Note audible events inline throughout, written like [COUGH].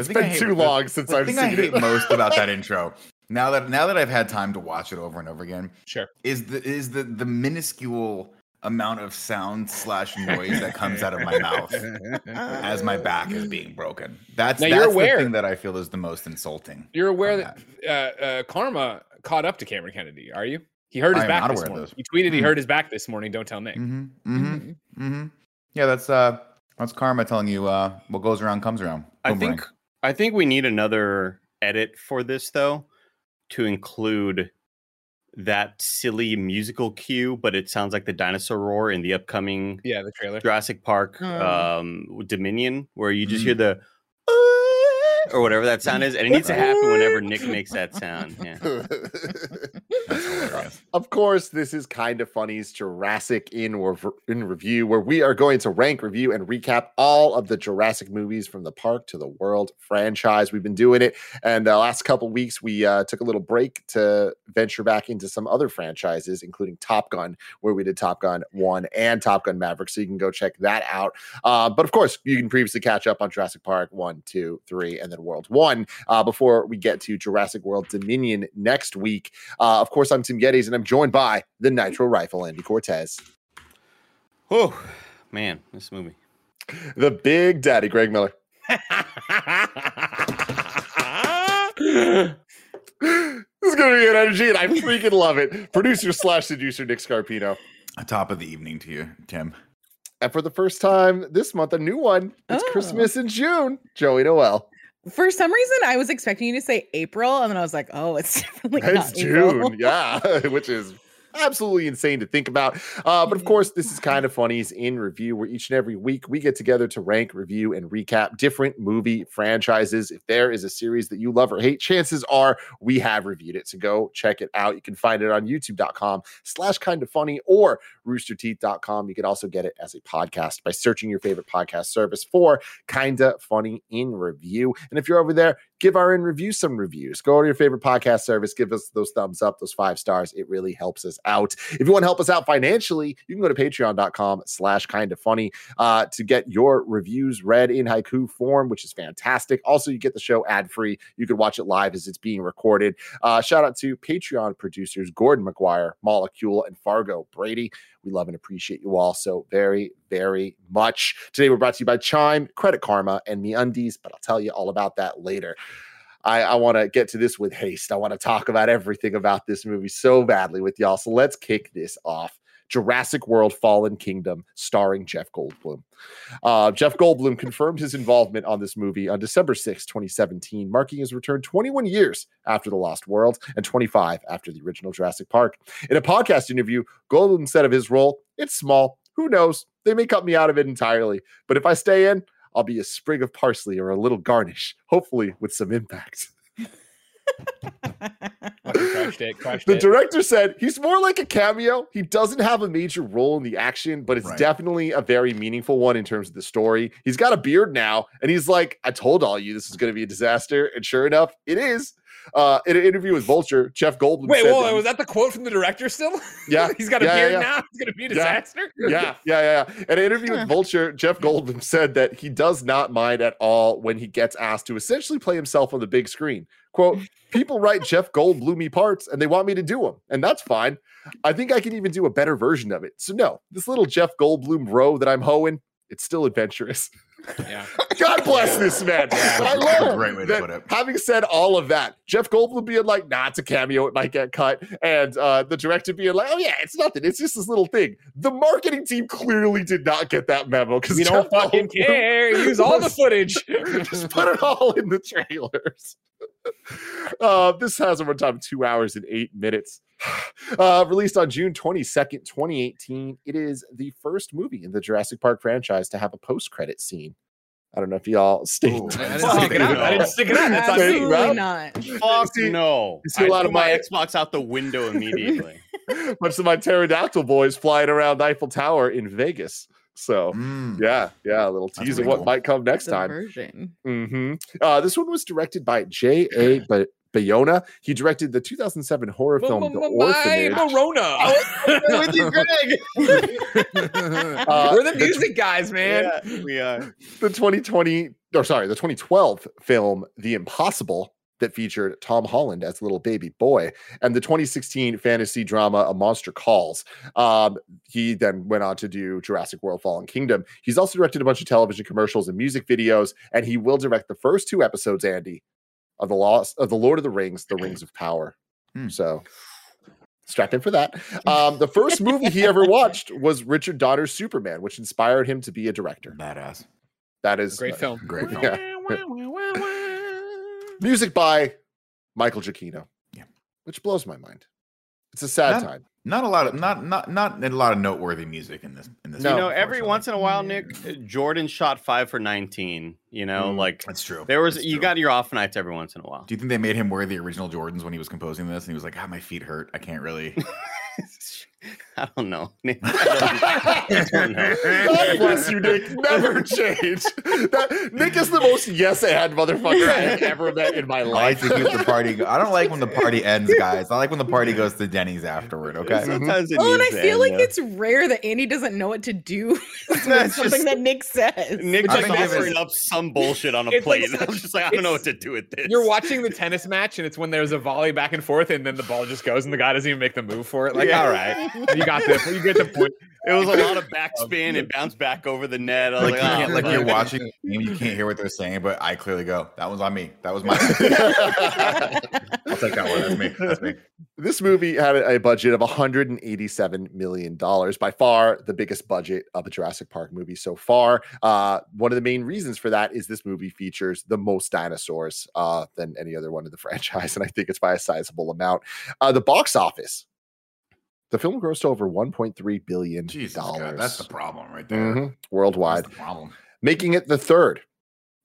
It's The been hate- too the- long since the I've thing I seen hate it. [LAUGHS] most about that intro. Now that now that I've had time to watch it over and over again, Sure. is the is the the minuscule amount of sound slash noise that comes out of my mouth as my back is [LAUGHS] being broken. That's Now, that's you're the thing that I feel is the most insulting. You're aware from that uh, uh, Karma caught up to Cameron Kennedy, are you? He hurt his back this morning. this. He tweeted he Hmm. hurt his back this morning. Don't tell Nick. Mm-hmm. Mm-hmm. Mm-hmm. Yeah, that's uh that's karma telling you uh what goes around comes around. I think I think we need another edit for this though to include that silly musical cue, but it sounds like the dinosaur roar in the upcoming Yeah, the trailer. Jurassic Park Mm. um Dominion, where you just Mm. hear the or whatever that sound [LAUGHS] is, and it needs to happen whenever Nick makes that sound. Yeah. [LAUGHS] Hilarious. Of course, this is kind of funny's Jurassic in Rev- in review, where we are going to rank, review, and recap all of the Jurassic movies from the park to the world franchise. We've been doing it, and the last couple weeks we uh, took a little break to venture back into some other franchises, including Top Gun, where we did Top Gun One and Top Gun Maverick. So you can go check that out. Uh, but of course, you can previously catch up on Jurassic Park One, Two, Three, and then World One uh, before we get to Jurassic World Dominion next week. Uh, of course, I'm Tim Gettys, and I'm joined by the Nitro Rifle, Andy Cortez, Oh man, this movie. the Big Daddy, Greg Miller. [LAUGHS] this is going to be an energy, and I freaking love it. Producer slash seducer Nick Scarpino. A top of the evening to you, Tim. And for the first time this month, a new one. It's Oh. Christmas in June. Joey Noel. For some reason, I was expecting you to say April, and then I was like, "Oh, it's [LAUGHS] definitely it's not April. June, [LAUGHS] yeah, [LAUGHS] which is absolutely insane to think about. Uh, but of course, this is kind of funnies in review, where each and every week we get together to rank, review, and recap different movie franchises. If there is a series that you love or hate, chances are we have reviewed it. So go check it out. You can find it on youtube.com slash kind of funny or roosterteeth.com. You can also get it as a podcast by searching your favorite podcast service for kinda funny in review. And if you're over there, give our in review some reviews. Go to your favorite podcast service, give us those thumbs up, those five stars. It really helps us out. If you want to help us out financially, you can go to patreon.com slash kind of funny uh, to get your reviews read in haiku form, which is fantastic. Also, you get the show ad free. You can watch it live as it's being recorded. Uh, shout out to Patreon producers Gordon McGuire, Molecule, and Fargo Brady. We love and appreciate you all so very, very much. Today, we're brought to you by Chime, Credit Karma, and MeUndies, but I'll tell you all about that later. I, I want to get to this with haste. I want to talk about everything about this movie so badly with y'all. So let's kick this off. Jurassic World Fallen Kingdom, starring Jeff Goldblum. Uh, Jeff Goldblum confirmed his involvement on this movie on December 6, 2017, marking his return 21 years after The Lost World and 25 after the original Jurassic Park. In a podcast interview, Goldblum said of his role, It's small. Who knows? They may cut me out of it entirely. But if I stay in, I'll be a sprig of parsley or a little garnish, hopefully with some impact. [LAUGHS] Fucking crushed it. [LAUGHS] Crushed The it. director said he's more like a cameo. He doesn't have a major role in the action, but it's Right. definitely a very meaningful one in terms of the story. He's got a beard now, and he's like, I told all you this is going to be a disaster. And sure enough, it is. Uh, in an interview with Vulture, Jeff Goldblum Wait, said whoa, that was that the quote from the director still? Yeah, [LAUGHS] he's got a yeah, yeah, beard yeah. now. It's gonna be a disaster. [LAUGHS] yeah, yeah, yeah, yeah. In an interview with Vulture, Jeff Goldblum said that he does not mind at all when he gets asked to essentially play himself on the big screen. Quote, people write Jeff Goldbloomy parts and they want me to do them, and that's fine. I think I can even do a better version of it. So no, this little Jeff Goldblum row that I'm hoeing, it's still adventurous. Yeah. [LAUGHS] God bless this man. Yeah, I that's a love great way to that put it. Having said all of that, Jeff Goldblum being like, nah, it's a cameo, it might get cut. And uh, the director being like, oh, yeah, it's nothing. It's just this little thing. The marketing team clearly did not get that memo because We don't fucking care. Use all the footage. [LAUGHS] just put it all in the trailers. Uh, this has a runtime of two hours and eight minutes. [SIGHS] Uh, released on June 22nd, 2018. It is the first movie in the Jurassic Park franchise to have a post credit scene. I don't know if y'all [LAUGHS] stayed. Ooh, I I didn't didn't stick it out. I didn't stick it out. That's Absolutely. me. Absolutely right? not. Fuck see- no. you see a I lot of my my- Xbox out the window [LAUGHS] immediately. Much of my pterodactyl boys flying around Eiffel Tower in Vegas. So Mm. yeah, yeah, a little That's tease of what cool. might come next The time. version. hmm Uh, this one was directed by J.A. [LAUGHS] Ba- Bayona. He directed the 2007 horror film The My Orphanage. Morona. [LAUGHS] with you, Greg. [LAUGHS] Uh, We're the the tw- music guys, man. Yeah, we are. the 2020 or sorry, the 2012 film The Impossible that featured Tom Holland as little baby boy, and the 2016 fantasy drama A Monster Calls. Um, he then went on to do Jurassic World Fallen Kingdom. He's also directed a bunch of television commercials and music videos, and he will direct the first two episodes, Andy, of the Lost of the Lord of the Rings, The Rings of Power. Hmm. So strap in for that. Um, the first movie he ever watched was Richard Donner's Superman, which inspired him to be a director. Badass. That is Great uh, film. Great [LAUGHS] film. Yeah. Music by Michael Giacchino. Yeah. Which blows my mind. It's a sad Not- time. Not a lot of not not not a lot of noteworthy music in this in this. No. you know, every once in a while, Nick, [LAUGHS] uh, Jordan shot five for 19. You know, Mm, like That's true. there was, That's you true. got your off nights every once in a while. Do you think they made him wear the original Jordans when he was composing this? And he was like, "Ah, my feet hurt. I can't really." [LAUGHS] [LAUGHS] I don't know. Nick, [LAUGHS] I don't know. God bless you, Nick. Never [LAUGHS] change. That, Nick is the most yes and motherfucker I have ever met in my life. I like life. to keep the party. Go- I don't like when the party ends, guys. I like when the party goes to Denny's afterward. Okay. Sometimes it mm-hmm. Oh, and I feel end, like though. it's rare that Andy doesn't know what to do with That's something just- that Nick says. Nick I just offering up some bullshit on a It's like plate. I'm just like, I don't know what to do with this. You're watching the tennis match, and it's when there's a volley back and forth, and then the ball just goes, and the guy doesn't even make the move for it. Like, Yeah. all right, you got this. you get the point. It was a lot of backspin. It [LAUGHS] bounced back over the net. I was Like, like, you oh, can't, like you're watching a game, you can't hear what they're saying, but I clearly go, "That was on me. That was my." [LAUGHS] I'll take that one. That's me. That's me. this movie had a a budget of 187 million dollars by far the biggest budget of a jurassic park movie so far uh, one of the main reasons for that is this movie features the most dinosaurs uh, than any other one in the [LAUGHS] franchise and i think it's by a sizable amount uh, the box office the film grossed over 1.3 billion dollars that's the problem right there. Mhm, worldwide That's the problem. making it the third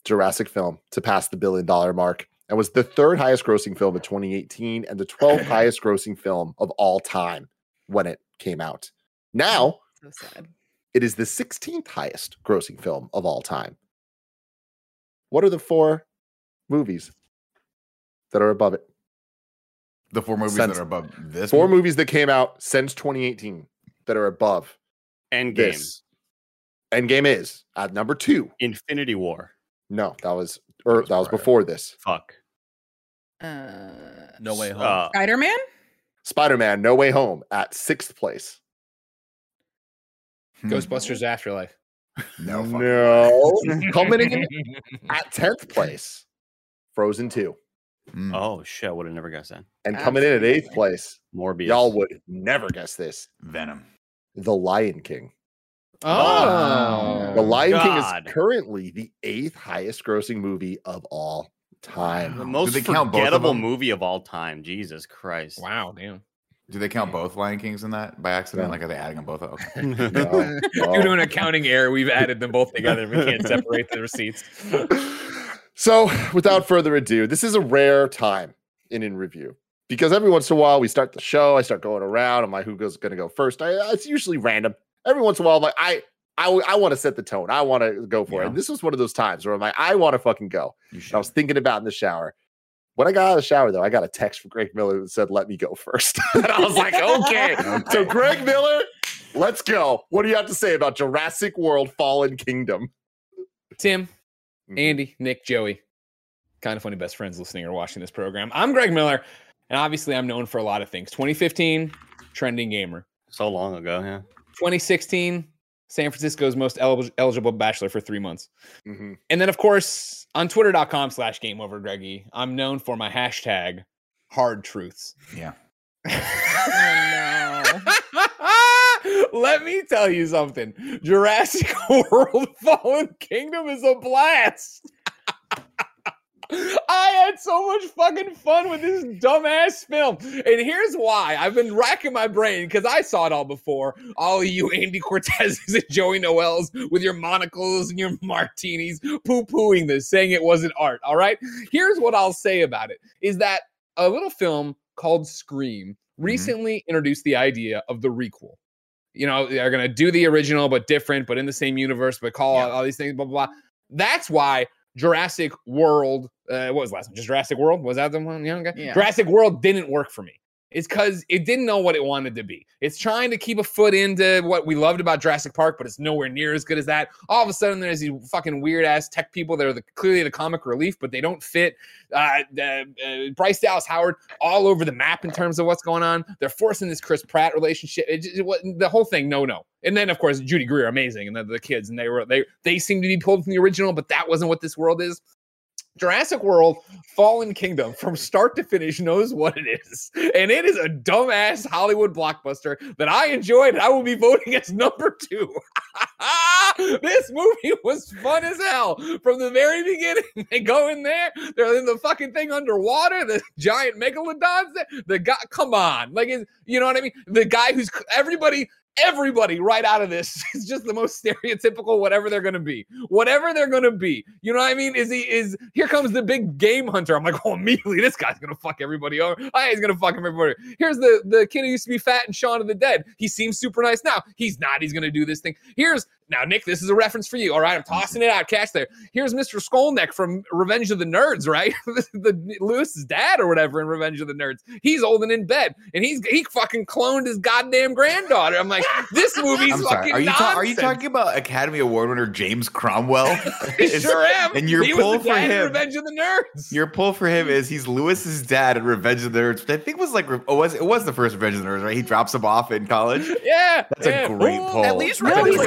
Jurassic film to pass the billion dollar mark and was the third highest grossing film of 2018 and the 12th [CLEARS THROAT] highest grossing film of all time when it came out. Now so sad. it is the 16th highest grossing film of all time. What are the four movies that are above it? The four movies Sense- that are above this. Four movie? movies that came out since 2018 that are above Endgame, this. Endgame is at number two. Infinity War. No, that was or was that was before this. Fuck. Uh, No way home. Uh, Spider Man? Spider Man No Way Home at sixth place. Hmm. Ghostbusters Afterlife. [LAUGHS] No. No. Coming in [LAUGHS] at 10th place, Frozen 2. Way. Hmm. oh shit! I would have never guessed that. And coming in at 8th Absolutely. place, Morbius. y'all would never guess this Venom. The Lion King. Oh, The Lion King is currently the eighth highest grossing movie of all time. the most they count both of forgettable movie of all time. Jesus Christ. wow, damn. Do they count both Lion Kings in that by accident? No. Like, are they adding them both? up? Okay. [LAUGHS] No, [LAUGHS] Due to an accounting error, we've added them both together. We can't [LAUGHS] separate the receipts. So, [SIGHS] without further ado, this is a rare time in in review because every once in a while we start the show. I start going around. I'm like, who goes going to go first? I, uh, it's usually random. Every once in a while, I'm like, I. I, I want to set the tone. I want to go for it. And this was one of those times where I'm like, I want to fucking go. I was thinking about in the shower. When I got out of the shower, though, I got a text from Greg Miller that said, "Let me go first. [LAUGHS] and I was like, [LAUGHS] "Okay." so, Greg Miller, let's go. What do you have to say about Jurassic World: Fallen Kingdom? Tim, Mhm. Andy, Nick, Joey, kind of funny best friends listening or watching this program. I'm Greg Miller, and obviously I'm known for a lot of things. 2015, trending gamer. So long ago, yeah. 2016, San Francisco's most eligible, eligible bachelor for three months. Mhm. And then, of course, on twitter.com slash game over Greggy, I'm known for my hashtag hard truths. Yeah. [LAUGHS] Oh, Let me tell you something. Jurassic [LAUGHS] World Fallen Kingdom is a blast. [LAUGHS] I had so much fucking fun with this dumbass film. And here's why. I've been racking my brain because I saw it all before. All of you Andy Cortezes and Joey Noels with your monocles and your martinis poo-pooing this, saying it wasn't art. All right. Here's what I'll say about it is that a little film called Scream mm-hmm. recently introduced the idea of the requel. You know, they're gonna do the original but different, but in the same universe, but call Yeah. out all these things, blah blah blah. That's why Jurassic World, uh, what was last one? Just Jurassic World? Was that the one? Yeah, okay. Yeah. Jurassic World didn't work for me is because it didn't know what it wanted to be. It's trying to keep a foot into what we loved about Jurassic Park, but it's nowhere near as good as that. All of a sudden, there's these fucking weird ass tech people that are the, clearly the comic relief, but they don't fit. Uh, uh, Bryce Dallas Howard all over the map in terms of what's going on. They're forcing this Chris Pratt relationship. It, just- it the whole thing, no, no. And then of course Judy Greer, amazing, and the, the kids, and they were they they seem to be pulled from the original, but that wasn't what this world is. Jurassic World Fallen Kingdom from start to finish knows what it is. And it is a dumbass Hollywood blockbuster that I enjoyed. and I will be voting as number two. [LAUGHS] this movie was fun as hell from the very beginning. [LAUGHS] They go in there, they're in the fucking thing underwater, the giant megalodons. The guy, come on. Like, you know what I mean? The guy who's everybody. Everybody right out of this [LAUGHS] is just the most stereotypical whatever they're gonna be. Whatever they're gonna be. You know what I mean? Is he is here comes the big game hunter. I'm like, oh immediately this guy's gonna fuck everybody over. Oh, he's gonna fuck everybody. Here's the the kid who used to be fat and Shaun of the Dead. He seems super nice now. He's not. He's gonna do this thing. Here's now, Nick, this is a reference for you. All right, I'm tossing it out. Catch there. Here's Mr. Skolnick from Revenge of the Nerds, right? [LAUGHS] the Lewis's dad or whatever in Revenge of the Nerds. He's old and in bed, and he's he fucking cloned his goddamn granddaughter. I'm like, [LAUGHS] this movie's I'm fucking sorry. Are you, ta- are you talking about Academy Award winner James Cromwell? [LAUGHS] I Is- sure am. and your he pull was the for dad in him- Revenge of the Nerds. Your pull for him is he's Lewis's dad in Revenge of the Nerds, which I think was like oh, was it was the first Revenge of the Nerds, right? He drops him off in college. yeah, That's yeah. a great Ooh, pull. At least No, Revenge he's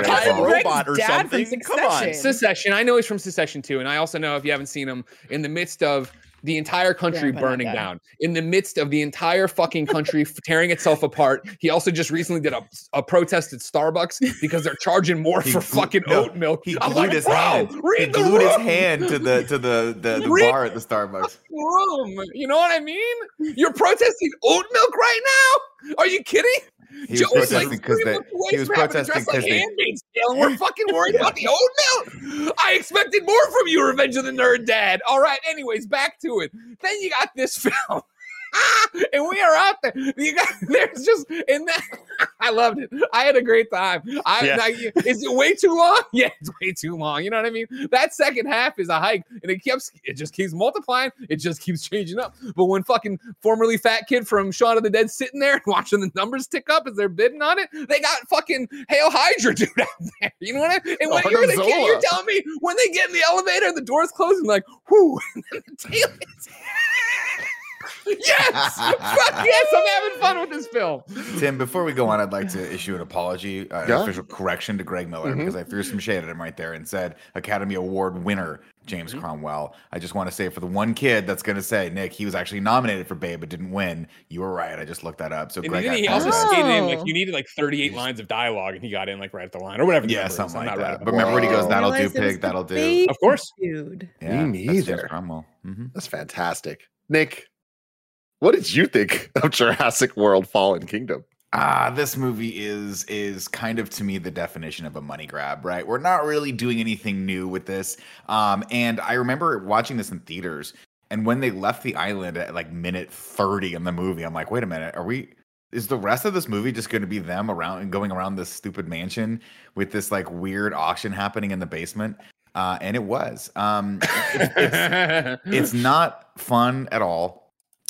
of the Greg's Nerds Greg's robot or dad from something. Come on. Succession. I know he's from Succession too, and I also know if you haven't seen him in the midst of the entire country Grandpa, burning down, in the midst of the entire fucking country [LAUGHS] tearing itself apart. He also just recently did a, a protest at Starbucks because they're charging more for glu- fucking no, oat milk. He I'm glued like, his hand. He Read the glued his hand to the to the the, the Read- bar at the Starbucks. room. You know what I mean? You're protesting oat milk right now? Are you kidding? He was Joe's protesting like 'cause three they- he was from having to protesting dress like they- Handmaid's and we're [LAUGHS] fucking worried Yeah. about the oat milk. I expected more from you, Revenge of the Nerd Dad. All right, anyways, back to it. Then you got this [LAUGHS] film. [LAUGHS] and we are out there. You got [LAUGHS] there's just in that. [LAUGHS] I loved it. I had a great time. I, Yeah. I- is it way too long? Yeah, it's way too long. You know what I mean? That second half is a hike, and it keeps it just keeps multiplying. It just keeps changing up. But when fucking formerly fat kid from Shaun of the Dead sitting there and watching the numbers tick up as they're bidding on it, they got fucking Hail Hydra dude out there. You know what I mean? And when oh, you're the kid, you're telling me when they get in the elevator and the doors close, and like, whoo, and then the tail is. Yes, fuck [LAUGHS] yes, I'm having fun with this film. Tim, before we go on, I'd like to [LAUGHS] issue an apology, uh, an Yeah. official correction to Greg Miller Mhm. because I threw some shade at him right there and said Academy Award winner James Mm-hmm. Cromwell. I just want to say for the one kid that's going to say, Nick, he was actually nominated for Babe but didn't win. You were right. I just looked that up. So And Greg, then I he also apologize. skated in like Oh. you needed like 38 lines of dialogue, and he got in like right at the line or whatever. yeah, something like not right that. about But remember when he goes, "That'll do, Realized it was pig. That'll do." Of course. Dude. Yeah, Me that's James neither. Cromwell. Mhm. That's fantastic. Nick, what did you think [LAUGHS] of Jurassic World Fallen Kingdom? Ah, this movie is is kind of to me the definition of a money grab, right? We're not really doing anything new with this. Um, and I remember watching this in theaters, and when they left the island at like minute 30 in the movie, I'm like, wait a minute, are we is the rest of this movie just going to be them around and going around this stupid mansion with this like weird auction happening in the basement? Uh, and it was. Um, it's, it's, [LAUGHS] it's not fun at all.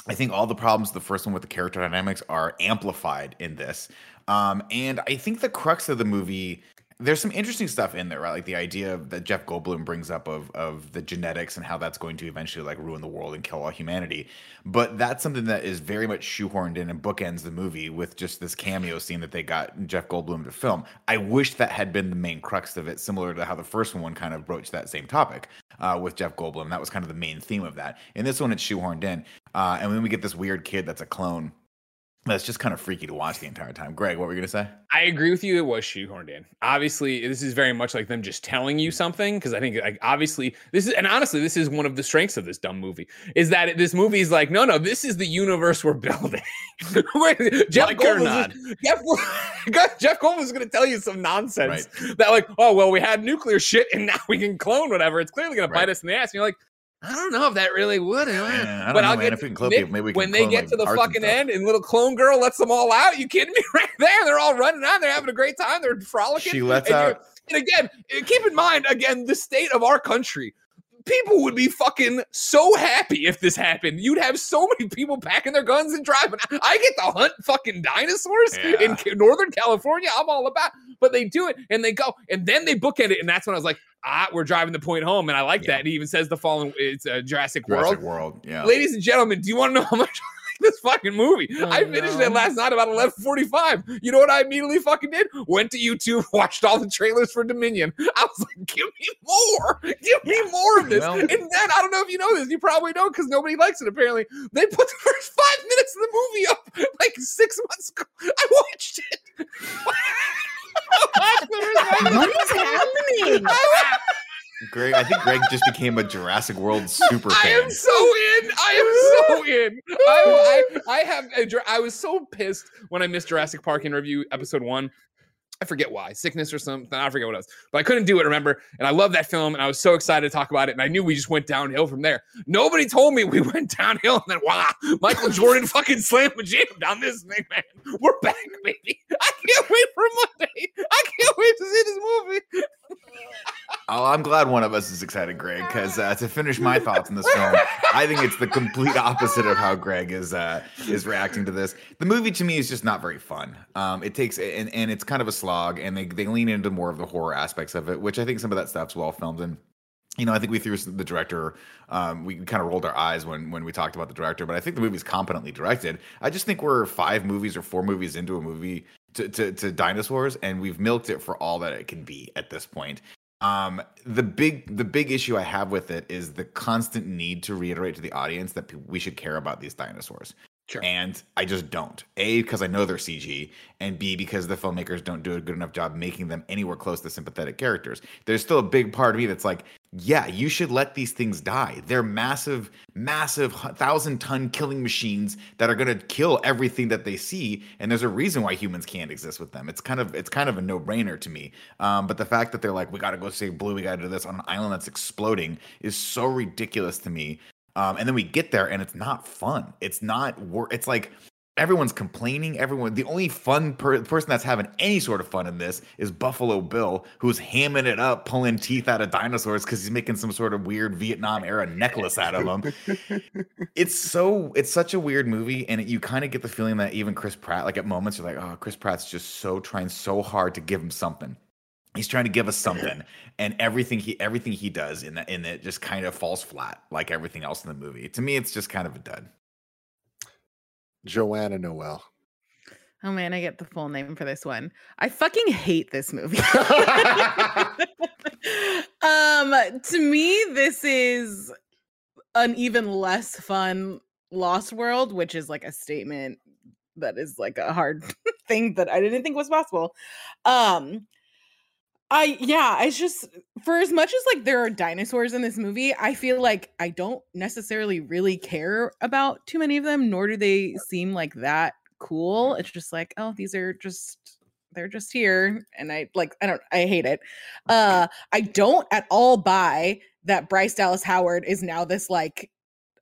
I think all the problems the first one with the character dynamics are amplified in this. Um, and I think the crux of the movie, there's some interesting stuff in there, right? Like the idea that Jeff Goldblum brings up of of the genetics and how that's going to eventually like ruin the world and kill all humanity. But that's something that is very much shoehorned in and bookends the movie with just this cameo scene that they got Jeff Goldblum to film. I wish that had been the main crux of it, similar to how the first one kind of broached that same topic uh, with Jeff Goldblum. That was kind of the main theme of that. In this one, it's shoehorned in, uh, and then we get this weird kid that's a clone. That's just kind of freaky to watch the entire time. Greg, what were you gonna say? I agree with you. It was shoehorned in. Obviously, this is very much like them just telling you something because I think, like, obviously, this is, and honestly, this is one of the strengths of this dumb movie is that this movie is like, no, no, this is the universe we're building. [LAUGHS] Jeff not. [LAUGHS] Jeff, Jeff Goldblum is going to tell you some nonsense that, like, oh, well, we had nuclear shit and now we can clone whatever. It's clearly going to Right. bite us in the ass. And you're like, I don't know if that really would. Yeah, I don't but know, I'll man. get If we can clone Nick, people, maybe when they get like, to the fucking end and little clone girl lets them all out. You kidding me? [LAUGHS] Right there, they're all running out. They're having a great time. They're frolicking. She lets and out. And again, uh, keep in mind, again, the state of our country. people would be fucking so happy if this happened. You'd have so many people packing their guns and driving. I get to hunt fucking dinosaurs Yeah. in Northern California. I'm all about. But they do it and they go and then they bookend it, and that's when I was like, ah, we're driving the point home, and I like Yeah. that. And he even says the following, it's a Jurassic World. Jurassic World. Yeah. Ladies and gentlemen, do you want to know how much this fucking movie? Oh, I finished no. it last night about 11:45. You know what I immediately fucking did? Went to YouTube, [LAUGHS] watched all the trailers for Dominion. I was like, give me more, give me more of this. Well- and then I don't know if you know this, you probably don't because nobody likes it. Apparently, they put [LAUGHS] the first five minutes of the movie up like six months ago. I watched it. [LAUGHS] I watched the first five What minutes. is happening? Greg, I think Greg just became a Jurassic World super fan. I fan. am so in. I am so in. I, I, I have. A, Jur- I was so pissed when I missed Jurassic Park in review episode one. I forget why, sickness or something. I forget what it was, but I couldn't do it. Remember? And I love that film, and I was so excited to talk about it. And I knew we just went downhill from there. Nobody told me we [LAUGHS] went downhill, and then wow, Michael Jordan [LAUGHS] fucking slammed a jam down this thing, man. We're back, baby. [LAUGHS] I can't wait for Monday. I can't wait to see this movie. Oh, I'm glad one of us is excited, Greg, because uh, to finish my thoughts on this film, I think it's the complete opposite of how Greg is uh, is reacting to this. The movie to me is just not very fun. Um, it takes and, and it's kind of a slog, and they they lean into more of the horror aspects of it, which I think some of that stuff's well filmed and. You know, I think we threw the director. Um, we kind of rolled our eyes when when we talked about the director, but I think the movie's competently directed. I just think we're five movies or four movies into a movie to, to, to dinosaurs, and we've milked it for all that it can be at this point. Um, the big the big issue I have with it is the constant need to reiterate to the audience that we should care about these dinosaurs. Sure. And I just don't. A because I know they're CG, and B because the filmmakers don't do a good enough job making them anywhere close to sympathetic characters. There's still a big part of me that's like, yeah, you should let these things die. They're massive, massive thousand ton killing machines that are going to kill everything that they see, and there's a reason why humans can't exist with them. It's kind of it's kind of a no brainer to me. Um, but the fact that they're like, we got to go save Blue, we got to do this on an island that's exploding is so ridiculous to me. Um, and then we get there and it's not fun. It's not wor- It's like everyone's complaining. Everyone, the only fun per- person that's having any sort of fun in this is Buffalo Bill, who's hamming it up, pulling teeth out of dinosaurs because he's making some sort of weird Vietnam era necklace out of them. [LAUGHS] it's so, it's such a weird movie, and it, you kind of get the feeling that even Chris Pratt, like at moments, you're like, oh, Chris Pratt's just so trying so hard to give him something. He's trying to give us something, and everything he everything he does in that in it just kind of falls flat, like everything else in the movie. To me, it's just kind of a dud. Joanna Noel. Oh man, I get the full name for this one. I fucking hate this movie. [LAUGHS] [LAUGHS] um, to me, this is an even less fun Lost World, which is like a statement that is like a hard [LAUGHS] thing that I didn't think was possible. Um, I yeah, it's just for as much as like there are dinosaurs in this movie, I feel like I don't necessarily really care about too many of them, nor do they seem like that cool. It's just like, oh, these are just they're just here and I like I don't I hate it. Uh I don't at all buy that Bryce Dallas Howard is now this like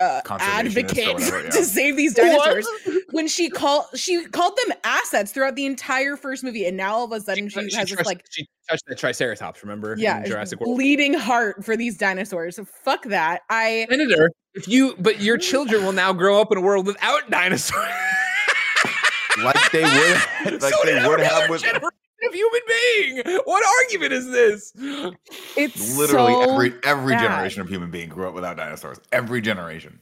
uh advocate whatever, [LAUGHS] yeah. to save these dinosaurs when she called she called them assets throughout the entire first movie and now all of a sudden she, She has this like she touched that Triceratops. Remember? yeah in Jurassic World. bleeding heart for these dinosaurs so fuck that i Senator, if you but your children will now grow up in a world without [LAUGHS] dinosaurs. Like they would, [LAUGHS] like So they would have with generation of human being. What argument is this? it's literally so every every bad. generation of human being grew up without dinosaurs. Every generation.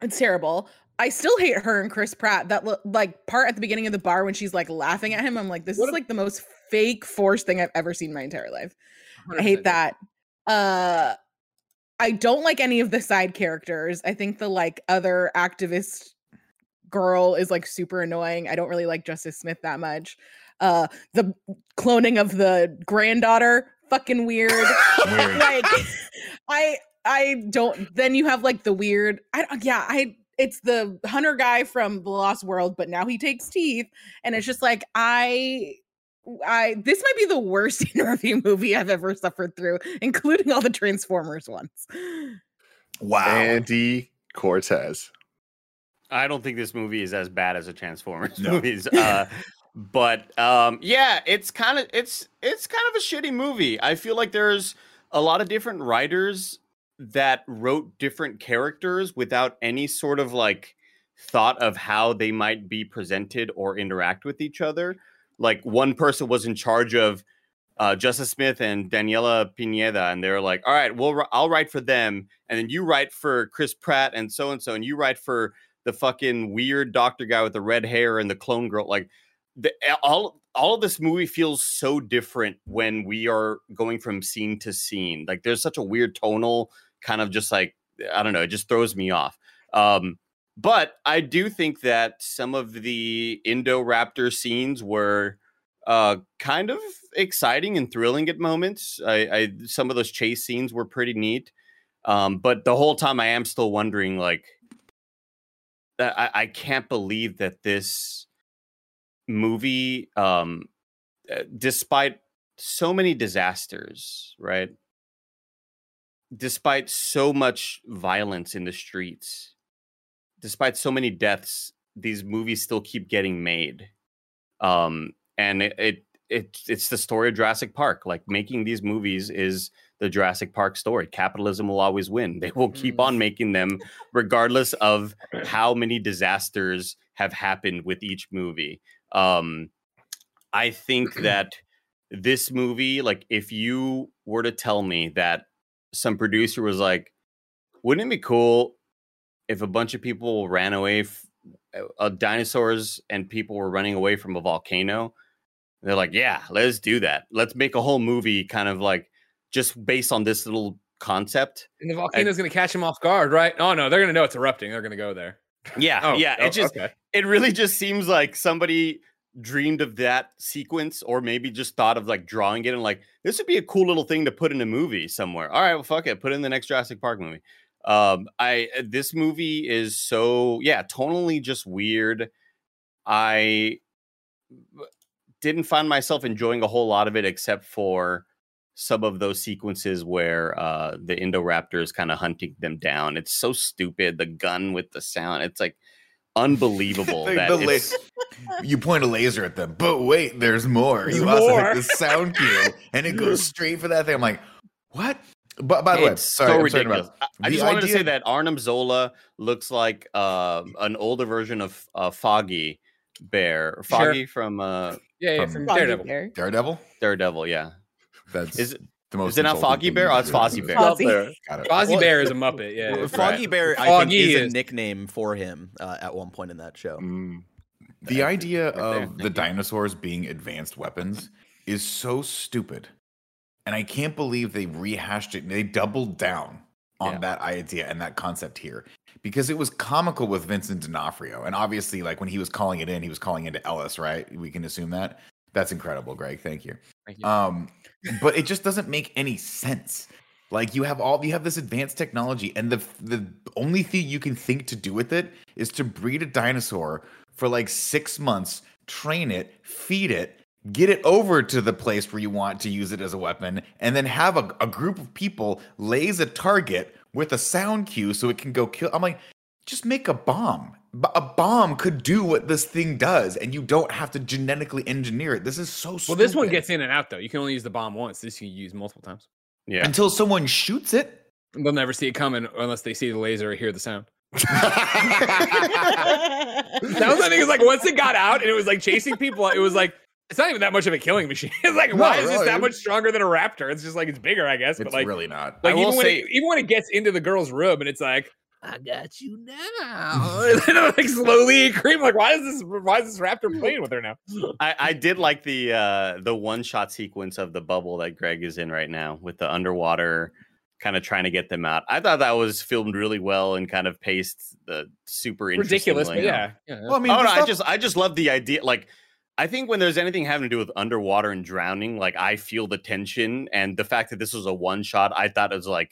it's terrible i still hate her and chris pratt that like part at the beginning of the bar when she's like laughing at him i'm like this What is a- like the most fake forced thing i've ever seen in my entire life I hate that. Uh I don't like any of the side characters. I think the like other activist girl is like super annoying. I don't really like Justice Smith that much. Uh the cloning of the granddaughter fucking weird. Weird. [LAUGHS] like I I don't then you have like the weird I don't yeah, I it's the hunter guy from the lost world but now he takes teeth and it's just like I I this might be the worst [LAUGHS] interview movie I've ever suffered through, including all the Transformers ones. Wow. Andy Cortez. I don't think this movie is as bad as the Transformers [LAUGHS] No. movies. Uh, but um, yeah, it's kind of it's it's kind of a shitty movie. I feel like there's a lot of different writers that wrote different characters without any sort of like thought of how they might be presented or interact with each other. Like one person was in charge of uh, Justice Smith and Daniela Pineda, and they're like, "All right, well, I'll write for them, and then you write for Chris Pratt and so and so, and you write for the fucking weird doctor guy with the red hair and the clone girl." Like, the, all all of this movie feels so different when we are going from scene to scene. Like, there's such a weird tonal kind of just like I don't know, it just throws me off. Um, but I do think that some of the Indoraptor scenes were uh, kind of exciting and thrilling at moments. I, I some of those chase scenes were pretty neat, um, but the whole time I am still wondering, like, I, I can't believe that this movie, um, uh, despite so many disasters, right? Despite so much violence in the streets, despite so many deaths, these movies still keep getting made. Um, and it, it it it's the story of Jurassic Park. Like making these movies is the Jurassic Park story. Capitalism will always win. [LAUGHS] They will keep on Mm. making them regardless of how many disasters have happened with each movie. Um I think [CLEARS THROAT] that this movie like if you were to tell me that some producer was like wouldn't it be cool if a bunch of people ran away f- uh, dinosaurs and people were running away from a volcano they're like, yeah, let's do that. Let's make a whole movie kind of like just based on this little concept. And the volcano's going to catch them off guard, right? Oh no, they're going to know it's erupting. They're going to go there. Yeah, [LAUGHS] Oh, yeah. oh, It just okay. it really just seems like somebody dreamed of that sequence or maybe just thought of like drawing it and like this would be a cool little thing to put in a movie somewhere. All right, well fuck it, put it in the next Jurassic Park movie. Um I this movie is so yeah, tonally just weird. I didn't find myself enjoying a whole lot of it except for some of those sequences where uh the Indoraptor is kind of hunting them down. It's so stupid. The gun with the sound. It's like unbelievable [LAUGHS] The- that the la- you point a laser at them, but wait, there's more. There's you also hit the sound cue, and it goes [LAUGHS] straight for that thing. I'm like, what? But by the way, sorry, so I'm sorry to ridiculous. interrupt. I, I The just wanted to say idea- that Arnim Zola looks like uh, an older version of uh, Foggy Bear, Sure. Foggy from uh, Yeah, yeah, From from Daredevil. Daredevil. Daredevil. Yeah, That's is it the most. is it not Foggy Bear Oh, it's. Fozzie Bear? Up there. Got it. Fozzie Well, Bear is a Muppet. Yeah, Well, yeah. Foggy Bear, I Foggy think, is, is- a nickname for him uh, at one point in that show. Mm. The idea Right of the dinosaurs being advanced weapons is so stupid. And I can't believe they rehashed it. They doubled down on Yeah. that idea and that concept here because it was comical with Vincent D'Onofrio. And obviously, like when he was calling it in, he was calling into Ellis, right? We can assume that. That's incredible, Greg. Thank you. Um, but it just doesn't make any sense. Like you have all you have this advanced technology, and the the only thing you can think to do with it is to breed a dinosaur for like six months, train it, feed it, get it over to the place where you want to use it as a weapon, and then have a, a group of people lays a target with a sound cue so it can go kill. I'm like, just make a bomb. B- A bomb could do what this thing does, and you don't have to genetically engineer it. This is so Well, this one gets in and out though. You can only use the bomb once. This you can use multiple times. yeah. until someone shoots it. They'll never see it coming unless they see the laser or hear the sound. [LAUGHS] That was the thing. Is like once it got out and it was like chasing people, it was like it's not even that much of a killing machine. [LAUGHS] It's like why No, is this that much stronger than a raptor? It's just like it's bigger, I guess. It's but like, really not. like I will even when say- it, even when it gets into the girl's room and it's like, I got you now, [LAUGHS] and then it, like slowly cream. Like why is this? Why is this raptor playing with her now? [LAUGHS] I, I did like the uh, the one shot sequence of the bubble that Greg is in right now with the underwater kind of trying to get them out. I thought that was filmed really well and kind of paced the super Ridiculous, but yeah, yeah. Well, I mean, oh the no, I just I just love the idea. Like, I think when there's anything having to do with underwater and drowning, like I feel the tension and the fact that this was a one shot. I thought it was like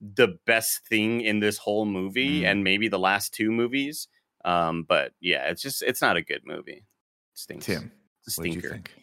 the best thing in this whole movie, Mm. and maybe the last two movies. Um, but yeah, it's just it's not a good movie. It stinks. Tim, It's a what did you stinker. think?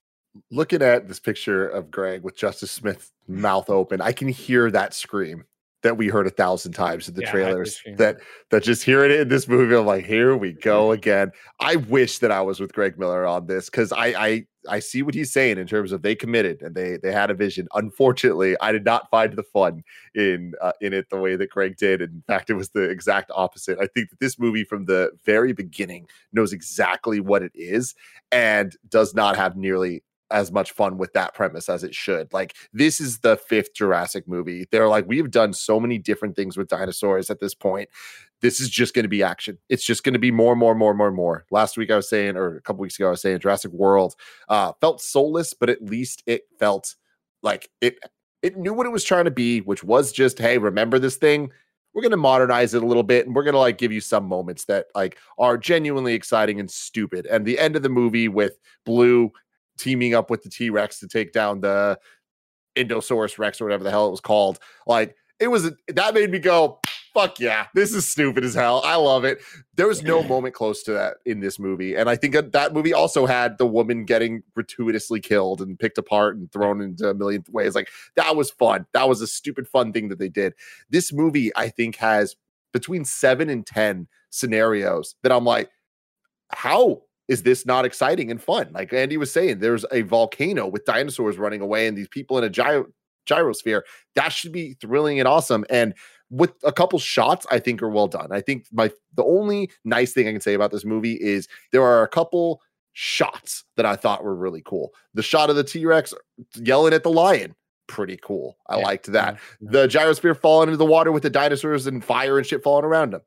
Looking at this picture of Greg with Justice Smith mouth open, I can hear that scream. That we heard a thousand times in the Yeah, trailers. That that just hearing it in this movie, I'm like, here we go again. I wish that I was with Greg Miller on this because I I I see what he's saying in terms of they committed and they they had a vision. Unfortunately, I did not find the fun in uh, in it the way that Greg did. In fact, it was the exact opposite. I think that this movie from the very beginning knows exactly what it is and does not have nearly as much fun with that premise as it should. Like this is the fifth Jurassic movie. They're like we've done so many different things with dinosaurs at this point. This is just going to be action. It's just going to be more, more, more, more, more. Last week I was saying, or a couple weeks ago I was saying, Jurassic World uh, felt soulless, but at least it felt like it. It knew what it was trying to be, which was just, hey, remember this thing? We're going to modernize it a little bit, and we're going to like give you some moments that like are genuinely exciting and stupid. And the end of the movie with Blue teaming up with the T Rex to take down the Indosaurus Rex or whatever the hell it was called. Like it was that made me go, fuck yeah, this is stupid as hell. I love it. There was no [CLEARS THROAT] moment close to that in this movie. And I think that, that movie also had the woman getting gratuitously killed and picked apart and thrown into a million ways. Like that was fun. That was a stupid fun thing that they did. This movie, I think, has between seven and 10 scenarios that I'm like, how is this not exciting and fun? Like Andy was saying, there's a volcano with dinosaurs running away and these people in a gyro gyrosphere. That should be thrilling and awesome. And with a couple shots, I think are well done. I think my the only nice thing I can say about this movie is there are a couple shots that I thought were really cool. The shot of the T-Rex yelling at the lion, pretty cool. I Yeah, liked that. yeah, The gyrosphere falling into the water with the dinosaurs and fire and shit falling around them.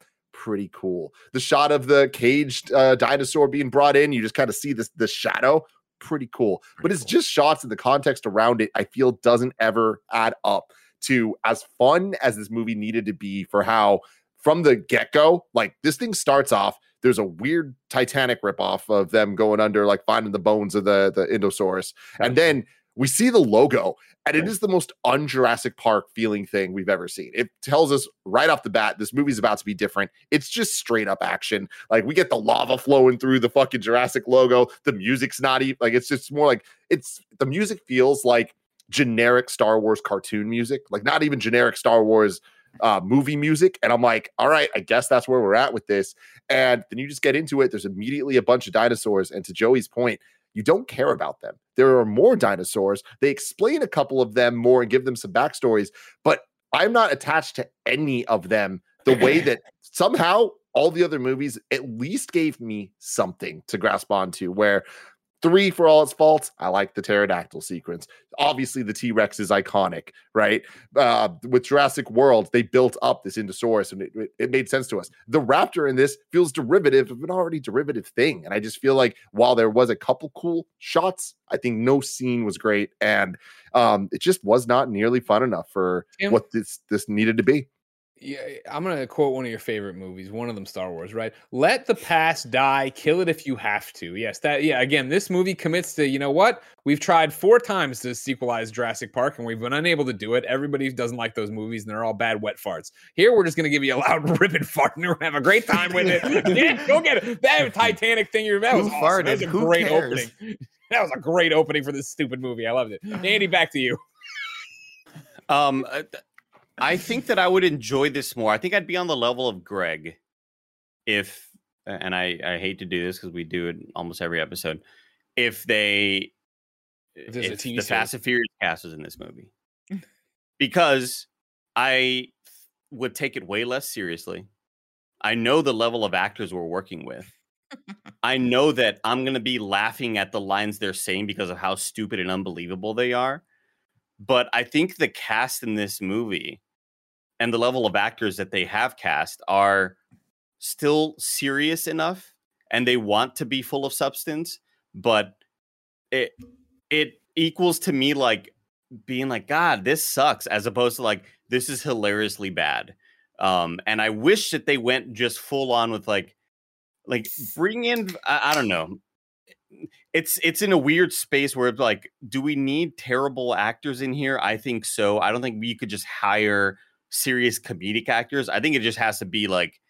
Pretty cool. The shot of the caged uh, dinosaur being brought in, you just kind of see this the shadow. Pretty cool. but it's cool. just shots and the context around it, I feel doesn't ever add up to as fun as this movie needed to be for how from the get-go, like this thing starts off. There's a weird Titanic ripoff of them going under, like finding the bones of the the Indosaurus, and then we see the logo, and it is the most un-Jurassic Park feeling thing we've ever seen. It tells us right off the bat this movie's about to be different. It's just straight up action. Like we get the lava flowing through the fucking Jurassic logo. The music's not even like it's just more like it's the music feels like generic Star Wars cartoon music, like not even generic Star Wars uh, movie music. And I'm like, all right, I guess that's where we're at with this. And then you just get into it. There's immediately a bunch of dinosaurs. And to Joey's point, you don't care about them. There are more dinosaurs. They explain a couple of them more and give them some backstories, but I'm not attached to any of them the way [LAUGHS] that somehow all the other movies at least gave me something to grasp onto. Where three, for all its faults, I like the pterodactyl sequence. Obviously, the T Rex is iconic, right? Uh, with Jurassic World, they built up this Indosaurus and it, it, made sense to us. The raptor in this feels derivative of an already derivative thing. And I just feel like while there was a couple cool shots, I think no scene was great. And um, it just was not nearly fun enough for Tim- what this this needed to be. Yeah, I'm gonna quote one of your favorite movies, one of them Star Wars, right? Let the past die, kill it if you have to. Yes, that yeah, again, this movie commits to, you know what? We've tried four times to sequelize Jurassic Park and we've been unable to do it. Everybody doesn't like those movies and they're all bad wet farts. Here we're just gonna give you a [LAUGHS] loud ripping fart and we're gonna have a great time with it. [LAUGHS] yeah, go get it. That [LAUGHS] Titanic thing you that was Who awesome. That was a Who great cares? opening. That was a great opening for this stupid movie. I loved it. Andy, back to you. Um, uh, th- I think that I would enjoy this more. I think I'd be on the level of Greg if, and I I hate to do this because we do it almost every episode. If they, If if the series. Fast and Furious cast was in this movie, mm. because I would take it way less seriously. I know the level of actors we're working with. [LAUGHS] I know that I'm going to be laughing at the lines they're saying because of how stupid and unbelievable they are. But I think the cast in this movie and the level of actors that they have cast are still serious enough and they want to be full of substance, but it it equals to me like being like god this sucks as opposed to like this is hilariously bad. Um and i wish that they went just full on with like like bring in I, I don't know. It's it's in a weird space where it's like do we need terrible actors in here? I think so. I don't think we could just hire serious comedic actors i think it just has to be like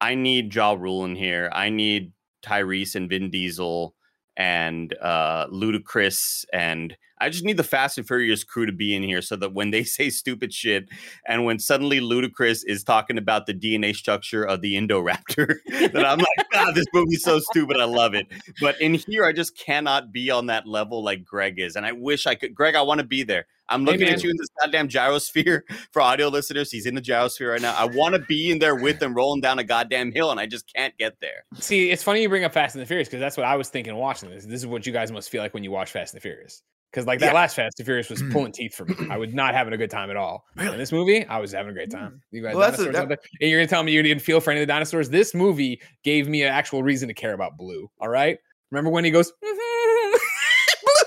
i need Ja Rule in here i need tyrese and vin diesel and uh ludacris and I just need the Fast and Furious crew to be in here so that when they [LAUGHS] say stupid shit and when suddenly Ludacris is talking about the DNA structure of the Indoraptor, [LAUGHS] that I'm like, God, this movie's so stupid. I love it. But in here, I just cannot be on that level like Greg is. And I wish I could. Greg, I want to be there. I'm looking man. at you in this goddamn gyrosphere [LAUGHS] for audio listeners. He's in the gyrosphere right now. I want to be in there with him rolling down a goddamn hill, and I just can't get there. See, it's funny you bring up Fast and the Furious because that's what I was thinking watching this. This is what you guys must feel like when you watch Fast and the Furious. Because like that Yeah. last Fast and Furious was [CLEARS THROAT] pulling teeth for me. I was not having a good time at all. In this movie, I was having a great time. Mm. You guys, Well, that's a- that- out there? and you're gonna tell me you didn't feel for any of the dinosaurs? This movie gave me an actual reason to care about Blue. All right, remember when he goes, [LAUGHS] Blue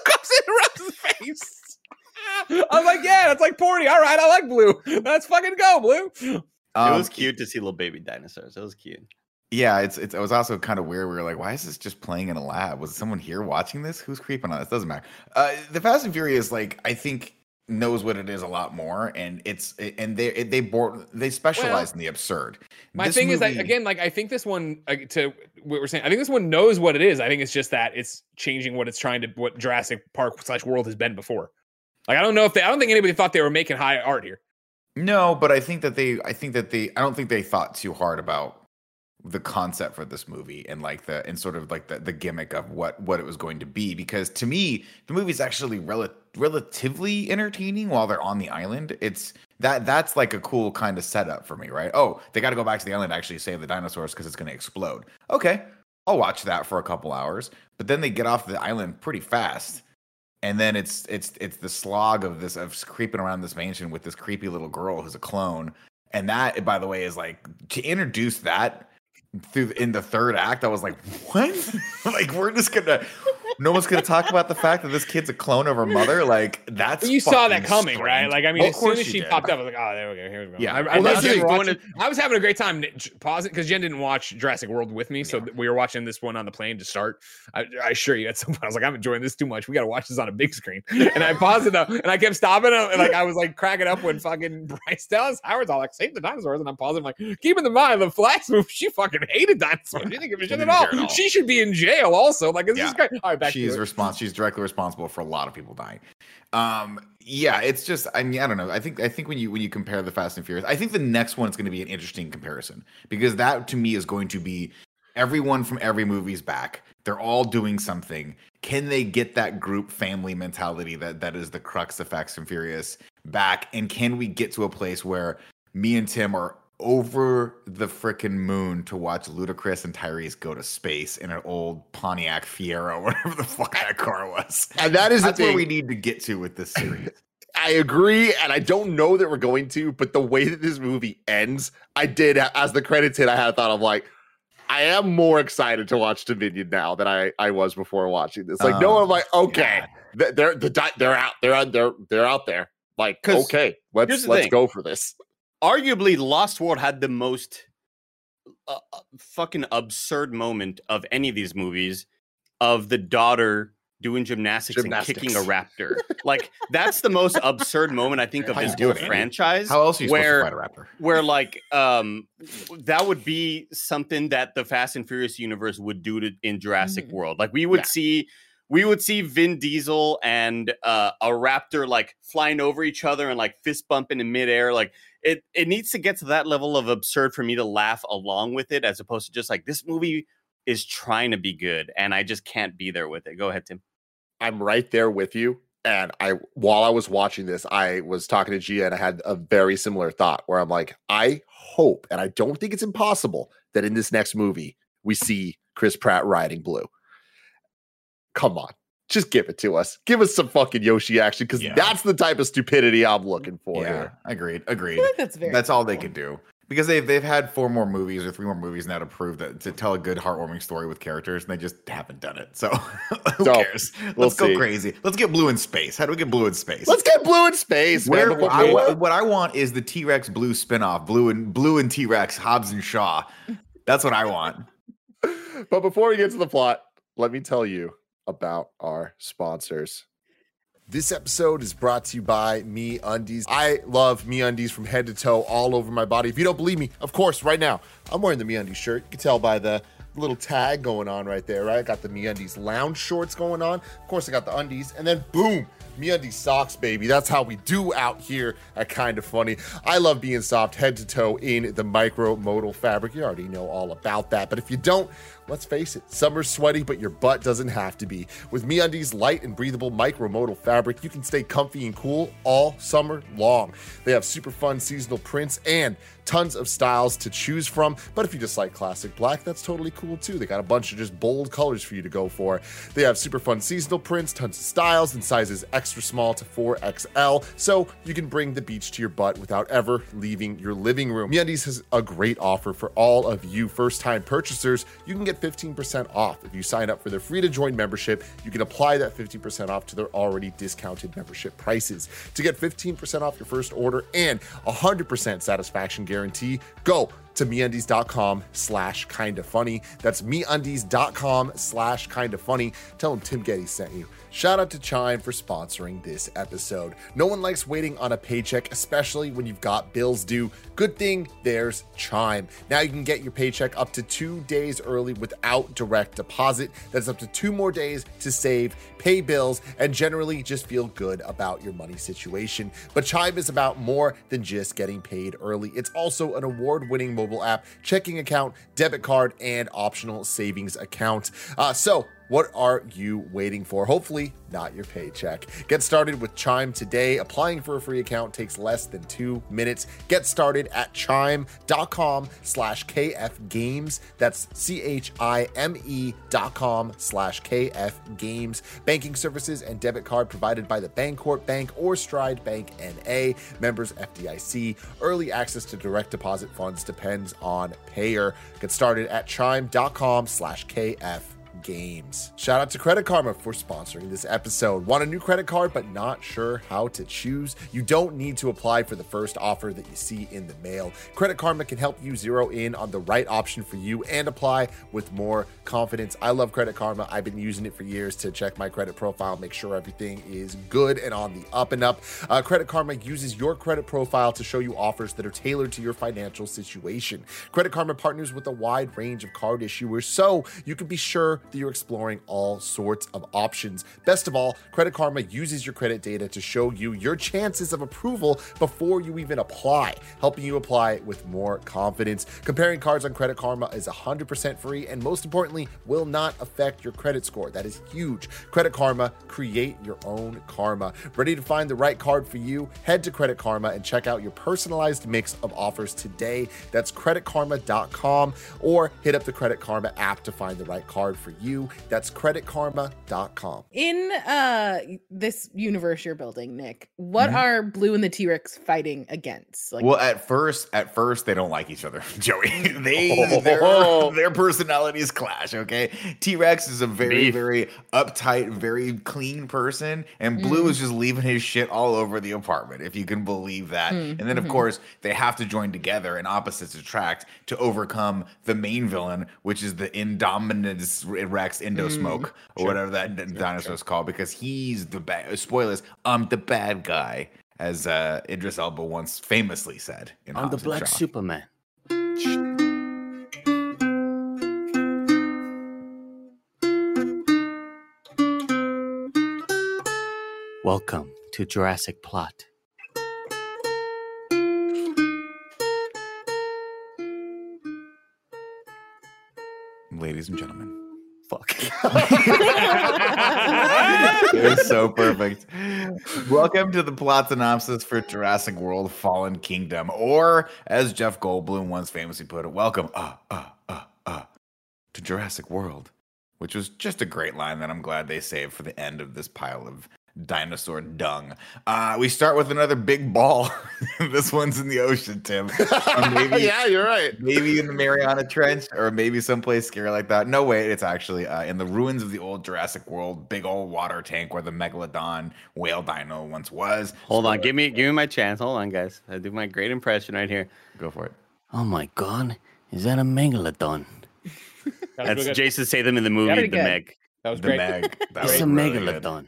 comes in and rubs his face. I was like, yeah, that's like Porty. All right, I like Blue. Let's fucking go, Blue. it Um, was cute to see little baby dinosaurs. It was cute. Yeah, it's, it's it was also kind of weird. We were like, why is this just playing in a lab? Was someone here watching this? Who's creeping on this? Doesn't matter. Uh, the Fast and Furious, like I think, knows what it is a lot more, and it's and they they bore, they specialize in the absurd. My This thing is that again, like I think this one uh, to what we're saying. I think this one knows what it is. I think it's just that it's changing what it's trying to what Jurassic Park slash World has been before. Like I don't know if they. I don't think anybody thought they were making high art here. No, but I think that they I think that they I don't think they thought too hard about the concept for this movie and like the and sort of like the, the gimmick of what what it was going to be because to me the movie's actually rel- relatively entertaining while they're on the island it's that that's like a cool kind of setup for me right oh they got to go back to the island to actually save the dinosaurs because it's going to explode okay i'll watch that for a couple hours but then they get off the island pretty fast and then it's it's it's the slog of this of creeping around this mansion with this creepy little girl who's a clone. And that by the way is like to introduce that through in the third act i was like what? [LAUGHS] Like we're just gonna no one's gonna talk about the fact that this kid's a clone of her mother like that's you saw that fucking coming, right? Like I mean, Well, as soon as she did. popped up, I was like, oh, there we go, here we go. Yeah. I, I, Well, was that's having just watching- I was having a great time. j- Pause it because Jen didn't watch Jurassic World with me, so Yeah. we were watching this one on the plane to start. I, I assure you, at some [LAUGHS] point, I was like, I'm enjoying this too much. We got to watch this on a big screen. And I paused it up, and I kept stopping, it, and like I was like cracking up when fucking [LAUGHS] Bryce Dallas Howard's all like, "Save the dinosaurs," and I'm pausing, I'm like, keeping in the mind the Flash movie, she fucking hated dinosaurs. She didn't give a shit at all. at all. She should be in jail also. Like, this Yeah. is great. All right, back she's to it. respons- she's directly responsible for a lot of people dying. Um yeah it's just i mean i don't know. I think i think when you when you compare the fast and furious i think the next one is going to be an interesting comparison because that to me is going to be everyone from every movie's back. They're all doing something. Can they get that group family mentality that that is the crux of fast and furious back? And can we get to a place where me and tim are over the freaking moon to watch Ludacris and Tyrese go to space in an old Pontiac Fiero, whatever the fuck that car was. And that is That's the where thing. we need to get to with this series. I agree, and I don't know that we're going to, but the way that this movie ends, I did as the credits hit, I had a thought of like, I am more excited to watch Dominion now than I I was before watching this. Like, no, Oh, I'm like, okay, God. they're the di- they're out, they're out, they're they're out there. Like, okay, let's let's thing. go for this. Arguably Lost World had the most uh, uh, fucking absurd moment of any of these movies of the daughter doing gymnastics, and kicking a raptor. [LAUGHS] like that's the most absurd moment I think of How this whole franchise. How else are you where supposed to fight a raptor? where like um that would be something that the Fast and Furious universe would do to in Jurassic Mhm. World. Like we would Yeah. see we would see Vin Diesel and uh, a raptor like flying over each other and like fist bumping in midair. Like it it needs to get to that level of absurd for me to laugh along with it as opposed to just like this movie is trying to be good and I just can't be there with it. Go ahead, Tim. I'm right there with you. And I, while I was watching this, I was talking to Gia and I had a very similar thought where I'm like, I hope, and I don't think it's impossible that in this next movie we see Chris Pratt riding blue. Come on, just give it to us. Give us some fucking Yoshi action because Yeah. that's the type of stupidity I'm looking for Yeah, here. agreed, I agreed. feel like that's very. That's all they cool. could do because they've they've had four more movies or three more movies now to prove that to tell a good heartwarming story with characters, and they just haven't done it. So [LAUGHS] who So, cares? we'll Let's go see. crazy. Let's get blue in space. How do we get blue in space? Let's get blue in space. man. Where Before- I, what, what I want is the T Rex blue spinoff, blue and blue and T Rex, Hobbs and Shaw. That's what I want. [LAUGHS] but before we get to the plot, let me tell you about our sponsors. This episode is brought to you by MeUndies. I love MeUndies from head to toe, all over my body. If you don't believe me, of course, right now, I'm wearing the MeUndies shirt. You can tell by the little tag going on right there, right? I got the MeUndies lounge shorts going on. Of course, I got the undies, and then boom, MeUndies socks, baby. That's how we do out here at Kinda Funny. I love being soft head to toe in the micro modal fabric. You already know all about that. But if you don't, let's face it, summer's sweaty, but your butt doesn't have to be. With MeUndies light and breathable micro modal fabric, you can stay comfy and cool all summer long. They have super fun seasonal prints and tons of styles to choose from. But if you just like classic black, that's totally cool too. They got a bunch of just bold colors for you to go for. They have super fun seasonal prints, tons of styles, and sizes extra small to 4XL, so you can bring the beach to your butt without ever leaving your living room. MeUndies has a great offer for all of you first-time purchasers. You can get 15% off if you sign up for their free-to-join membership. You can apply that 15% off to their already discounted membership prices. To get 15% off your first order and 100% satisfaction guarantee, go to meundies.com slash kinda funny. That's meundies.com slash kinda funny. Tell them Tim Gettys sent you. Shout out to Chime for sponsoring this episode. No one likes waiting on a paycheck, especially when you've got bills due. Good thing there's Chime. Now you can get your paycheck up to two days early without direct deposit. That's up to two more days to save, pay bills, and generally just feel good about your money situation. But Chime is about more than just getting paid early. It's also an award winning mobile app, checking account, debit card, and optional savings account. Uh, so, what are you waiting for? Hopefully, not your paycheck. Get started with Chime today. Applying for a free account takes less than two minutes. Get started at chime.com slash KF Games. That's C H I M E dot com slash KF Games. Banking services and debit card provided by the Bancorp Bank or Stride Bank NA. Members FDIC. Early access to direct deposit funds depends on payer. Get started at chime.com slash KF games. Shout out to Credit Karma for sponsoring this episode. Want a new credit card but not sure how to choose? You don't need to apply for the first offer that you see in the mail. Credit Karma can help you zero in on the right option for you and apply with more confidence. I love Credit Karma. I've been using it for years to check my credit profile, make sure everything is good and on the up and up. Uh, credit Karma uses your credit profile to show you offers that are tailored to your financial situation. Credit Karma partners with a wide range of card issuers so you can be sure that you're exploring all sorts of options. Best of all, Credit Karma uses your credit data to show you your chances of approval before you even apply, helping you apply with more confidence. Comparing cards on Credit Karma is 100% free and most importantly, will not affect your credit score. That is huge. Credit Karma, create your own karma. Ready to find the right card for you? Head to Credit Karma and check out your personalized mix of offers today. That's creditkarma.com or hit up the Credit Karma app to find the right card for you. That's creditkarma.com. In uh this universe you're building, Nick, what Mhm. are Blue and the T-Rex fighting against? Like well, at first, at first they don't like each other, [LAUGHS] Joey. they Oh. their, their personalities clash. Okay, T Rex is a very Beef. very uptight, very clean person, and Blue Mm. is just leaving his shit all over the apartment. If you can believe that. Mm, And then of mhm. course they have to join together, and opposites attract to overcome the main villain, which is the Indominus Rex Indosmoke or Sure. whatever that d- dinosaur's called, because he's the bad. Spoilers. I'm the bad guy. As uh, Idris Elba once famously said in I'm the Hobbs and Black Superman. Welcome to Jurassic Plot. Ladies and gentlemen. Fuck. [LAUGHS] it was so perfect. Welcome to the plot synopsis for Jurassic World Fallen Kingdom, or as Jeff Goldblum once famously put it, welcome uh, uh, uh, uh, to Jurassic World, which was just a great line that I'm glad they saved for the end of this pile of dinosaur dung. Uh, we start with another big ball. [LAUGHS] this one's in the ocean, Tim. [LAUGHS] Maybe yeah, you're right. maybe in the Mariana Trench or maybe someplace scary like that. No way, it's actually uh, in the ruins of the old Jurassic World, big old water tank where the megalodon whale dino once was. Hold on, give me give me my chance. Hold on, guys. I do my great impression right here. Go for it. Oh my god, is that a megalodon? That That's really good. Jason Statham in the movie The. Meg. That was The great. Meg. That It's was a really good.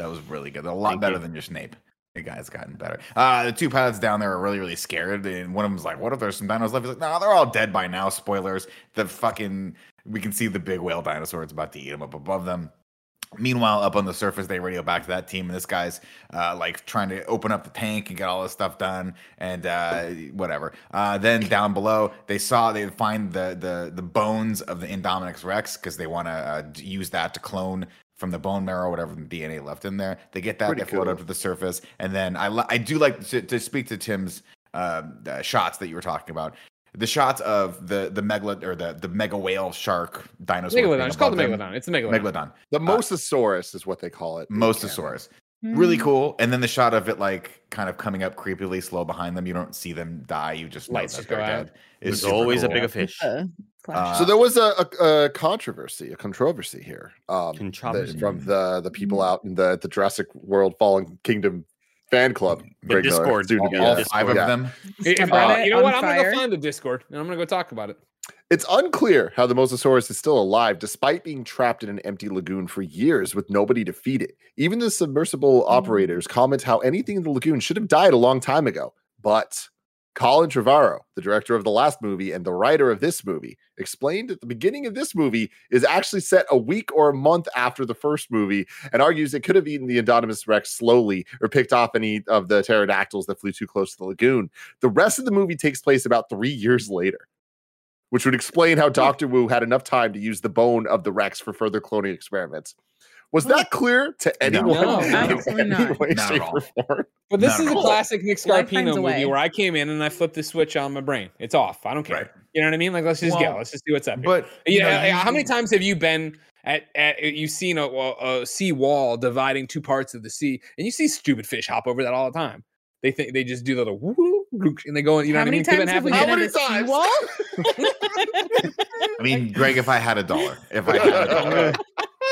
That was really good. A lot Thank better you. than your Snape. The guy's gotten better. Uh, the two pilots down there are really, really scared. And one of them's like, What if there's some dinos left? He's like, No, they're all dead by now. Spoilers. The fucking, we can see the big whale dinosaur. It's about to eat them up above them. Meanwhile, up on the surface, they radio back to that team, and this guy's uh, like trying to open up the tank and get all this stuff done, and uh, whatever. Uh, then down below, they saw they find the the the bones of the Indominus Rex because they want to uh, use that to clone from the bone marrow, whatever the DNA left in there. They get that, Pretty they float cool. up to the surface, and then I I do like to, to speak to Tim's um, the shots that you were talking about. The shots of the the megalo or the the mega whale shark dinosaur. Megalodon. It's called the above them. Megalodon. It's the Megalodon. Megalodon. The Mosasaurus is what they call it. Mosasaurus. Mm-hmm. Really cool. And then the shot of it like kind of coming up creepily slow behind them. You don't see them die. You just know Lights that just they're go dead. It's There's super always a bigger fish. Uh, Uh, So there was a, a, a controversy, a controversy here um, the- from the the people out in the the Jurassic World Fallen Kingdom fan club. The Greg Discord. soon all, all a- five of yeah. them. If- uh, you know what? I'm gonna go find the Discord and I'm gonna go talk about it. It's unclear how the Mosasaurus is still alive despite being trapped in an empty lagoon for years with nobody to feed it. Even the submersible operators comment how anything in the lagoon should have died a long time ago. But Colin Trevorrow, the director of the last movie and the writer of this movie, explained that the beginning of this movie is actually set a week or a month after the first movie and argues it could have eaten the Indominus Rex slowly or picked off any of the pterodactyls that flew too close to the lagoon. The rest of the movie takes place about three years later which would explain how hmm. Dr. Wu had enough time to use the bone of the Rex for further cloning experiments. Was that clear to anyone? No, in absolutely any not. way, Not shape, or form? But this Not is a all. classic Nick Lifetimes Scarpino movie away. where I came in and I flipped the switch on my brain. It's off. I don't care. Right. You know what I mean? Like let's just Well, go. Let's just see what's up. here. But you yeah, know, how many times have you been at, at you've seen a, a, a sea wall dividing two parts of the sea, and you see stupid fish hop over that all the time. They think they just do the little woo, woo, and they go. You know How what I mean? Give it times have we half been an at How many seawall? [LAUGHS] [LAUGHS] [LAUGHS] I mean, Greg, if I had a dollar, if I had a dollar,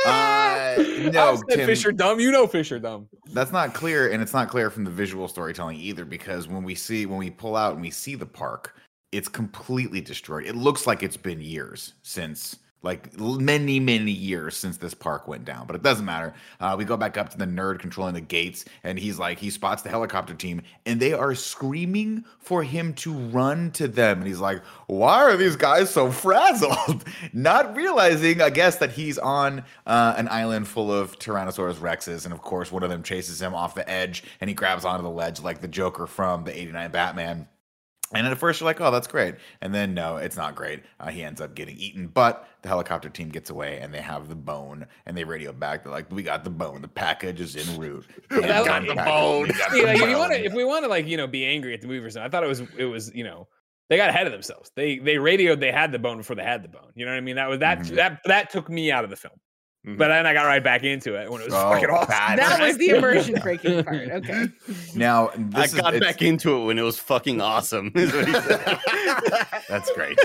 uh, no, I've Tim, fish are dumb. You know fish are dumb. that's not clear, and it's not clear from the visual storytelling either. Because when we see, when we pull out and we see the park, it's completely destroyed. It looks like it's been years since, like many, many years since this park went down. But it doesn't matter. Uh, we go back up to the nerd controlling the gates, and he's like, he spots the helicopter team, and they are screaming for him to run to them. And he's like, why are these guys so [LAUGHS] frazzled? Not realizing, I guess, that he's on uh, an island full of Tyrannosaurus Rexes. And of course, one of them chases him off the edge, and he grabs onto the ledge like the Joker from the 89 Batman. And at first, you're like, oh, that's great. And then, no, it's not great. Uh, he ends up getting eaten. But the helicopter team gets away and they have the bone and they radio back. They're like, we got the bone. The package is en route. [LAUGHS] We got the the bone. We got See, the like, if you want to, bone." if we want to, like you know, be angry at the movie or something, I thought it was, it was, you know, they got ahead of themselves. They they radioed they had the bone before they had the bone. You know what I mean? That was that Mhm. that that took me out of the film. Mhm. But then I got right back into it when it was Oh, fucking awesome. bad. that was the [LAUGHS] immersion breaking part. Okay. [LAUGHS] Now, I is, got back into it when it was fucking awesome. is what he said. [LAUGHS] That's great.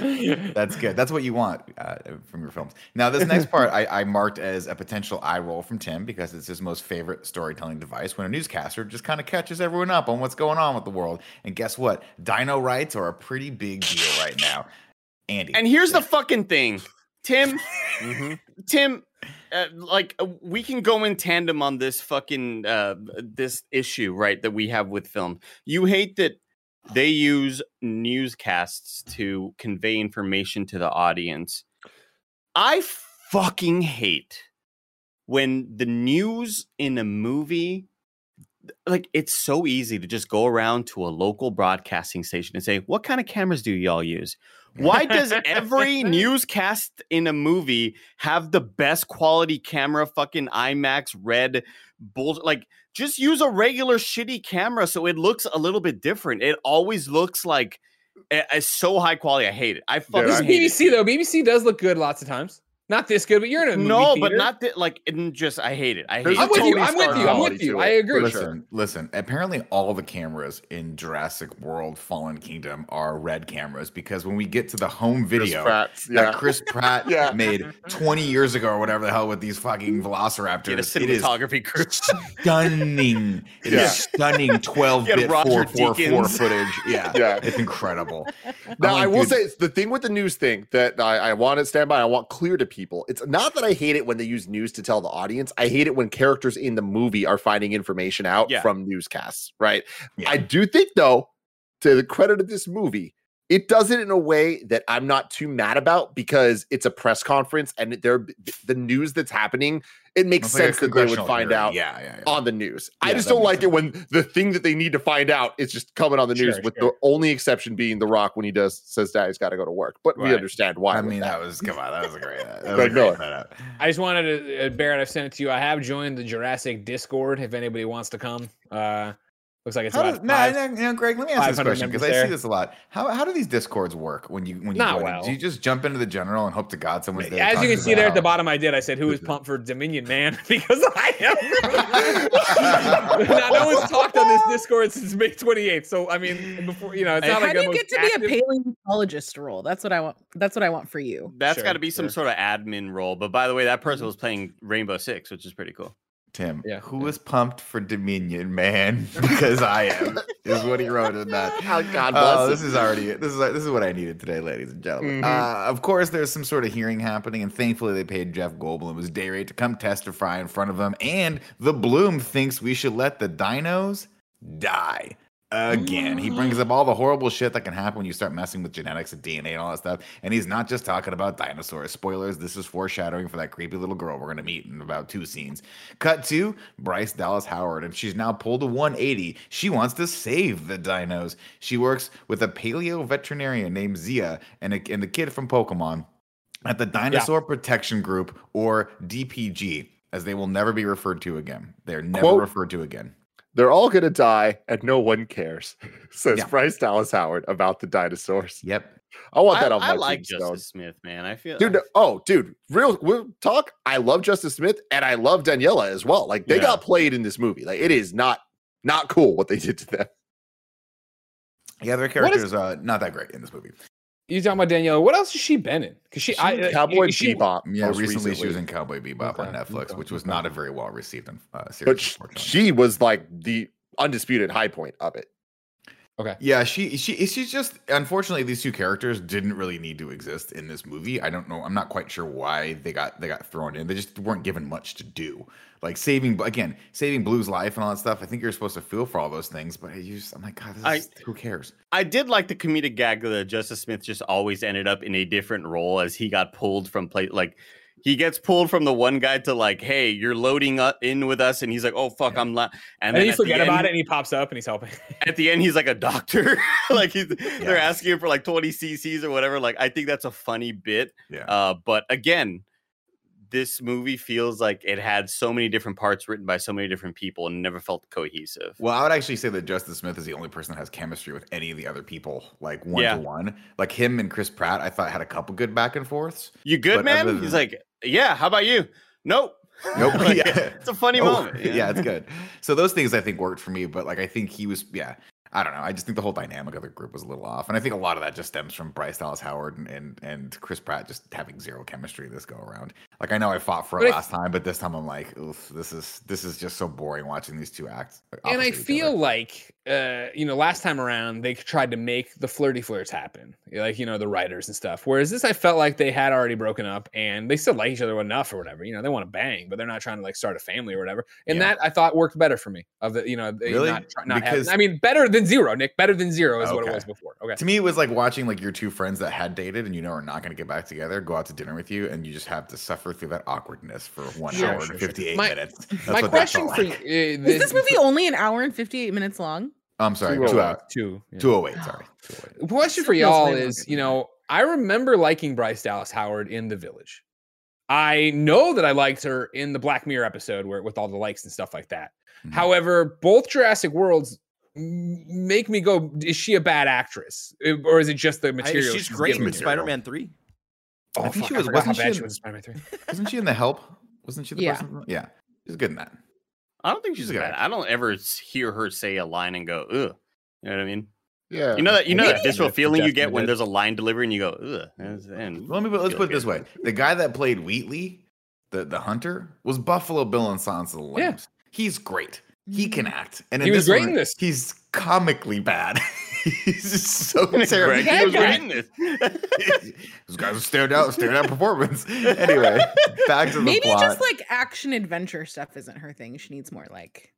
That's good. That's what you want uh, from your films. Now, this next part I, I marked as a potential eye roll from Tim because it's his most favorite storytelling device when a newscaster just kind of catches everyone up on what's going on with the world. And guess what? Dino rights are a pretty big deal right now. Andy. and here's the fucking thing, Tim. Mhm. Tim, uh, like uh, we can go in tandem on this fucking uh, this issue, right? That we have with film. You hate that they use newscasts to convey information to the audience. I fucking hate when the news in a movie like it's so easy to just go around to a local broadcasting station and say what kind of cameras do y'all use why does every [LAUGHS] newscast in a movie have the best quality camera fucking imax red bull like just use a regular shitty camera so it looks a little bit different it always looks like it's so high quality i hate it i fucking This is hate it. BBC though. BBC does look good lots of times. Not this good, but you're in a movie no but not that like in just i hate it I hate. It. I'm, with you. Totally I'm with you. I'm with you. I it, agree. for Listen, sure. listen. Apparently, all the cameras in Jurassic World: Fallen Kingdom are red cameras because when we get to the home Chris video that. Chris Pratt [LAUGHS] Yeah. made 20 years ago or whatever the hell with these fucking velociraptors, get a it is cinematography crew stunning. [LAUGHS] It is Yeah. stunning 12 bit 444 footage. [LAUGHS] Yeah, Yeah. it's incredible. Now, I'm I like, will dude, say it's the thing with the news thing that I, I want to stand by. I want clear to people. It's not that I hate it when they use news to tell the audience. I hate it when characters in the movie are finding information out Yeah. from newscasts. Right. Yeah. I do think though, to the credit of this movie, it does it in a way that I'm not too mad about because it's a press conference and there the news that's happening. It makes It's like sense that they would find hearing. out Yeah, yeah, yeah. on the news. I just don't makes like it when the thing that they need to find out is just coming on the news. Sure, with the only exception being The Rock when he does says Daddy's got to go to work. But we understand why. I mean, that. that was come on, that was a great. That [LAUGHS] was a great Miller. I just wanted to, uh, Barrett, I've sent it to you. I have joined the Jurassic Discord if anybody wants to come. Uh, looks like it's How about does, no, five- no, no, Greg, let me ask this question because I see this a lot. How, how do these discords work when you when you Not well. Do you just jump into the general and hope to God someone's there? As you can see there at the bottom, I did. I said, "Who is [LAUGHS] pumped for Dominion, man?" [LAUGHS] because I am. [LAUGHS] now, no one's talked on this Discord since May 28th. So I mean, before you know, it's not How like do you get to be a paleontologist role? That's what I want. That's what I want for you. That's Sure, got to be some sure. sort of admin role. But by the way, that person mm-hmm. was playing Rainbow Six, which is pretty cool. Tim, Yeah. who is pumped for Dominion, man? [LAUGHS] Because I am. is what he wrote in that. How God Oh, bless this him. is already this is this is what I needed today, ladies and gentlemen. Mhm. Uh, of course, there's some sort of hearing happening, and thankfully they paid Jeff Goldblum his day rate to come testify in front of them. And the Bloom thinks we should let the dinos die again. He brings up all the horrible shit that can happen when you start messing with genetics and DNA and all that stuff. And he's not just talking about dinosaurs. Spoilers: this is foreshadowing for that creepy little girl we're gonna meet in about two scenes. Cut to Bryce Dallas Howard, and she's now pulled a 180. She wants to save the dinos. She works with a paleo veterinarian named Zia and, a, and the kid from Pokemon at the Dinosaur Protection Group, or DPG, as they will never be referred to again. They're never Quote- referred to again. They're all gonna die, and no one cares. [LAUGHS] Says Yeah. Bryce Dallas Howard about the dinosaurs. Yep. I want I, that on my I like tombstone. Justice Smith, man. I feel Dude, oh, dude, real, real talk. I love Justice Smith and I love Daniella as well. Like they Yeah. got played in this movie. Like it is not not cool what they did to them. Yeah, their What is- characters uh not that great in this movie. You talking about Danielle? What else has she been in? Because she, She I, uh, Cowboy she, Bebop. Yeah, most recently, she was in Cowboy Bebop on Netflix, okay, which was not a very well received uh, series. but she was like the undisputed high point of it. Yeah, she she she's just unfortunately these two characters didn't really need to exist in this movie. I don't know. I'm not quite sure why they got they got thrown in. They just weren't given much to do. Like saving again, saving Blue's life and all that stuff. I think you're supposed to feel for all those things, but you just, I'm like, God, this I- is, who cares? I did like the comedic gag that Justice Smith just always ended up in a different role as he got pulled from play. Like he gets pulled from the one guy to like, hey, you're loading up in with us, and he's like, oh fuck, Yeah. I'm la-. and And, then then you at the forget about end- it, and he pops up and he's helping. [LAUGHS] At the end, he's like a doctor. [LAUGHS] like he's, they're asking him for like 20 cc's or whatever. Like I think that's a funny bit. Yeah. Uh, but again, this movie feels like it had so many different parts written by so many different people and never felt cohesive. Well, I would actually say that Justice Smith is the only person that has chemistry with any of the other people, like one Yeah. to one. Like him and Chris Pratt, I thought had a couple good back and forths. You good, man? other He's like, yeah. How about you? Nope. Nope. [LAUGHS] Like, yeah. It's a funny Oh, moment. Yeah. it's good. [LAUGHS] So those things I think worked for me, but like I think he was, yeah. I don't know. I just think the whole dynamic of the group was a little off, and I think a lot of that just stems from Bryce Dallas Howard and and, and Chris Pratt just having zero chemistry this go around. Like I know I fought for it last time, but this time I'm like, oof, this is this is just so boring watching these two act. and I feel other. like, uh, you know, last time around they tried to make the flirty flirts happen, like you know the writers and stuff. Whereas this, I felt like they had already broken up and they still like each other enough or whatever. You know, they want to bang, but they're not trying to like start a family or whatever. And Yeah. that I thought worked better for me. Of the, you know, Really? not, not Because- having, I mean, better than zero, Nick. Better than zero is what it was before. Okay. To me, it was like watching like your two friends that had dated and you know are not going to get back together go out to dinner with you, and you just have to suffer through that awkwardness for one Sure, hour sure, and fifty eight My- minutes. [LAUGHS] That's My question for like. you uh, Is this movie only an hour and 58 minutes long? I'm sorry, Two two hours, two. yeah. two oh eight. Sorry, 208. Question for y'all is, you know, I remember liking Bryce Dallas Howard in The Village. I know that I liked her in the Black Mirror episode where with all the likes and stuff like that. Mhm. However, both Jurassic Worlds make me go, is she a bad actress? Or is it just the I- material? she's great in. Spider-Man Three. Oh, I think fuck, she was- forgot how wasn't she bad in- she was in Spider-Man 3. Wasn't she in the Help? Wasn't she the Yeah. person? From, yeah, she's good in that. I don't think she's She's good bad. I don't ever hear her say a line and go, ugh. You know what I mean? Yeah. You know that you know that Maybe- visceral feeling you get when there's a line delivery and you go, ugh. And, and Let me put, let's feel put it this way: the guy that played Wheatley, the the hunter, was Buffalo Bill in Silence of the Yeah. Lambs. He's great. He can mm. act, and He was this great one, in this. He's comically bad. [LAUGHS] he's just so Greg, terrible. he was Greg. great in this. [LAUGHS] This guy's a staring out, staring out performance. Anyway, back to the plot. Maybe plot. just like action adventure stuff isn't her thing. She needs more like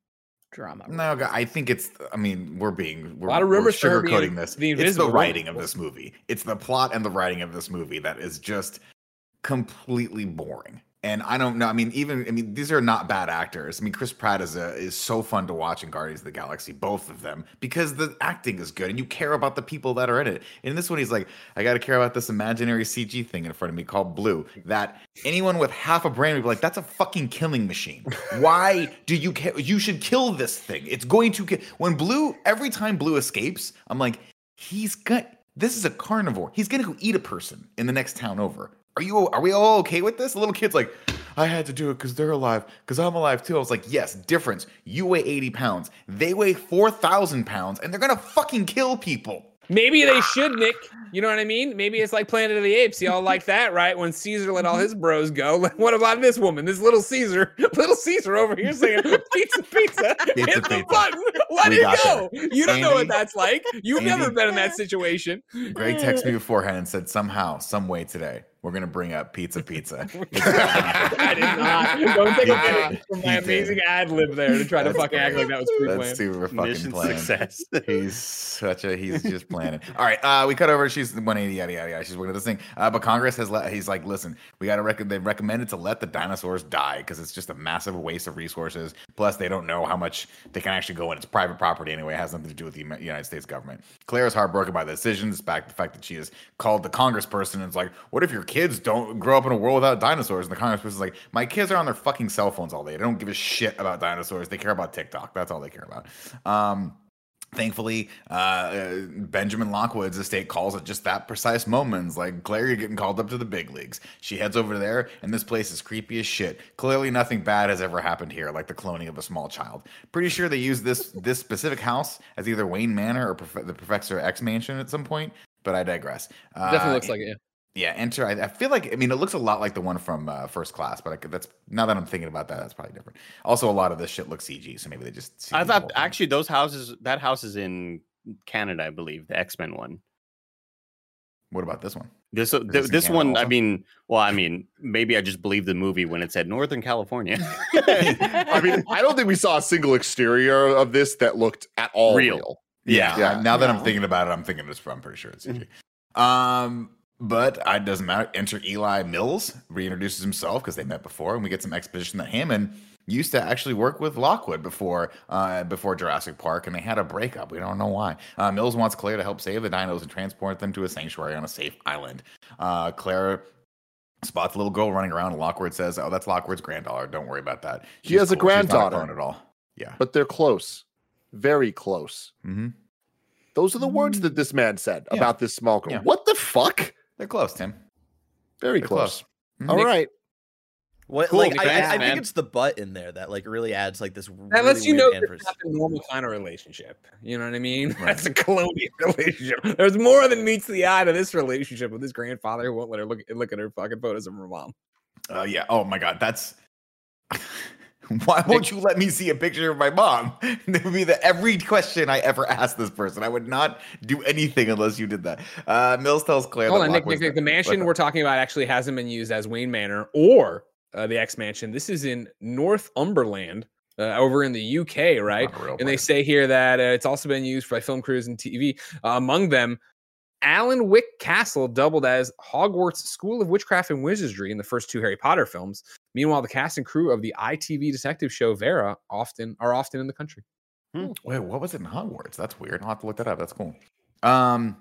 drama. No, gu- I think it's. I mean, we're being we're, lot of we're rumors for her being sugarcoating this. the it's the writing of this movie. It's the plot and the writing of this movie that is just completely boring. And I don't know. I mean, even I mean, these are not bad actors. I mean, Chris Pratt is a, is so fun to watch in Guardians of the Galaxy, both of them, because the acting is good and you care about the people that are in it. In this one, he's like, I got to care about this imaginary CG thing in front of me called Blue. That anyone with half a brain would be like, that's a fucking killing machine. Why do you care? You should kill this thing. It's going to kill. When Blue, every time Blue escapes, I'm like, he's got. This is a carnivore. He's gonna go eat a person in the next town over. Are you? Are we all okay with this? The little kid's like, I had to do it because they're alive. Because I'm alive too. I was like, yes, difference. You weigh 80 pounds. They weigh 4,000 pounds, and they're gonna fucking kill people. Maybe they should, Nick. You know what I mean? Maybe it's like Planet of the Apes. Y'all like that, right? When Caesar let all his mm-hmm. bros go. [LAUGHS] What about this woman? This little Caesar, [LAUGHS] little Caesar over here saying [LAUGHS] pizza, pizza, Pizza, hit the pizza. button, let We it go. You don't know what that's like. You've never been in that situation. Greg texted me beforehand and said, somehow, some way today, we're gonna bring up pizza, pizza. [LAUGHS] I did not. Don't take a minute from my He did. amazing ad lib there to try to That's fucking act like that was pre-planned. That's super fucking Mission planned. success. [LAUGHS] He's such a he's just planning. All right, uh, we cut over. She's 180 yada yada yada. She's working at this thing, uh, but Congress has let. He's like, listen, we got to rec- They recommended to let the dinosaurs die because it's just a massive waste of resources. Plus, they don't know how much they can actually go in. It's private property anyway. It has nothing to do with the United States government. Claire is heartbroken by the decision. Despite the fact that she has called the congressperson and is like, what if your kids don't grow up in a world without dinosaurs? And the congressperson's like, my kids are on their fucking cell phones all day. They don't give a shit about dinosaurs. They care about TikTok. That's all they care about. Um, Thankfully, uh, uh, Benjamin Lockwood's estate calls at just that precise moment. It's like, Claire, you're getting called up to the big leagues. She heads over there, and this place is creepy as shit. Clearly, nothing bad has ever happened here, like the cloning of a small child. Pretty sure they used this [LAUGHS] this specific house as either Wayne Manor or Prof- the Professor X Mansion at some point, but I digress. Uh, Definitely looks like it. Yeah. Yeah, enter. I, I feel like I mean it looks a lot like the one from uh, First Class, but I that's now that I'm thinking about that, that's probably different. Also, a lot of this shit looks CG, so maybe they just. I CG'd the thought actually those houses, that house is in Canada, I believe, the X Men one. What about this one? This this th- in this Canada one, I mean, well, I mean, maybe I just believed the movie when it said Northern California. [LAUGHS] [LAUGHS] I mean, I don't think we saw a single exterior of this that looked at all Real. real. Yeah, Yeah. Now that I'm thinking about it, I'm thinking this. I'm pretty sure it's CG. Um, but it doesn't matter. Enter Eli Mills, reintroduces himself because they met before, and we get some exposition that Hammond used to actually work with Lockwood before uh, before Jurassic Park, and they had a breakup. We don't know why. Uh, Mills wants Claire to help save the dinos and transport them to a sanctuary on a safe island. Uh, Claire spots a little girl running around, and Lockwood says, "Oh, that's Lockwood's granddaughter. Don't worry about that. He has a She's not granddaughter. at all." Yeah. But they're close, very close. hmm Those are the words that this man said Yeah. about this small girl. Yeah. What the fuck? They're close, Tim. Very They're close. close. All Nick- right. What, Cool, like, Nick, I, I, thanks, I man. think it's the butt in there that like really adds like this. That really lets you know emphasis. that's not a normal kind of relationship. You know what I mean? [LAUGHS] Right. That's a colonial [LAUGHS] relationship. There's more than meets the eye to this relationship with this grandfather who won't let her look look at her fucking photos of her mom. Uh, yeah. Oh my God. That's. [LAUGHS] Why won't you let me see a picture of my mom? [LAUGHS] That would be the every question I ever asked this person. I would not do anything unless you did that. Uh, Mills tells Claire. Hold that on, Nick, Nick, Nick. The mansion we're talking about actually hasn't been used as Wayne Manor or uh, the X Mansion. This is in Northumberland, uh, over in the UK, right? And they say here that uh, it's also been used by film crews and TV. Uh, among them, Alnwick Castle doubled as Hogwarts School of Witchcraft and Wizardry in the first two Harry Potter films. Meanwhile, the cast and crew of the ITV detective show Vera often are often in the country. Wait, what was it in Hogwarts? That's weird. I'll have to look that up. That's cool. Um,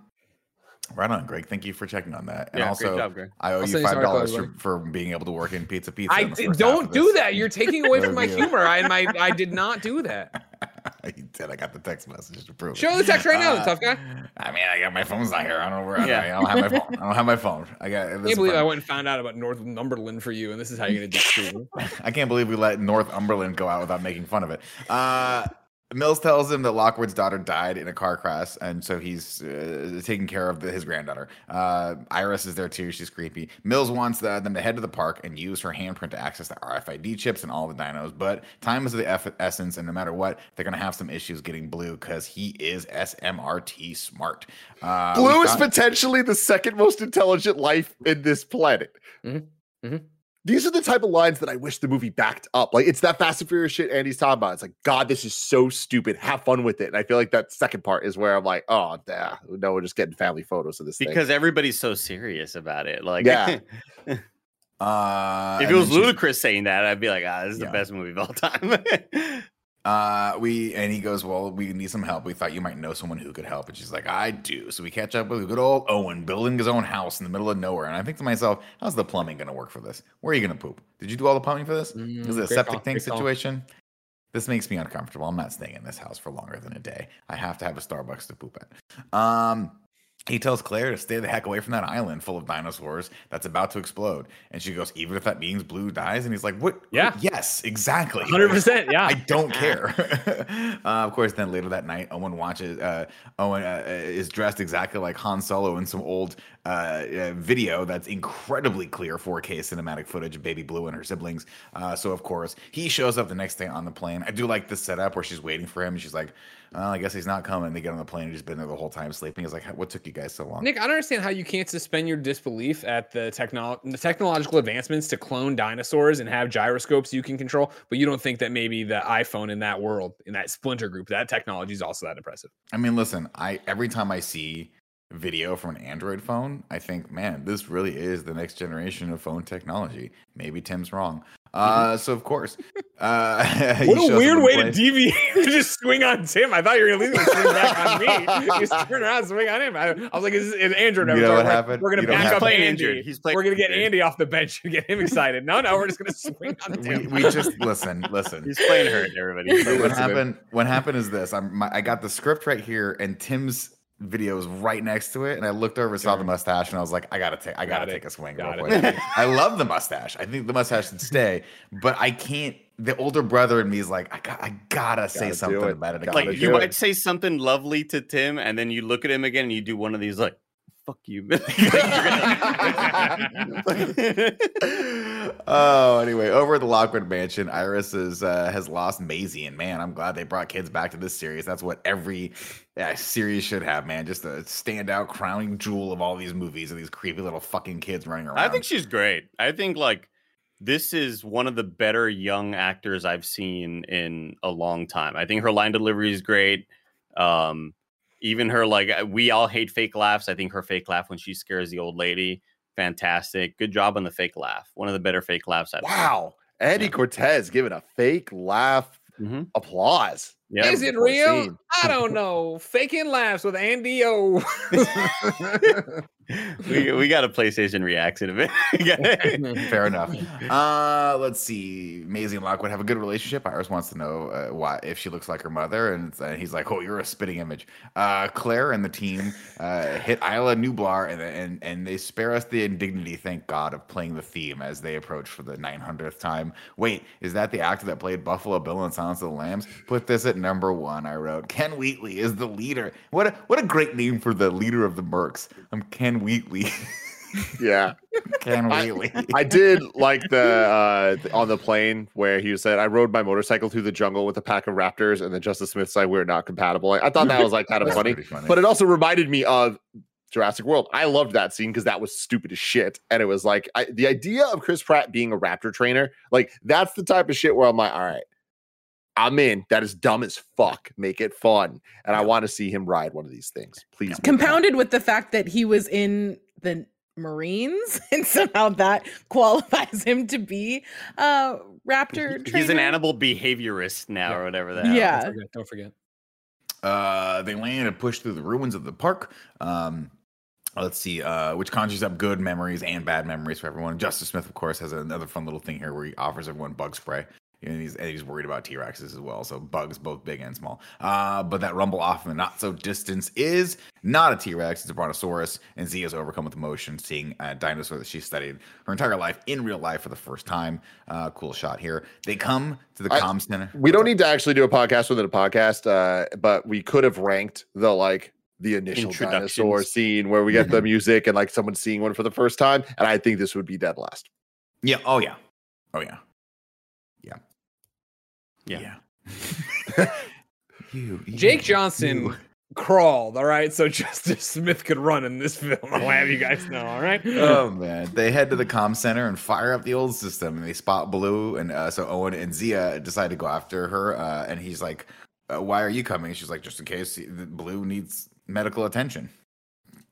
right on, Greg. Thank you for checking on that. And yeah, also, great job, Greg. I owe I'll you five dollars for, for being able to work in Pizza Pizza. I in the d- first half don't do that. You're taking away [LAUGHS] from my humor. I my I did [LAUGHS] not do that. [LAUGHS] you did. I got the text message to prove it. Show the text right now, Uh, tough guy. I mean, I got my phone's not here. I don't know where. Yeah. I don't have my phone. [LAUGHS] I don't have my phone. I got. I can't believe I funny. went and found out about Northumberland for you, and this is how you're gonna do [LAUGHS] it. I can't believe we let Northumberland go out without making fun of it. Uh, Mills tells him that Lockwood's daughter died in a car crash, and so he's uh, taking care of the, his granddaughter. Uh, Iris is there too. She's creepy. Mills wants the, them to head to the park and use her handprint to access the RFID chips and all the dinos. But time is the eff- essence, and no matter what, they're gonna have some issues getting Blue because he is SMRT smart. Uh, Blue is found- potentially the second most intelligent life in this planet. Mhm. Mhm. These are the type of lines that I wish the movie backed up. Like it's that Fast and Furious shit Andy's talking about. It's like, God, this is so stupid. Have fun with it. And I feel like that second part is where I'm like, oh, nah, no, we're just getting family photos of this thing. because everybody's so serious about it. Like, Yeah. [LAUGHS] Uh, if it was Ludacris saying that, I'd be like, ah, this is Yeah. the best movie of all time. [LAUGHS] Uh, we and he goes, well, we need some help. We thought you might know someone who could help, and she's like, I do. So we catch up with a good old Owen building his own house in the middle of nowhere. And I think to myself, how's the plumbing going to work for this? Where are you going to poop? Did you do all the plumbing for this? Is Mm, it a septic tank situation? This makes me uncomfortable. I'm not staying in this house for longer than a day. I have to have a Starbucks to poop at. Um, he tells Claire to stay the heck away from that island full of dinosaurs that's about to explode. And she goes, even if that means Blue dies. And he's like, what? Yeah. Yes, exactly. Hundred percent. Yeah. [LAUGHS] I don't care. [LAUGHS] uh, of course, then later that night, Owen watches. Uh, Owen uh, is dressed exactly like Han Solo in some old uh, uh, video that's incredibly clear 4K cinematic footage of Baby Blue and her siblings. Uh, so of course, he shows up the next day on the plane. I do like this setup where she's waiting for him. and She's like, well, "I guess he's not coming." They get on the plane and he's been there the whole time sleeping. He's like, "What took you guys so long?" Nick, I don't understand how you can't suspend your disbelief at the, technolo- the technological advancements to clone dinosaurs and have gyroscopes you can control, but you don't think that maybe the iPhone in that world, in that splinter group, that technology is also that impressive. I mean, listen, I every time I see video from an Android phone, I think, man, this really is the next generation of phone technology. Maybe Tim's wrong. Uh, so of course, uh, [LAUGHS] What a weird in way to deviate [LAUGHS] just swing on Tim. I thought you were going to leave me swing back on me. [LAUGHS] You just turn around and swing on him. I, I was like, is, is Andrew You know talking what about- happened? We're gonna don't back up playing Andy. injured. He's playing We're going to get injured. Andy off the bench and get him excited. No, no, we're just going to swing on Tim. we just listen, listen. He's playing hurt, everybody. So what happened? What happened is this: I'm my, I got the script right here, and Tim's video is right next to it, and I looked over, saw the mustache, and I was like, I gotta take, I gotta Got it. take a swing. Got real quick. [LAUGHS] I love the mustache. I think the mustache should stay, but I can't. The older brother in me is like, I got, I gotta say Gotta do something it. about it. I Gotta gotta like you it. might say something lovely to Tim, and then you look at him again and you do one of these like, "Fuck you." [LAUGHS] [LAUGHS] oh, anyway, over at the Lockwood Mansion, Iris is uh, has lost Maisie, and man, I'm glad they brought kids back to this series. That's what every uh, series should have, man. Just a standout crowning jewel of all these movies and these creepy little fucking kids running around. I think she's great. I think like this is one of the better young actors I've seen in a long time. I think her line delivery is great. Um, even her like uh, we all hate fake laughs. I think her fake laugh when she scares the old lady, fantastic. Good job on the fake laugh. One of the better fake laughs I've wow. Eddie Yeah. Cortez giving a fake laugh seen. Mhm. applause. Is it real? I don't know. Faking laughs with Andy O. [LAUGHS] [LAUGHS] [LAUGHS] we we got a PlayStation reaction in [LAUGHS] [LAUGHS] it. Fair enough. Uh, let's see. Maisie and Lockwood have a good relationship. Iris wants to know uh, why if she looks like her mother, and uh, he's like, "Oh, you're a spitting image." Uh, Claire and the team uh, hit Isla Nublar, and, and and they spare us the indignity, thank God, of playing the theme as they approach for the 900th time. Wait, is that the actor that played Buffalo Bill in Silence of the Lambs? Put this at number one. I wrote Ken Wheatley is the leader. What a what a great name for the leader of the Mercs. I'm Ken Wheatley. yeah. [LAUGHS] Ken I- Wheatley. I did like the uh on the plane where he said I rode my motorcycle through the jungle with a pack of raptors and then Justice Smith said we're not compatible. I thought that was like kind of funny. funny. But it also reminded me of Jurassic World. I loved that scene because that was stupid as shit. And it was like I, the idea of Chris Pratt being a raptor trainer, like that's the type of shit where I'm like, all right, I'm in. That is dumb as fuck. Make it fun. And I want to see him ride one of these things. Please. make it happen. compounded with the fact that he was in the Marines, [LAUGHS] and somehow that qualifies him to be a raptor. He's an animal behaviorist now, Yeah. or whatever that. Yeah. Don't forget. Don't forget. Uh, they land and push through the ruins of the park. Um, let's see, uh, which conjures up good memories and bad memories for everyone. Justice Smith, of course, has another fun little thing here where he offers everyone bug spray. And he's, and he's worried about T Rexes as well. So bugs, both big and small. Uh, but that rumble off in the not so distance is not a T Rex. It's a Brontosaurus. And Zia's overcome with emotion, seeing a dinosaur that she studied her entire life in real life for the first time. Uh, cool shot here. They come to the I- comm center. We don't need to actually do a podcast within a podcast, uh, but we could have ranked the like the initial dinosaur scene where we get the music and like someone seeing one for the first time, and I think this would be dead last. Yeah. Oh, yeah. Oh, yeah. Yeah. Yeah. Yeah. [LAUGHS] you, you, Jake Johnson you. crawled. All right, so [LAUGHS] Justice Smith could run in this film. I'll have you guys know. All right. [LAUGHS] oh man, they head to the comm center and fire up the old system, and they spot Blue, and uh, so Owen and Zia decide to go after her, uh, and he's like, uh, "Why are you coming?" She's like, "Just in case Blue needs medical attention."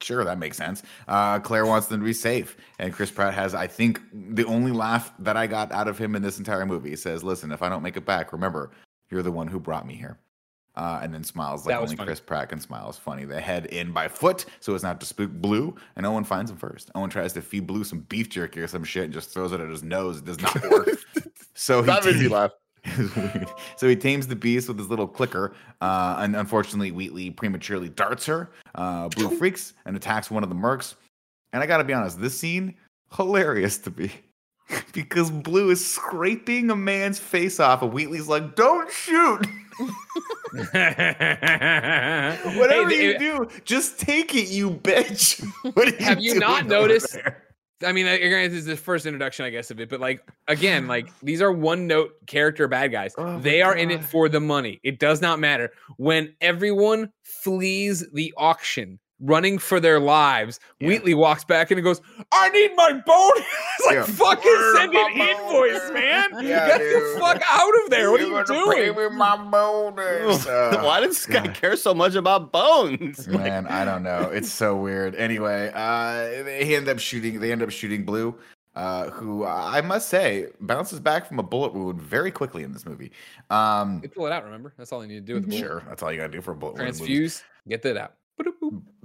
Sure, that makes sense. Uh, Claire wants them to be safe, and Chris Pratt has, I think, the only laugh that I got out of him in this entire movie. He says, "Listen, if I don't make it back, remember, you're the one who brought me here." Uh, and then smiles like only funny. Chris Pratt can smile. It's funny. They head in by foot so as not to spook Blue, and Owen finds him first. Owen tries to feed Blue some beef jerky or some shit and just throws it at his nose. It does not work. [LAUGHS] so he That made me laugh. It weird. So he tames the beast with his little clicker, uh, and unfortunately, Wheatley prematurely darts her. Uh, Blue [LAUGHS] freaks and attacks one of the mercs. And I got to be honest, this scene hilarious to me [LAUGHS] because Blue is scraping a man's face off, and Wheatley's like, "Don't shoot." [LAUGHS] Whatever Hey, you they- do, just take it, you bitch. What are Have you doing not noticed- there? I mean, this is the first introduction, I guess, of it, but like again, like [SIGHS] these are one note character bad guys. Oh they are in it for the money. It does not matter when everyone flees the auction. Running for their lives, Yeah. Wheatley walks back and he goes, "I need my bonus." [LAUGHS] it's like Yeah. fucking Where's send an invoice, bonus? man. [LAUGHS] Yeah, Get the fuck out of there. What are You're you gonna pay doing? me my bonus. [LAUGHS] Uh, Why does this guy God. care so much about bones? Like, Man, I don't know. It's so weird. Anyway, uh, they end up shooting. They end up shooting Blue, uh, who I must say bounces back from a bullet wound very quickly in this movie. Um, They pull it out. Remember, that's all they need to do with the bullet. sure, that's all you gotta do for a bullet wound. Transfuse, get that out.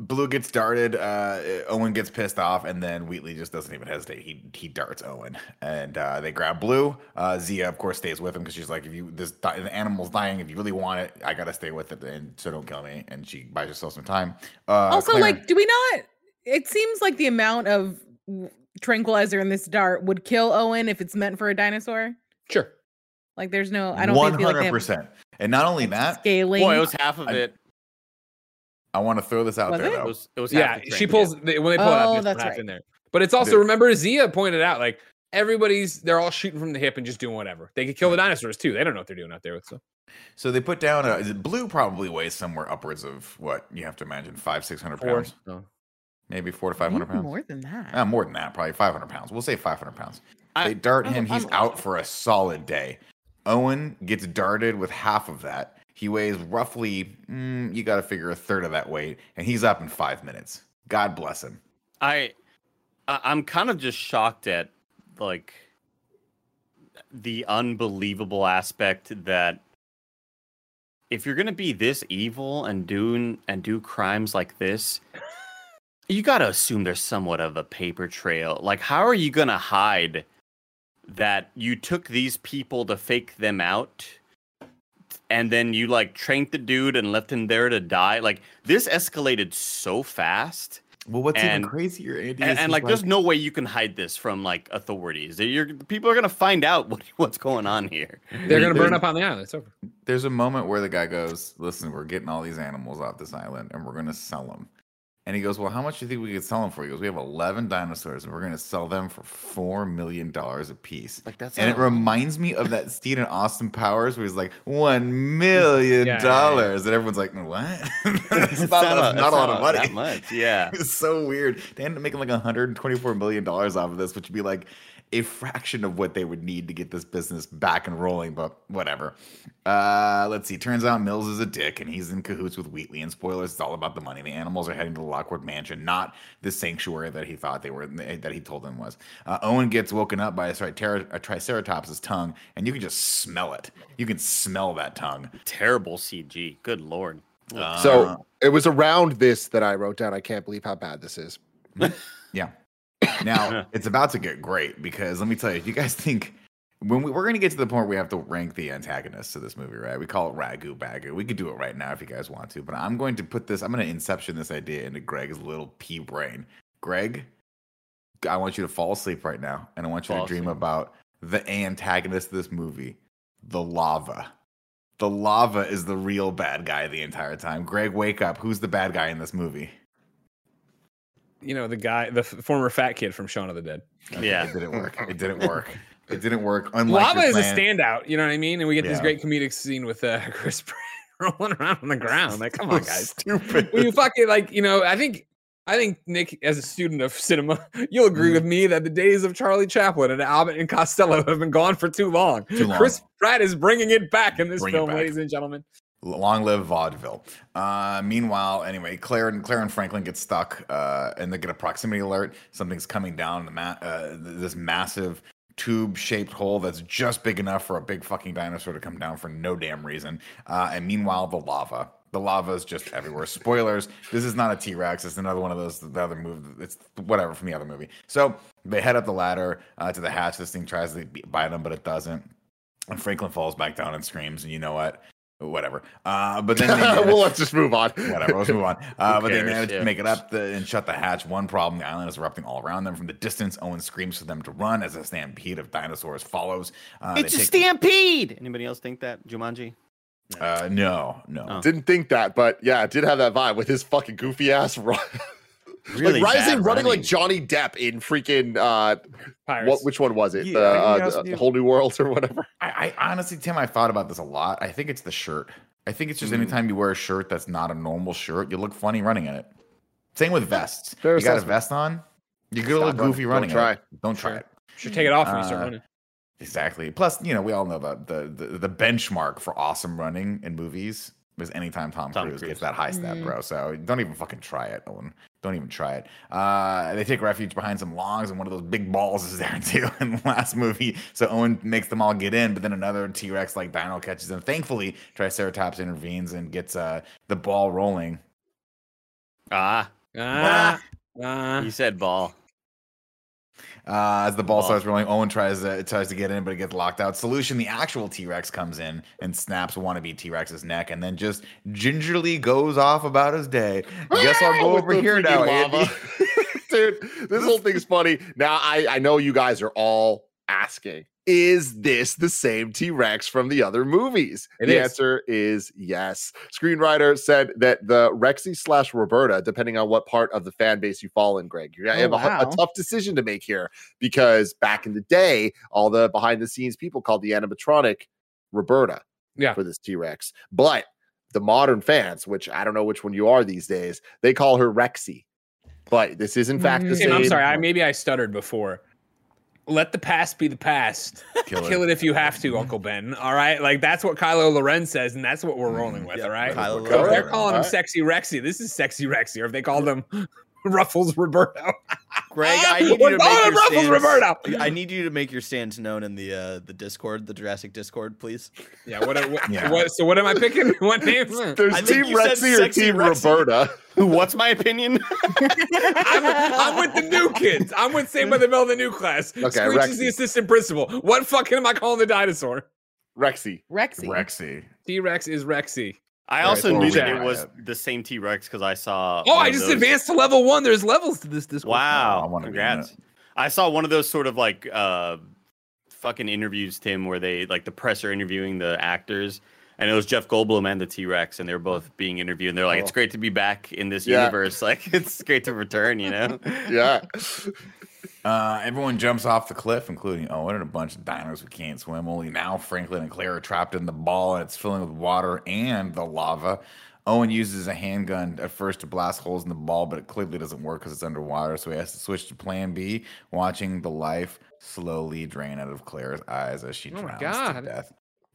Boop-a-boop. Blue gets darted. Uh, Owen gets pissed off, and then Wheatley just doesn't even hesitate. He he darts Owen, and uh, they grab Blue. Uh, Zia, of course, stays with him because she's like, "If you this di- the animal's dying, if you really want it, I gotta stay with it, and so don't kill me." And she buys herself some time. Uh, also, Claire- like, do we not? It seems like the amount of tranquilizer in this dart would kill Owen if it's meant for a dinosaur. Sure. Like, there's no. I don't one think feel like they hundred have percent. And not only that, scaling. Boy, it was half of it. I want to throw this out Was there it? It was, it was Yeah, the she train, pulls they, when they pull it Oh, out. that's That's right. in there. But it's also The- remember Zia pointed out like everybody's they're all shooting from the hip and just doing whatever. They could kill the dinosaurs too. They don't know what they're doing out there with so. So they put down a is it blue. Probably weighs somewhere upwards of what you have to imagine five six hundred pounds, maybe four to five hundred pounds. more than that. Uh, more than that, probably 500 pounds. We'll say 500 pounds. I- they dart I'm- him. He's I'm- out for a solid day. Owen gets darted with half of that. He weighs roughly, mm, you got to figure a third of that weight, and he's up in five minutes. God bless him. I, I'm kind of just shocked at like the unbelievable aspect that if you're gonna be this evil and do and do crimes like this, you gotta assume there's somewhat of a paper trail. Like, how are you gonna hide that you took these people to fake them out? And then you like trained the dude and left him there to die. Like this escalated so fast Well, what's And- even crazier, Andy? and, and he's like, there's no way you can hide this from like authorities. You're, people are gonna find out what, [LAUGHS] what's going on here. They're gonna burn up on the island. It's over. there's a moment where the guy goes, "Listen, we're getting all these animals off this island, and we're going to sell them." And he goes, "Well, how much do you think we could sell them for?" He goes, "We have 11 dinosaurs, and we're going to sell them for four million dollars a piece." Like that's And it reminds me of that scene in Austin Powers where he's like, one million Yeah, yeah, yeah. dollars. And everyone's like, what? [LAUGHS] it's It's not, not, a- not a lot of money. Not that much, yeah. [LAUGHS] It's so weird. They ended up making like 124 million dollars off of this, which would be like a fraction of what they would need to get this business back and rolling. But whatever. Uh, let's see. Turns out Mills is a dick, and he's in cahoots with Wheatley. And spoilers, it's all about the money. The animals are heading to the Lockwood Mansion, not the sanctuary that he thought they were. That he told them was. Uh, Owen gets woken up by a, tricer- a triceratops' tongue, and you can just smell it. You can smell that tongue. Terrible CG. Good lord. Uh, So it was around this that I wrote down. I can't believe how bad this is. [LAUGHS] Yeah. Now it's about to get great because let me tell you, if you guys [LAUGHS] think when we, we're going to get to the point where we have to rank the antagonists to this movie, right? We call it Ragu Bagu. We could do it right now if you guys want to, but I'm going to put this, I'm going to inception this idea into Greg's little pea brain. Greg, I want you to fall asleep right now and I want you Fall to dream asleep. about the antagonist of this movie, the lava. The lava is the real bad guy the entire time. Greg, wake up. Who's the bad guy in this movie? You know the guy, the former fat kid from Shaun of the Dead. Yeah. It didn't work. [LAUGHS] It didn't work. It didn't work. Unlike Lava is a standout. You know what I mean? And we get this great comedic scene with uh, [LAUGHS] Chris Pratt rolling around on the ground. Like, come on, guys. Stupid. When you fucking like, you know, I think I think Nick, as a student of cinema, [LAUGHS] you'll agree Mm. with me that the days of Charlie Chaplin and Abbott and Costello have been gone for too long. Too long. Chris Pratt is bringing it back in this Bring film, ladies and gentlemen. Long live vaudeville. Uh, meanwhile, anyway, Claire and Claire and Franklin get stuck, uh, and they get a proximity alert. Something's coming down the ma- uh, this massive tube-shaped hole that's just big enough for a big fucking dinosaur to come down for no damn reason. Uh, and meanwhile, the lava. The lava is just everywhere. Spoilers: This is not a T Rex. It's another one of those. The other movie. It's whatever from the other movie. So they head up the ladder uh, to the hatch. This thing tries to bite them, but it doesn't. And Franklin falls back down and screams. And you know what? Whatever. Uh, but then they [LAUGHS] well, let's just move on. whatever. Let's move on. [LAUGHS] Uh, but they cares? manage Yeah. to make it up the, and shut the hatch. One problem: the island is erupting all around them. From the distance, Owen screams for them to run as a stampede of dinosaurs follows. Uh, It's a they take- stampede. Anybody else think that Jumanji? Uh, no, no. Oh. Didn't think that, but yeah, did have that vibe with his fucking goofy ass run. [LAUGHS] Really like rising, bad running like. Johnny Depp in freaking uh, Pirates. what? Which one was it? Yeah, the, uh, the the- whole new world or whatever. [LAUGHS] I, I honestly, Tim, I thought about this a lot. I think it's the shirt. I think it's just anytime you wear a shirt that's not a normal shirt, you look funny running in it. Same with vests. Fair you got a vest on, you get a little Stop running. goofy Don't running. try. it. Don't try Sure. it. Should take it off when you start Uh, running. Exactly. Plus, you know, we all know that the, the the benchmark for awesome running in movies is anytime Tom, Tom Cruise, Cruise. gets that high step, Mm. bro. So don't even fucking try it, Owen. Don't even try it. Uh, they take refuge behind some logs, and one of those big balls is there [LAUGHS] too in the last movie. So Owen makes them all get in, but then another T Rex like Dino catches them. Thankfully, Triceratops intervenes and gets uh, the ball rolling. Ah, Ah, ah. you said ball. Uh, as the ball starts rolling, Owen tries to tries to get in, but it gets locked out. Solution: the actual T Rex comes in and snaps wannabe T Rex's neck, and then just gingerly goes off about his day. Guess I'll go over here now, Andy. [LAUGHS] Dude, this whole thing's funny. Now I I know you guys are all asking, is this the same T-Rex from the other movies? It the is. answer is yes. Screenwriter said that the Rexy slash Roberta, depending on what part of the fan base you fall in, Greg, you Oh, have a, a tough decision to make here because back in the day, all the behind the scenes people called the animatronic Roberta Yeah. for this T-Rex. But the modern fans, which I don't know which one you are these days, they call her Rexy. But this is in fact the Mm. same. I'm sorry. I maybe I stuttered before. Let the past be the past. Kill it. Kill it if you have to, Uncle Ben. All right, like that's what Kylo Loren says, and that's what we're rolling with. Yeah, all right. Kylo Okay. So Loren. they're calling him Alright. Sexy Rexy. This is Sexy Rexy, or if they called him [LAUGHS] Ruffles Roberto. [LAUGHS] Greg, I need you to make your Ruffles stance. Roberto. I need you to make your stance known in the uh, the Discord, the Jurassic Discord, please. Yeah. What? what, Yeah. what so what am I picking? [LAUGHS] What name? There's I Team Rexy or Team Rexy. Roberta. What's my opinion? [LAUGHS] I'm, I'm with the new kids. I'm with Saved by the Bell, the new class. Okay, Screech is the assistant principal. What fucking am I calling the dinosaur? Rexy. Rexy. Rexy. T Rex is Rexy. I also so knew that it was the same T Rex because I saw. Oh, I just those- advanced to level one. There's levels to this Discord. Oh, Wow! I wanna be in Congrats. I saw one of those sort of like uh, fucking interviews, Tim, where they like the press are interviewing the actors, and it was Jeff Goldblum and the T Rex, and they were both being interviewed, and they're like, "It's Oh. great to be back in this Yeah. universe. [LAUGHS] Like, it's great to return." You know? Yeah. [LAUGHS] Uh, everyone jumps off the cliff, including Owen and a bunch of dinos who can't swim. Only now Franklin and Claire are trapped in the ball, and it's filling with water and the lava. Owen uses a handgun at first to blast holes in the ball, but it clearly doesn't work because it's underwater. So he has to switch to Plan B, watching the life slowly drain out of Claire's eyes as she Oh drowns to death.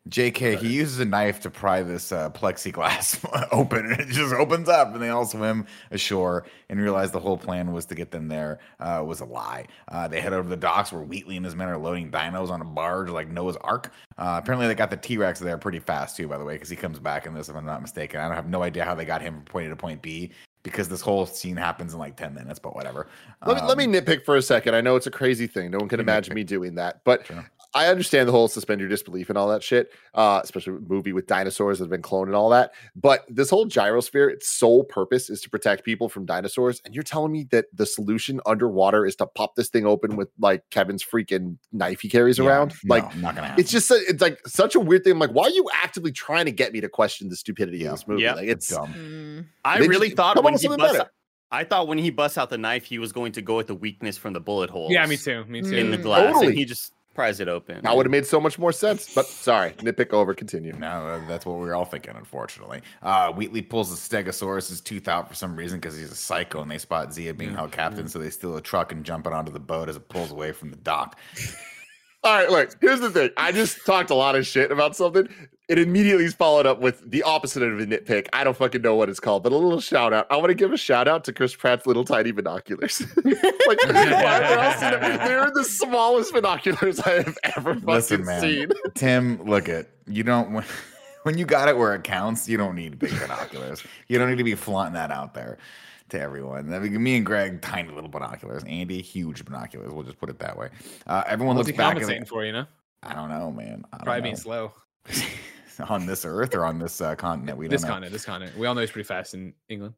JK, he uses a knife to pry this uh, plexiglass [LAUGHS] open, and it just opens up, and they all swim ashore and realize the whole plan was to get them there uh, was a lie. Uh, they head over to the docks where Wheatley and his men are loading dinos on a barge like Noah's Ark. Uh, apparently, they got the T Rex there pretty fast too, by the way, because he comes back in this, if I'm not mistaken. I don't have no idea how they got him from point A to point B because this whole scene happens in like 10 minutes, but whatever. Let me, let me Um, nitpick for a second. I know it's a crazy thing. No one can imagine nitpick. me doing that, but Sure. I understand the whole suspend your disbelief and all that shit, uh, especially with movie with dinosaurs that have been cloned and all that. But this whole gyrosphere, its sole purpose is to protect people from dinosaurs. And you're telling me that the solution underwater is to pop this thing open with like Kevin's freaking knife he carries yeah, around? no, Like, not gonna happen. it's just su- it's like such a weird thing. I'm like, why are you actively trying to get me to question the stupidity Yeah. of this movie? Yeah. Like, it's dumb. Mm. I really just- thought come up when he something busts. better. I thought when he busts out the knife, he was going to go with the weakness from the bullet hole. Yeah, me too. Me too. In the Mm. glass, Totally. and he just Pries it open. That would have made so much more sense. But sorry, nitpick over. Continue. No, uh, that's what we were all thinking, unfortunately. Uh, Wheatley pulls the Stegosaurus' tooth out for some reason because he's a psycho and they spot Zia being held captain. So they steal a truck and jump it onto the boat as it pulls away from the dock. All right, look, here's the thing. I just talked a lot of shit about something. It immediately is followed up with the opposite of a nitpick. I don't fucking know what it's called, but a little shout out. I want to give a shout out to Chris Pratt's little tiny binoculars. [LAUGHS] like, [LAUGHS] they're the smallest binoculars I have ever fucking Listen, man. seen. [LAUGHS] Tim, look at You don't when, when you got it where it counts, you don't need big binoculars. You don't need to be flaunting that out there to everyone. I mean, me and Greg, tiny little binoculars. Andy, huge binoculars. We'll just put it that way. Uh, everyone What's looks back at compensating it. for? You know, I don't know, man. I probably know. being slow. [LAUGHS] on this earth or on this uh, continent. We don't This continent, this continent. We all know he's pretty fast in England.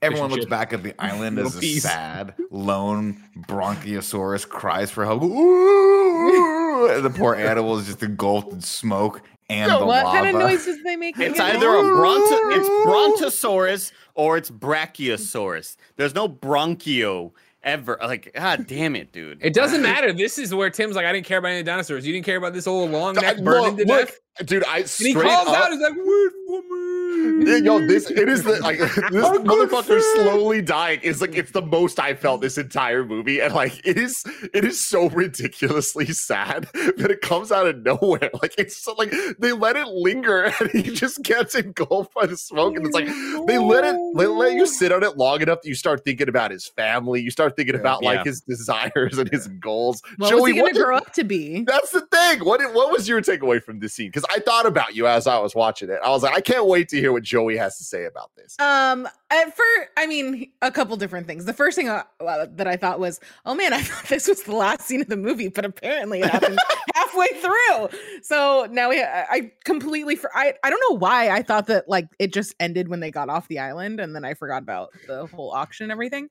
Everyone looks back at the [LAUGHS] island as a sad, lone bronchiosaurus cries for help. [LAUGHS] Ooh! The poor animal is just engulfed in smoke and Yo, the what lava. kind of noises they make? It's either a bronto, it's brontosaurus or it's brachiosaurus. There's no bronchio ever. Like, god damn it, dude. It doesn't [LAUGHS] matter. This is where Tim's like, I didn't care about any dinosaurs. You didn't care about this old long neck I- burning to look, death. dude, I And he calls up, out, he's like, wait for me. Yeah, yo, [LAUGHS] this it is the like [LAUGHS] this oh, motherfucker slowly dying is like it's the most I felt this entire movie, and like it is it is so ridiculously sad [LAUGHS] that it comes out of nowhere. Like it's so, like they let it linger, and he just gets engulfed by the smoke, and it's like they let it they let you sit on it long enough that you start thinking about his family, you start thinking about like his desires and his goals. What was he going to did- grow up to be? that's the thing. What what was your takeaway from this scene? Because I thought about you as I was watching it. I was like, I can't wait to hear what Joey has to say about this. Um, at first, I mean, a couple different things. The first thing uh, uh, that I thought was, oh man, [LAUGHS] I thought this was the last scene of the movie, but apparently it happened [LAUGHS] halfway through. So now we, I I completely, for, I, I don't know why I thought that like it just ended when they got off the island, and then I forgot about the whole auction and everything.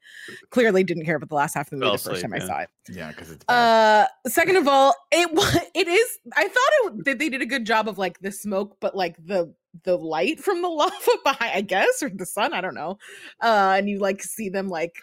Clearly, didn't care about the last half of the movie Fell the first asleep, time I saw it. Yeah, because it's bad. Uh, second of all, it wa- it is. I thought it that they did a good job of like the smoke, but like the the light from the [LAUGHS] lava behind, I guess, or the sun. I don't know. Uh, and you like see them like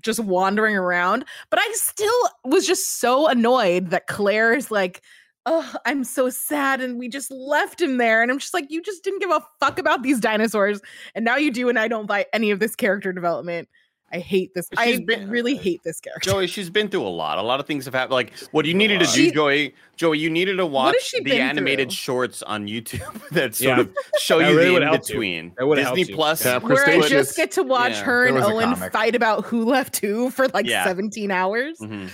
just wandering around. But I still was just so annoyed that Claire is like. Oh, I'm so sad, and we just left him there. And I'm just like, you just didn't give a fuck about these dinosaurs, and now you do, and I don't buy any of this character development. I hate this. She's I been- really hate this character. Joey, she's been through a lot. A lot of things have happened. Like, what you needed to do, She- Joey, Joey, you needed to watch the animated through? shorts on YouTube [LAUGHS] that sort Yeah. of show That you really the in helped you. between. That Disney. Plus. Yeah, where I just get to watch Yeah. her and There was a Owen fight about who left who for like Yeah. 17 hours. Mhm.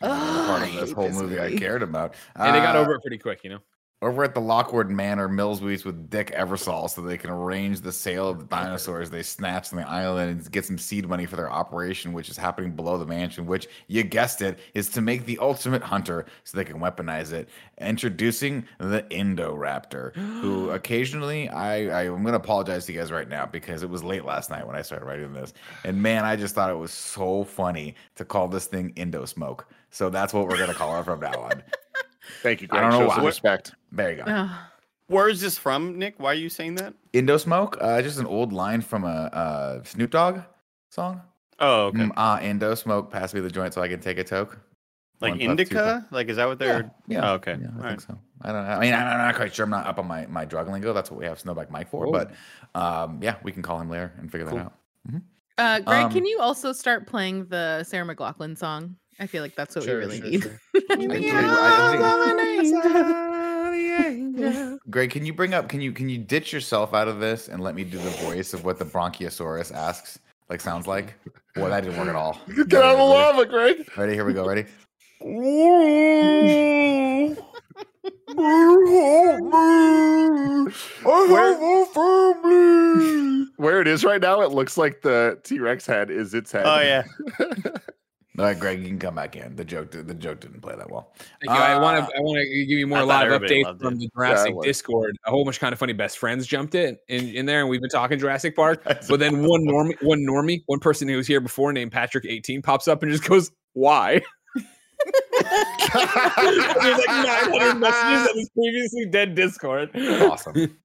That was Ugh, part of this whole this movie I cared about. And they got Uh, over it pretty quick, you know. Over at the Lockwood Manor, Mills meets with Dick Eversol so they can arrange the sale of the dinosaurs they snatched on the island and get some seed money for their operation, which is happening below the mansion, which you guessed it, is to make the ultimate hunter so they can weaponize it. Introducing the Indoraptor, who [GASPS] occasionally I, I I'm gonna apologize to you guys right now because it was late last night when I started writing this. And man, I just thought it was so funny to call this thing Indo Smoke. So that's what we're gonna call it from now on. [LAUGHS] Thank you, I Greg. don't know Show why. some respect. There you go. Ugh. Where is this from, Nick? Why are you saying that? Indo Smoke, uh, just an old line from a uh, Snoop Dogg song. Oh, okay. Mm, ah, Indo Smoke, pass me the joint so I can take a toke. like one puff, indica? Like, is that what they're? Yeah, Oh, okay. Yeah, I All think right. so. I don't know. I mean, I'm I'm not quite sure. I'm not up on my, my drug lingo. That's what we have Snowbike Mike for. Oh. But um, yeah, we can call him later and figure Cool. that out. Uh, Greg, Um, can you also start playing the Sarah McLachlan song? I feel like that's what we really need. Actually, [LAUGHS] I think- [LAUGHS] Greg, can you bring up? Can you can you ditch yourself out of this and let me do the voice of what the Bronchiosaurus asks? Like sounds like. Well, that didn't work at all. Get out of the lava, Greg. Ready? Here we go. Ready? [LAUGHS] Where it is right now, it looks like the T Rex head is its head. Oh yeah. All right, Greg, you can come back in. The joke, the joke didn't play that well. Thank you. I want Uh, to. I want to give you more I live everybody updates from the Jurassic would. Discord. A whole bunch of kind of funny best friends jumped in, in in there, and we've been talking Jurassic [LAUGHS] Park. But then one normie, one normie, one person who was here before named Patrick eighteen pops up and just goes, "Why?" [LAUGHS] [LAUGHS] There's like 900 messages on this previously dead Discord. Awesome.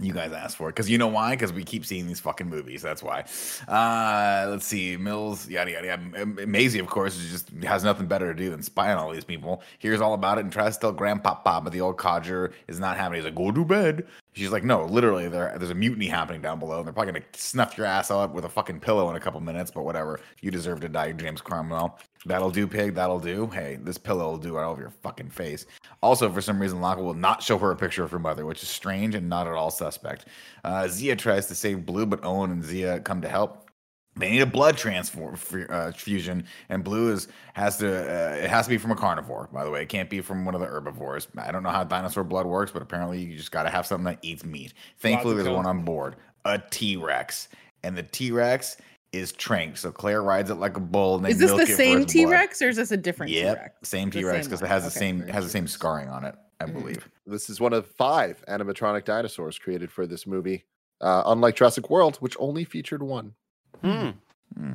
You guys asked for it because you know why? Because we keep seeing these fucking movies. That's why. Uh, let's see, Mills, yada yada yada. Maisie, of course, just has nothing better to do than spy on all these people. Hears all about it and tries to tell Grandpapa, but the old codger is not having. it. He's like, "Go to bed." She's like, "No, literally, there, there's a mutiny happening down below, and they're probably gonna snuff your ass out with a fucking pillow in a couple minutes. But whatever, you deserve to die, James Cromwell. That'll do, pig. That'll do. Hey, this pillow will do right over your fucking face." Also, for some reason, Lockwood will not show her a picture of her mother, which is strange and not at all suspect. Uh, Zia tries to save Blue, but Owen and Zia come to help. They need a blood transfer uh, fusion, and Blue is has to. Uh, it has to be from a carnivore, by the way. It can't be from one of the herbivores. I don't know how dinosaur blood works, but apparently you just got to have something that eats meat. Thankfully, there's one on board, a T Rex, and the T Rex is Trank. So Claire rides it like a bull. And they Is this milk the it same T Rex or is this a different T Yep, Rex? same T Rex because it one. has the same has the same scarring on it, I Mhm. believe. This is one of five animatronic dinosaurs created for this movie. Uh, unlike Jurassic World, which only featured one. Hmm. Hmm.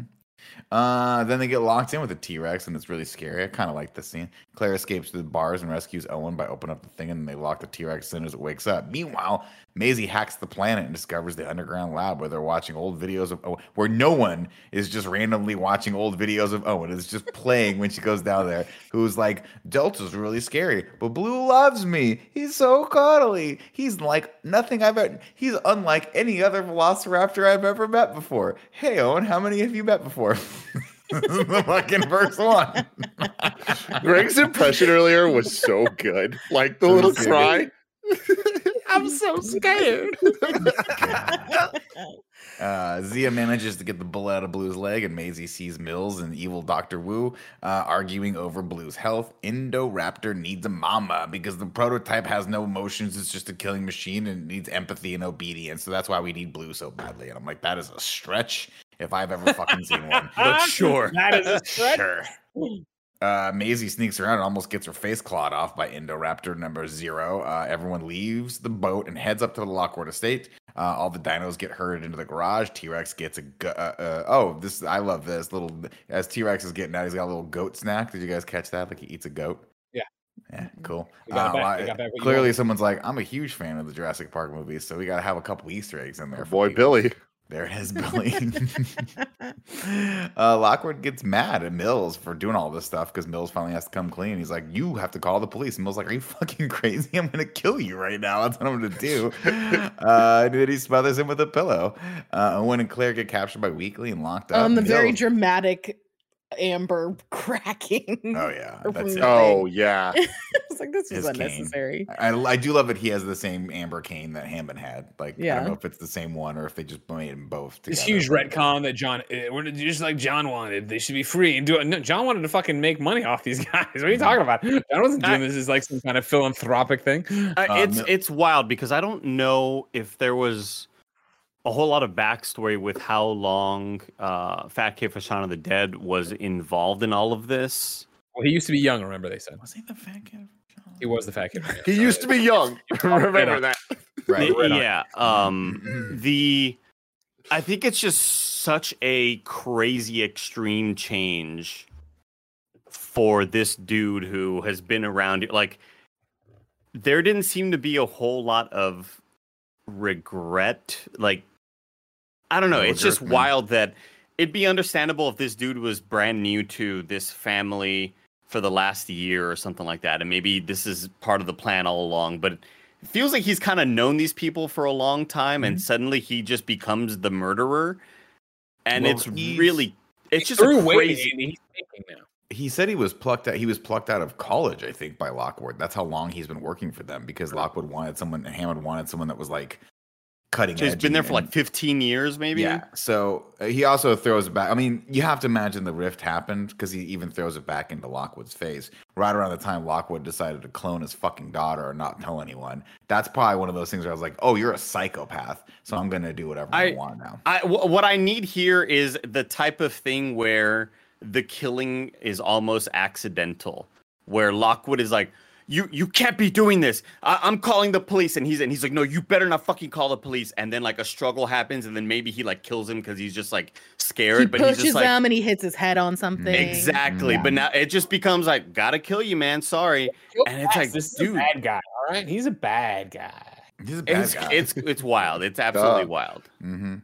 Uh, then they get locked in with a T Rex, and it's really scary. I kind of like this scene. Claire escapes to the bars and rescues Owen by opening up the thing, and they lock the T Rex in as it wakes up. Meanwhile, Maisie hacks the planet and discovers the underground lab where they're watching old videos of Owen, where no one is just randomly watching old videos of Owen. It's just playing when she goes down there. Who's like, Delta's really scary, but Blue loves me. He's so cuddly. He's like nothing I've ever. He's unlike any other Velociraptor I've ever met before. Hey, Owen, how many have you met before? [LAUGHS] [LAUGHS] this is the fucking first one. [LAUGHS] Greg's impression earlier was so good. Like the It little was cry. [LAUGHS] I'm so scared. Uh, Zia manages to get the bullet out of Blue's leg, and Maisie sees Mills and evil Dr. Wu uh, arguing over Blue's health. Indoraptor needs a mama because the prototype has no emotions. It's just a killing machine and it needs empathy and obedience. So that's why we need Blue so badly. And I'm like, that is a stretch if I've ever fucking seen one. [LAUGHS] But sure. That is a stretch. Sure. Uh, Maisie sneaks around and almost gets her face clawed off by Indoraptor number zero. Uh, everyone leaves the boat and heads up to the Lockwood estate. Uh, all the dinos get herded into the garage. T Rex gets a go- uh, uh, oh this I love this little as T Rex is getting out. He's got a little goat snack. Did you guys catch that? Like he eats a goat. Yeah. Yeah, cool. We got Uh, back- well, we got back what you clearly, someone's like, I'm a huge fan of the Jurassic Park movies, so we got to have a couple Easter eggs in there. for Boy, people. Billy. There it is, [LAUGHS] Billy. uh, Lockwood gets mad at Mills for doing all this stuff because Mills finally has to come clean. He's like, "You have to call the police." And Mills like, "Are you fucking [LAUGHS] crazy? I'm gonna kill you right now. That's what I'm gonna do." uh, and then he smothers him with a pillow. Uh, Owen and Claire get captured by Wheatley and locked up. Um, the very Mills- dramatic amber [LAUGHS] cracking. oh yeah, that's it. Oh yeah. I was like, this was His cane. unnecessary. I, I do love that he has the same amber cane that Hammond had. Like, I don't know if it's the same one or if they just made them both. This huge but- retcon that John, eh, we're just like John wanted. They should be free and do it. No, John wanted to fucking make money off these [LAUGHS] guys. What are you talking about? John wasn't doing this as like some kind of philanthropic thing. Uh, Um, it's it's wild because I don't know if there was a whole lot of backstory with how long uh, Fat Kid Fashawn the Dead was involved in all of this. Well, he used to be young. Remember they said Was he the fat kid? He was the fat kid. He used to be young. [LAUGHS] Remember that. [LAUGHS] Right. Right yeah. Um, the I think it's just such a crazy extreme change for this dude who has been around like there didn't seem to be a whole lot of regret like I don't know, No it's just man. wild that it'd be understandable if this dude was brand new to this family for the last year or something like that and maybe this is part of the plan all along but it feels like he's kind of known these people for a long time and mm-hmm. suddenly he just becomes the murderer and Well, it's really it's just threw a away. crazy He's thinking now. He said he was plucked out. He was plucked out of college, I think, by Lockwood. That's how long he's been working for them because Lockwood wanted someone, and Hammond wanted someone that was like cutting so he's been there for like 15 years maybe Yeah. So uh, he also throws it back. I mean, you have to imagine the rift happened because he even throws it back into Lockwood's face right around the time Lockwood decided to clone his fucking daughter and not tell anyone. That's probably one of those things where I was like, "Oh, you're a psychopath, so I'm gonna do whatever I, I- want now." I, wh- what I need here is the type of thing where the killing is almost accidental, where Lockwood is like, "You you can't be doing this. I, I'm calling the police," and he's and he's like, "No, you better not fucking call the police." And then like a struggle happens, and then maybe he like kills him because he's just like scared. He but he's pushes just like, him and he hits his head on something. exactly. Yeah. But now it just becomes like, "Gotta kill you, man. Sorry." And it's like, this is dude. a bad guy. All right, he's a bad guy. He's a bad It's guy. it's it's wild. It's absolutely Duh. wild. hmm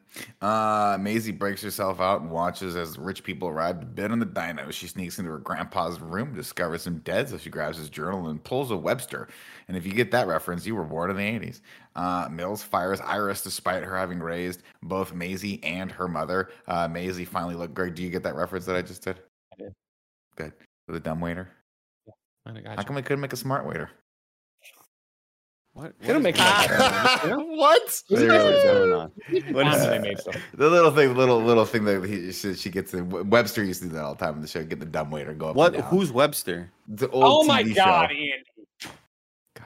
Uh, Maisie breaks herself out and watches as rich people arrive to bid on the dino. She sneaks into her grandpa's room, discovers him dead, so she grabs his journal and pulls a Webster. And if you get that reference, you were born in the 80s. Uh, Mills fires Iris despite her having raised both Maisie and her mother. Uh, Maisie finally look. Greg, do you get that reference that I just did? I did. Good. The dumb waiter. I How got come we couldn't make a smart waiter? What? They don't make what? [LAUGHS] What is [LAUGHS] going on? What is- is they made? The little thing, little little thing that he, she, she gets. In, Webster used to do that all the time in the show. Get the dumb waiter go up. What? and down. Who's Webster? the old Oh my TV god, show. Andy!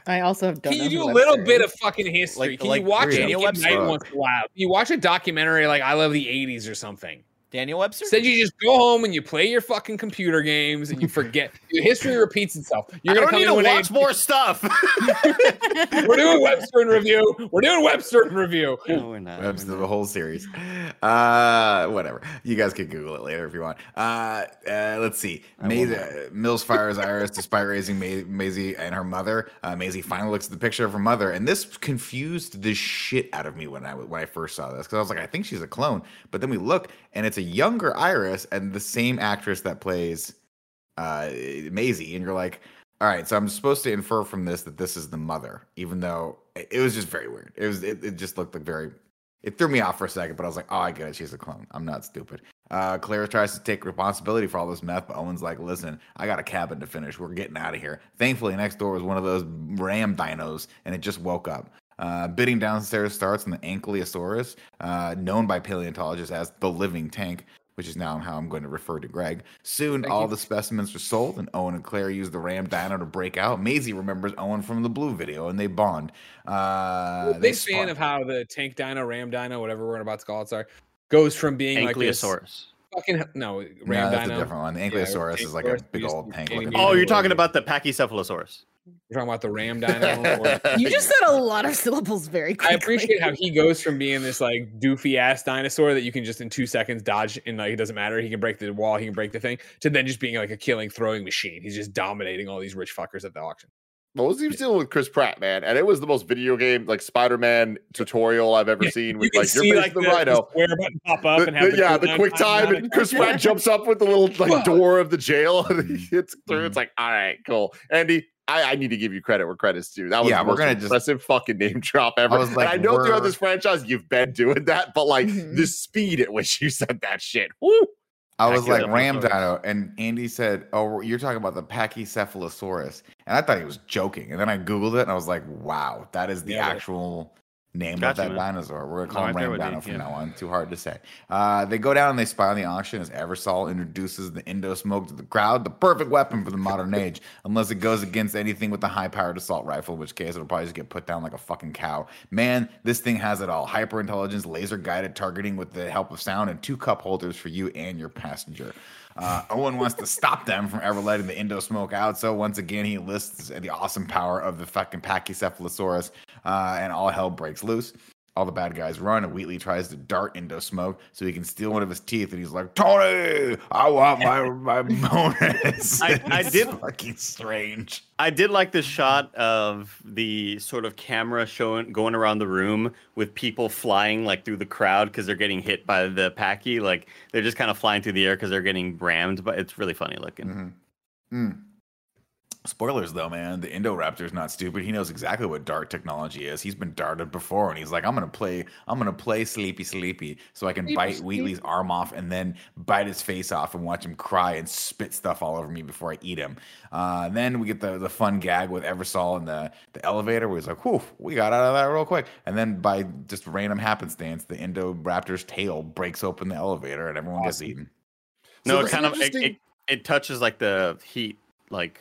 I also don't Can you do who a little Webster bit is. of fucking history? Like- Can like you watch Daniel it Webster? Once in a while? You watch a documentary like I love the '80s or something. Daniel Webster? said you just go home and you play your fucking computer games and you forget. [LAUGHS] History repeats itself. You're gonna don't come need in to one day watch more stuff. [LAUGHS] We're doing Webster in review. We're doing Webster in review. no, we're not. Webster, We're the whole series. Uh, whatever. You guys can Google it later if you want. Uh, uh let's see. I Maisie, uh, Mills fires Iris despite raising Ma- Maisie and her mother. Uh, Maisie finally looks at the picture of her mother, and this confused the shit out of me when I when I first saw this because I was like, I think she's a clone. But then we look, and it's a younger Iris and the same actress that plays uh, Maisie, and you're like, all right, so I'm supposed to infer from this that this is the mother, even though it was just very weird. It was it, it just looked like very it threw me off for a second, but I was like, oh, I get it. She's a clone. I'm not stupid. Uh, Claire tries to take responsibility for all this meth, but Owen's like, listen, I got a cabin to finish. We're getting out of here. Thankfully, next door was one of those ram dinos, and it just woke up. Uh, bidding downstairs starts on the Ankylosaurus, uh, known by paleontologists as the living tank, which is now how I'm going to refer to Greg. Soon, Thank all you. the specimens are sold, and Owen and Claire use the ram dino to break out. Maisie remembers Owen from the blue video, and they bond. Uh, I'm they big fan of how the tank dino, ram dino, whatever we're about to call it, sorry, goes from being like this Ankylosaurus. fucking no ram no, that's dino. a different one. The Yeah, Ankylosaurus is like a big old tank Andy looking. Made Oh, you're talking about the Pachycephalosaurus. We're talking about the ram [LAUGHS] dino. or- [LAUGHS] You just said a lot of syllables very quickly. I appreciate how he goes from being this like doofy ass dinosaur that you can just in two seconds dodge and like it doesn't matter. He can break the wall, he can break the thing, to then just being like a killing throwing machine. He's just dominating all these rich fuckers at the auction. What was he dealing with Chris Pratt, man? And it was the most video game like Spider-Man tutorial I've ever Yeah, seen. You With can like see you're like the, the, the the rhino. square button pop up The- and have the- the, yeah, the quick time, and. Chris Pratt jumps up with the little like door of the jail and he hits through. Mhm. It's like, all right, cool. Andy, I, I need to give you credit where credit's due. That was Yeah, the we're most gonna just- impressive fucking name [LAUGHS] drop ever. was like, and I know throughout we're- this franchise you've been doing that, but like Mhm. the speed at which you said that shit. Woo! I was like Pachycephalosaurus. ram dino, and Andy said, "Oh, you're talking about the Pachycephalosaurus," and I thought he was joking. And then I googled it, and I was like, "Wow, that is the Yeah, but- actual name Gotcha, of that man. dinosaur." We're gonna call right him dino from yeah. now on. Too hard to say. Uh, they go down and they spy on the auction as Eversol introduces the Indo smoke to the crowd, the perfect weapon for the modern [LAUGHS] age, unless it goes against anything with a high-powered assault rifle, in which case it'll probably just get put down like a fucking cow. Man, this thing has it all: hyper intelligence, laser guided targeting with the help of sound, and two cup holders for you and your passenger. Uh, Owen wants to stop them from ever letting the Indo smoke out. So once again, he lists the awesome power of the fucking Pachycephalosaurus, uh, and all hell breaks loose. All the bad guys run, and Wheatley tries to dart Indo smoke so he can steal one of his teeth. And he's like, "Tony, I want my my [LAUGHS] bonus." I- [LAUGHS] I did- fucking strange. I did like the shot of the sort of camera showing going around the room with people flying like through the crowd because they're getting hit by the packy. Like they're just kind of flying through the air because they're getting rammed. But it's really funny looking. Mhm. Mm. Spoilers though, man. The Indoraptor's not stupid. He knows exactly what dart technology is. He's been darted before, and he's like, "I'm gonna play. I'm gonna play Sleepy Sleepy, so I can Sleepy bite Sleepy. Wheatley's arm off, and then bite his face off, and watch him cry and spit stuff all over me before I eat him." Uh, then we get the the fun gag with Eversol in the the elevator, where he's like, "Whew, we got out of that real quick." And then by just random happenstance, the Indoraptor's tail breaks open the elevator, and everyone gets eaten. No, So it kind of it, it, it touches like the heat like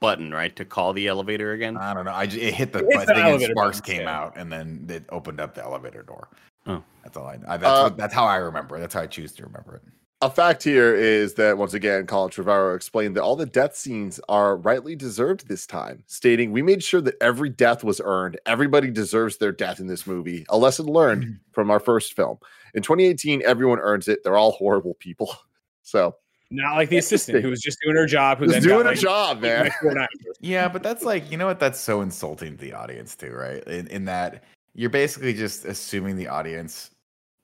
button right to call the elevator again. I don't know. I just, it hit the It hit the thing and elevator sparks button, came yeah. out, and then it opened up the elevator door. Oh. that's all I. I that's Uh, what, that's how I remember. it. That's how I choose to remember it. A fact here is that once again, Colin Trevorrow explained that all the death scenes are rightly deserved this time, stating, We made sure that every death was earned. Everybody deserves their death in this movie. A lesson learned [LAUGHS] from our first film. In 2018, everyone earns it. They're all horrible people. [LAUGHS] So Not like the assistant who was just doing her job. who's doing got, a like, job, man. like four dinosaurs. [LAUGHS] Yeah, but that's like you know what? That's so insulting to the audience too, right? In, in that you're basically just assuming the audience.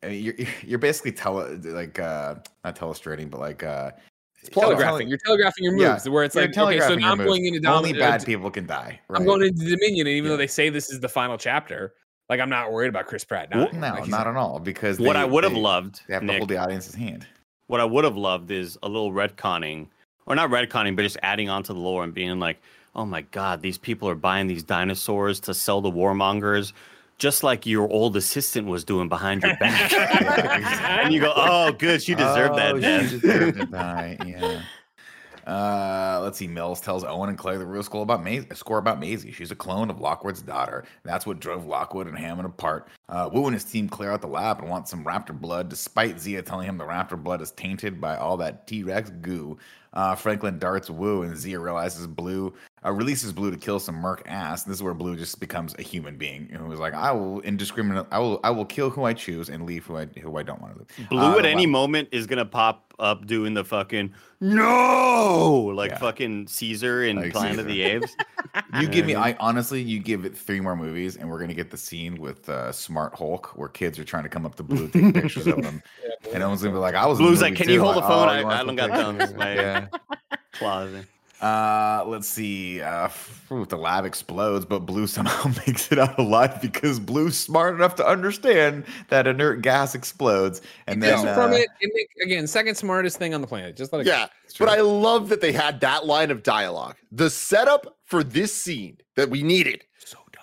I mean, you're [LAUGHS] you're basically tele like uh not telestrating, but like uh it's Telegraphing. You're telegraphing your Yeah, moves. Where it's like, okay, so now I'm moves. going into only bad uh, people can die. I'm going into Dominion, and even Yeah. though they say this is the final chapter, like I'm not worried about Chris Pratt. dying. No, Like, he's not at all. Because what they- I would have loved, they have to hold the audience's hand. What I would have loved is a little retconning, or not retconning, but just adding on to the lore and being like, oh my god, these people are buying these dinosaurs to sell to warmongers, just like your old assistant was doing behind your back. [LAUGHS] and you go, oh, good, she deserved Oh, that she deserved to die. Yeah. Uh, let's see. Mills tells Owen and Claire the real score about Maisie. Score about Maisie. She's a clone of Lockwood's daughter. That's what drove Lockwood and Hammond apart. Uh, Wu and his team clear out the lab and want some raptor blood, despite Zia telling him the raptor blood is tainted by all that T Rex goo. Uh, Franklin darts Wu, and Zia realizes Blue uh, releases Blue to kill some merc ass. This is where Blue just becomes a human being who is like, "I will indiscriminate. I will. I will kill who I choose and leave who I who I don't want to live." Blue Uh, at any moment is gonna pop up doing the fucking no, like Yeah. fucking Caesar in Like Planet of the Apes. [LAUGHS] [LAUGHS] You give me, I honestly, you give it three more movies, and we're gonna get the scene with uh, Smart Hulk, where kids are trying to come up to Blue, take [LAUGHS] pictures of him, and everyone's gonna be like, "I was." Blue's like, "Can you too." hold the Like, phone? "Oh, I- I don't got pictures?" thumbs. My- Yeah. Closet. Uh, let's see. Uh, phew, the lab explodes, but Blue somehow [LAUGHS] makes it out alive because Blue's smart enough to understand that inert gas explodes, and then Just from uh, it, again, second smartest thing on the planet. Just let it. Yeah, but I love that they had that line of dialogue. The setup for this scene that we needed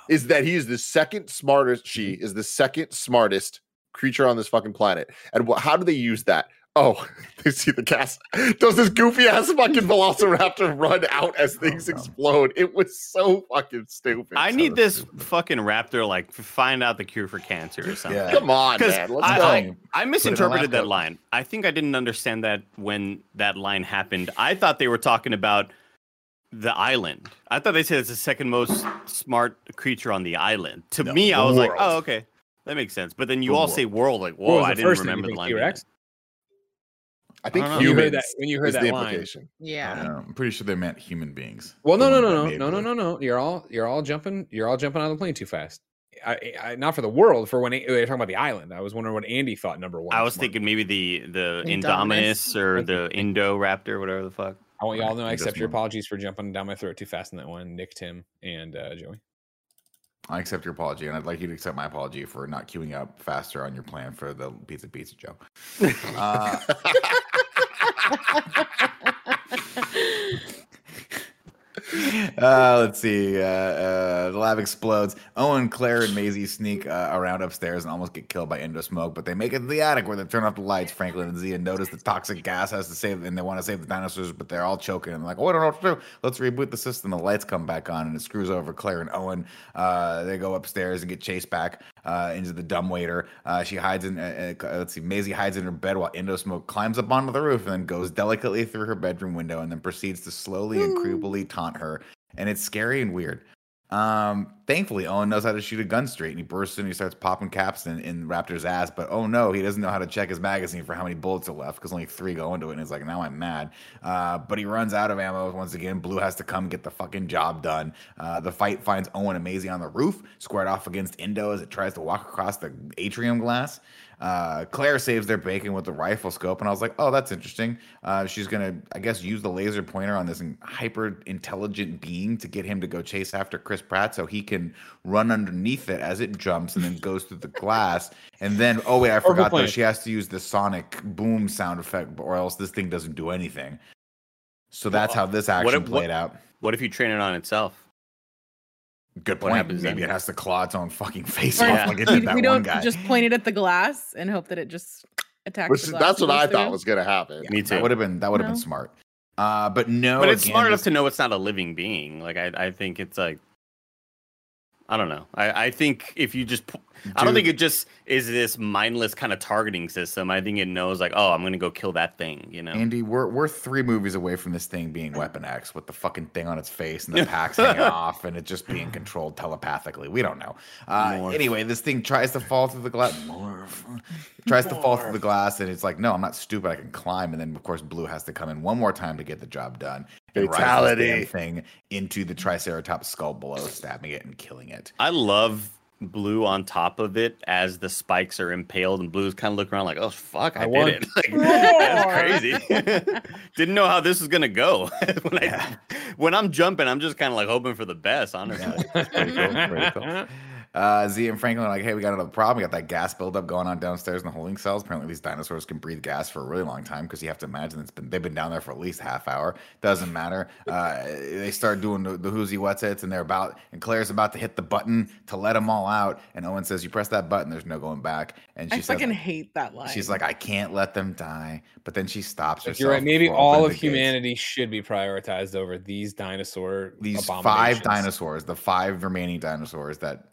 is that he is the second smartest. She is the second smartest creature on this fucking planet. And wh- how do they use that? Oh, [LAUGHS] they see the gas. Does this goofy ass fucking Velociraptor run out as oh, things Oh, no. explode? It was so fucking stupid. I so need this stupid. fucking raptor like f- find out the cure for cancer or something. Yeah. Come on, man. Let's I, go. I, I Put it in a misinterpreted that line. I think I didn't understand that when that line happened. I thought they were talking about the island. I thought they said it's the second most smart creature on the island. To No, me, I the was like, oh, okay. That makes sense. But then you The all world. say world, like, What whoa, I didn't first remember the line. T-Rex? I think I. You humans heard that when you heard that the line. implication. Yeah. don't I'm pretty sure they meant human beings. Well, no, no, no, no, no, no, no, no. You're all you're all jumping. You're all jumping on the plane too fast. I, I, not for the world. For when they were talking about the island, I was wondering what Andy thought. Number one. I was thinking maybe the the Indominus? Indominus or the Indoraptor, whatever the fuck. I want you all to know. I accept your apologies for jumping down my throat too fast in that one. Nick, Tim, and uh, Joey. I accept your apology, and I'd like you to accept my apology for not queuing up faster on your plan for the pizza pizza Joe. [LAUGHS] Uh, [LAUGHS] uh, let's see. Uh, uh, the lab explodes. Owen, Claire, and Maisie sneak uh, around upstairs and almost get killed by Indo smoke, but they make it to the attic where they turn off the lights. Franklin and Zia notice the toxic gas has to save, and they want to save the dinosaurs, but they're all choking. And like, oh, I don't know what to do. Let's reboot the system. The lights come back on, and it screws over Claire and Owen. Uh, they go upstairs and get chased back uh, into the dumbwaiter. Uh, she hides in. Uh, uh, let's see. Maisie hides in her bed while Indo smoke climbs up onto the roof and then goes delicately through her bedroom window and then proceeds to slowly and creepily taunt her. And it's scary and weird. Um, thankfully, Owen knows how to shoot a gun straight, and he bursts in. He starts popping caps in, in Raptor's ass. But oh no, he doesn't know how to check his magazine for how many bullets are left because only three go into it. And he's like, now I'm mad. Uh, but he runs out of ammo once again. Blue has to come get the fucking job done. Uh, the fight finds Owen and Maisie on the roof, squared off against Indo as it tries to walk across the atrium glass. Uh, Claire saves their bacon with the rifle scope, and I was like, "Oh, that's interesting." Uh, she's gonna, I guess, use the laser pointer on this hyper intelligent being to get him to go chase after Chris Pratt, so he can run underneath it as it jumps and then [LAUGHS] goes through the glass. And then, oh wait, I forgot though, she has to use the sonic boom sound effect, or else this thing doesn't do anything. So that's how this action if- what- played out. What if you train it on itself? Good what point. Maybe then? it has to claw its own fucking [LAUGHS] face Or off Yeah. like it we, did that we one don't guy. just point it at the glass and hope that it just attacks. Which the glass that's what I goes thought was going to happen. Me too. That too. would have been that would have No. been smart. Uh, but no, but it's again, smart enough to know it's not a living being. Like I, I think it's like, I don't know. I, I think if you just, pu- I don't think it just is this mindless kind of targeting system. I think it knows like, oh, I'm gonna go kill that thing. You know. Andy, we're we're three movies away from this thing being Weapon X with the fucking thing on its face and the packs hanging [LAUGHS] off and it just being controlled telepathically. We don't know. Uh, anyway, this thing tries to fall through the glass. Morph. Tries to fall through the glass and it's like, no, I'm not stupid. I can climb. And then of course Blue has to come in one more time to get the job done. Fatality. thing into the Triceratops skull below, stabbing it and killing it. I love blue on top of it as the spikes are impaled, and blue's kind of looking around like, "Oh fuck, I, I did won. it!" [LAUGHS] Like, that's crazy. [LAUGHS] Didn't know how this was gonna go. [LAUGHS] when I when I'm jumping, I'm just kind of like hoping for the best, honestly. Pretty cool, pretty cool. Uh, Z and Franklin are like, hey, we got another problem. We got that gas buildup going on downstairs in the holding cells. Apparently, these dinosaurs can breathe gas for a really long time because you have to imagine it's been they've been down there for at least a half hour. Doesn't matter. Uh, [LAUGHS] they start doing the, the whoozy what's its, and they're about and Claire's about to hit the button to let them all out. And Owen says, "You press that button, there's no going back." And she I says, hate that line. "She's like, I can't let them die." But then she stops Like, herself. you're right. Maybe all of the gates. humanity should be prioritized over these dinosaur. these five dinosaurs, the five remaining dinosaurs that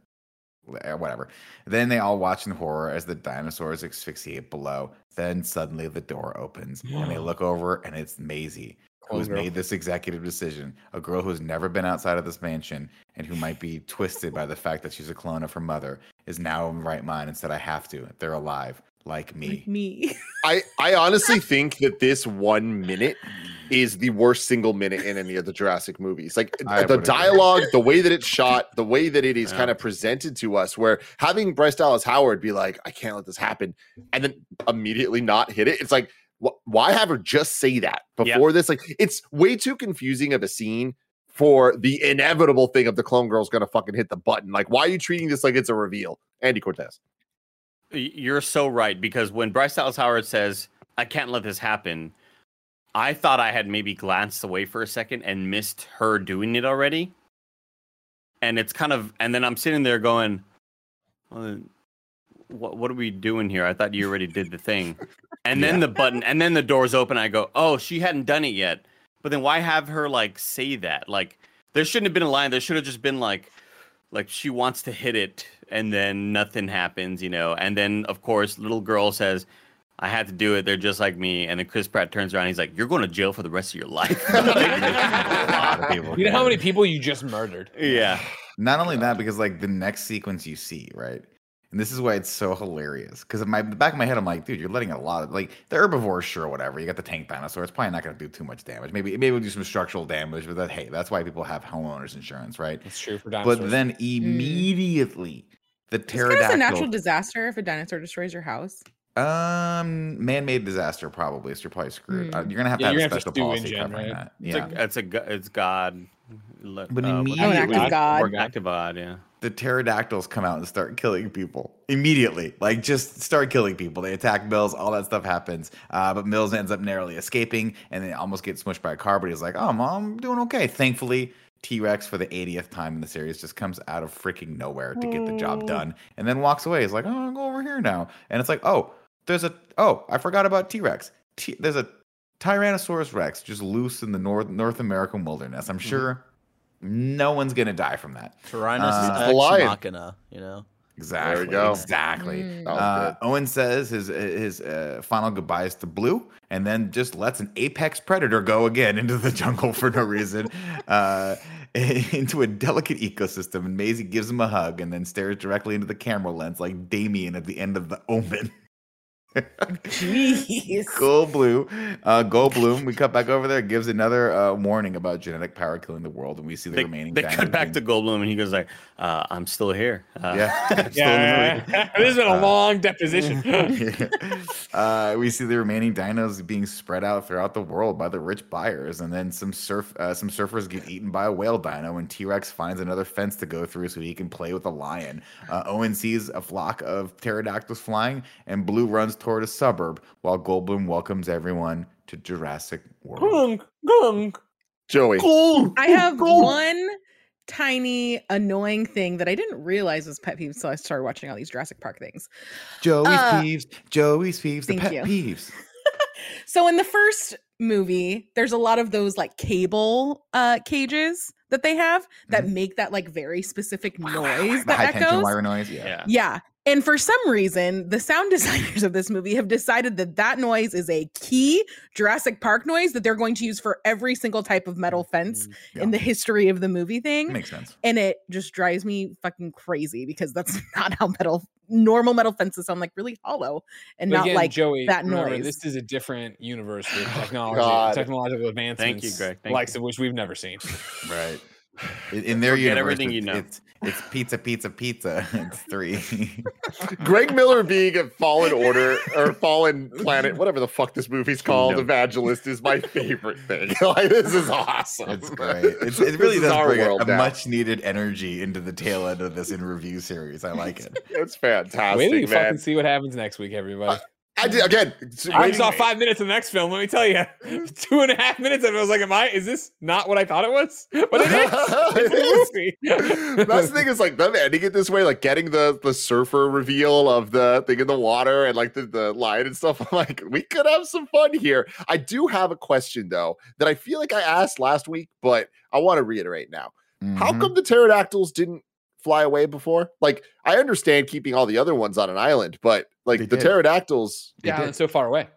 Eh, whatever. Then they all watch in horror as the dinosaurs asphyxiate below. Then suddenly the door opens and they [GASPS] look over and it's Maisie who Clone has girl. made this executive decision. A girl who's never been outside of this mansion and who might be twisted by the fact that she's a clone of her mother is now in right mind and said, I have to. They're alive, like me. Like me. [LAUGHS] I, I honestly think that this one minute is the worst single minute in any of the Jurassic movies. Like I the would agree. dialogue, the way that it's shot, the way that it is Yeah. kind of presented to us, where having Bryce Dallas Howard be like, I can't let this happen, and then immediately not hit it. It's like, wh- why have her just say that Yeah. before this? Like, it's way too confusing of a scene for the inevitable thing of the clone girl's gonna fucking hit the button. Like, why are you treating this like it's a reveal? Andy Cortez. You're so right because when Bryce Dallas Howard says, "I can't let this happen," I thought I had maybe glanced away for a second and missed her doing it already. And it's kind of, and then I'm sitting there going, well, "What what are we doing here? I thought you already did the thing." [LAUGHS] And then the button, and then the doors open. I go, "Oh, she hadn't done it yet." But then why have her like say that? Like there shouldn't have been a line. There should have just been like, like she wants to hit it and then nothing happens, you know. And then of course, little girl says, "I had to do it. They're just like me." And then Chris Pratt turns around. He's like, "You're going to jail for the rest of your life." [LAUGHS] [LAUGHS] A lot of people You know how many people you just murdered? yeah. Not only that, because like the next sequence you see, right? And this is why it's so hilarious. Because in my the back of my head, I'm like, dude, you're letting a lot of like the herbivores, sure, whatever. You got the tank dinosaur. It's probably not going to do too much damage. Maybe maybe it'll do some structural damage, but that hey, that's why people have homeowners insurance, right? That's true for dinosaurs. But then immediately the It's kind of a natural disaster if a dinosaur destroys your house. um, man-made disaster probably. So you're probably screwed. Uh, Hmm. you're gonna have to Yeah, have a gonna have to special sue policy InGen, covering right? that. It's Yeah. a, it's a it's God. Le- But uh, immediately- Oh, active god. Or active God, yeah. the pterodactyls come out and start killing people immediately. Like just start killing people. They attack Mills. All that stuff happens. Uh, but Mills ends up narrowly escaping and then almost gets smushed by a car. But he's like, "Oh, mom, I'm doing okay." Thankfully, T Rex for the 80th time in the series just comes out of freaking nowhere to get the job done and then walks away. He's like, "Oh, I'll go over here now." And it's like, "Oh, there's a oh, I forgot about T Rex. T- there's a Tyrannosaurus Rex just loose in the North North American wilderness. I'm sure." No one's gonna die from that. Tyrannus Uh, the lion. Machina, you know. Exactly. go. Exactly. Mm. Uh. Owen says his his uh, final goodbyes to Blue, and then just lets an apex predator go again [LAUGHS] into the jungle for no reason, uh, [LAUGHS] into a delicate ecosystem. And Maisie gives him a hug, and then stares directly into the camera lens like Damien at the end of the Omen. [LAUGHS] Jeez. [LAUGHS] Goldblum, uh, Goldblum. We cut back over there. Gives another uh, warning about genetic power killing the world, and we see the They, remaining. they cut back to being- Goldblum and he goes like, uh, "I'm still here." Uh, Yeah. [LAUGHS] I'm still in the yeah, [LAUGHS] this has been a Uh, long deposition. uh, we see the remaining dinos being spread out throughout the world by the rich buyers, and then some surf uh, some surfers get eaten by a whale dino, and T Rex finds another fence to go through so he can play with a lion. Uh, Owen sees a flock of pterodactyls flying, and Blue runs toward a suburb while Goldblum welcomes everyone to Jurassic World. Gunk, gunk. Joey. I have one tiny annoying thing that I didn't realize was pet peeves until I started watching all these Jurassic Park things. Joey's Uh, peeves, Joey's peeves, the pet you. peeves. [LAUGHS] So in the first movie, there's a lot of those like cable uh cages that they have that make that like very specific noise Mm-hmm. the that high tension echoes. wire noise. Yeah. Yeah. Yeah. And for some reason, the sound [LAUGHS] designers of this movie have decided that that noise is a key Jurassic Park noise that they're going to use for every single type of metal fence Yeah. in the history of the movie thing. Makes sense. and it just drives me fucking crazy because that's [LAUGHS] not how metal normal metal fences sound like really hollow and But not again, like Joey. that remember, noise. This is a different universe with [LAUGHS] oh, technology, God. technological advancements. you, Greg. Thank likes you. of which we've never seen. Right. In, in their Forget universe, everything it's, you know. it's it's pizza, pizza, pizza. [LAUGHS] It's three. [LAUGHS] Greg Miller being a Fallen Order or Fallen Planet, [LAUGHS] whatever the fuck this movie's called, Kingdom. Evangelist is my favorite thing. like this is awesome. It's great. It's, it really does our bring a, world a now. much needed energy into the tail end of this in review series. I like it. It's fantastic, Wait till you man. fucking see what happens next week, everybody. I did again. I saw five minutes of the next film. Let me tell you, [LAUGHS] two and a half minutes of it. I was like, "Am I? Is this not what I thought it was?" [LAUGHS] But it is. [LAUGHS] It's a movie. That's the thing is like them ending it this way, like getting the the surfer reveal of the thing in the water and like the, the line and stuff. I'm like, we could have some fun here. I do have a question though that I feel like I asked last week, but I want to reiterate now. How Mhm. come the pterodactyls didn't fly away before? Like, I understand keeping all the other ones on an island, but like They the did. pterodactyls, They Yeah, did. so far away.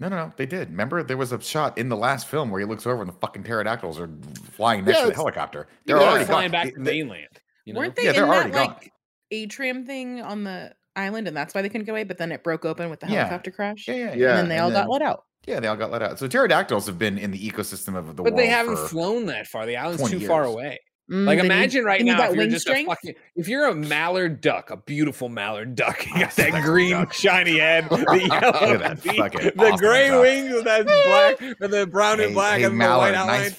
No, no, no. They did. Remember, there was a shot in the last film where he looks over and the fucking pterodactyls are flying next Yeah, to the helicopter. They're yeah. already flying gone. back to They- mainland. You know? weren't they Yeah, they're in already that gone. like atrium thing on the island and that's why they couldn't go away but then it broke open with the Yeah. helicopter crash Yeah, yeah, Yeah. and then they all got let out Yeah, they all got let out. So pterodactyls have been in the ecosystem of the but world. they haven't for, flown that far. The island's 20 too far away. Mm, Like they need- imagine right now if you're wing just a fucking if you're a mallard duck, a beautiful mallard duck, you Oh, got that green duck. shiny head, [LAUGHS] the yellow, Look that beak, fucking the awesome gray duck. wings with that black or the brown Hey- and black hey, and mallard, the white outline. nice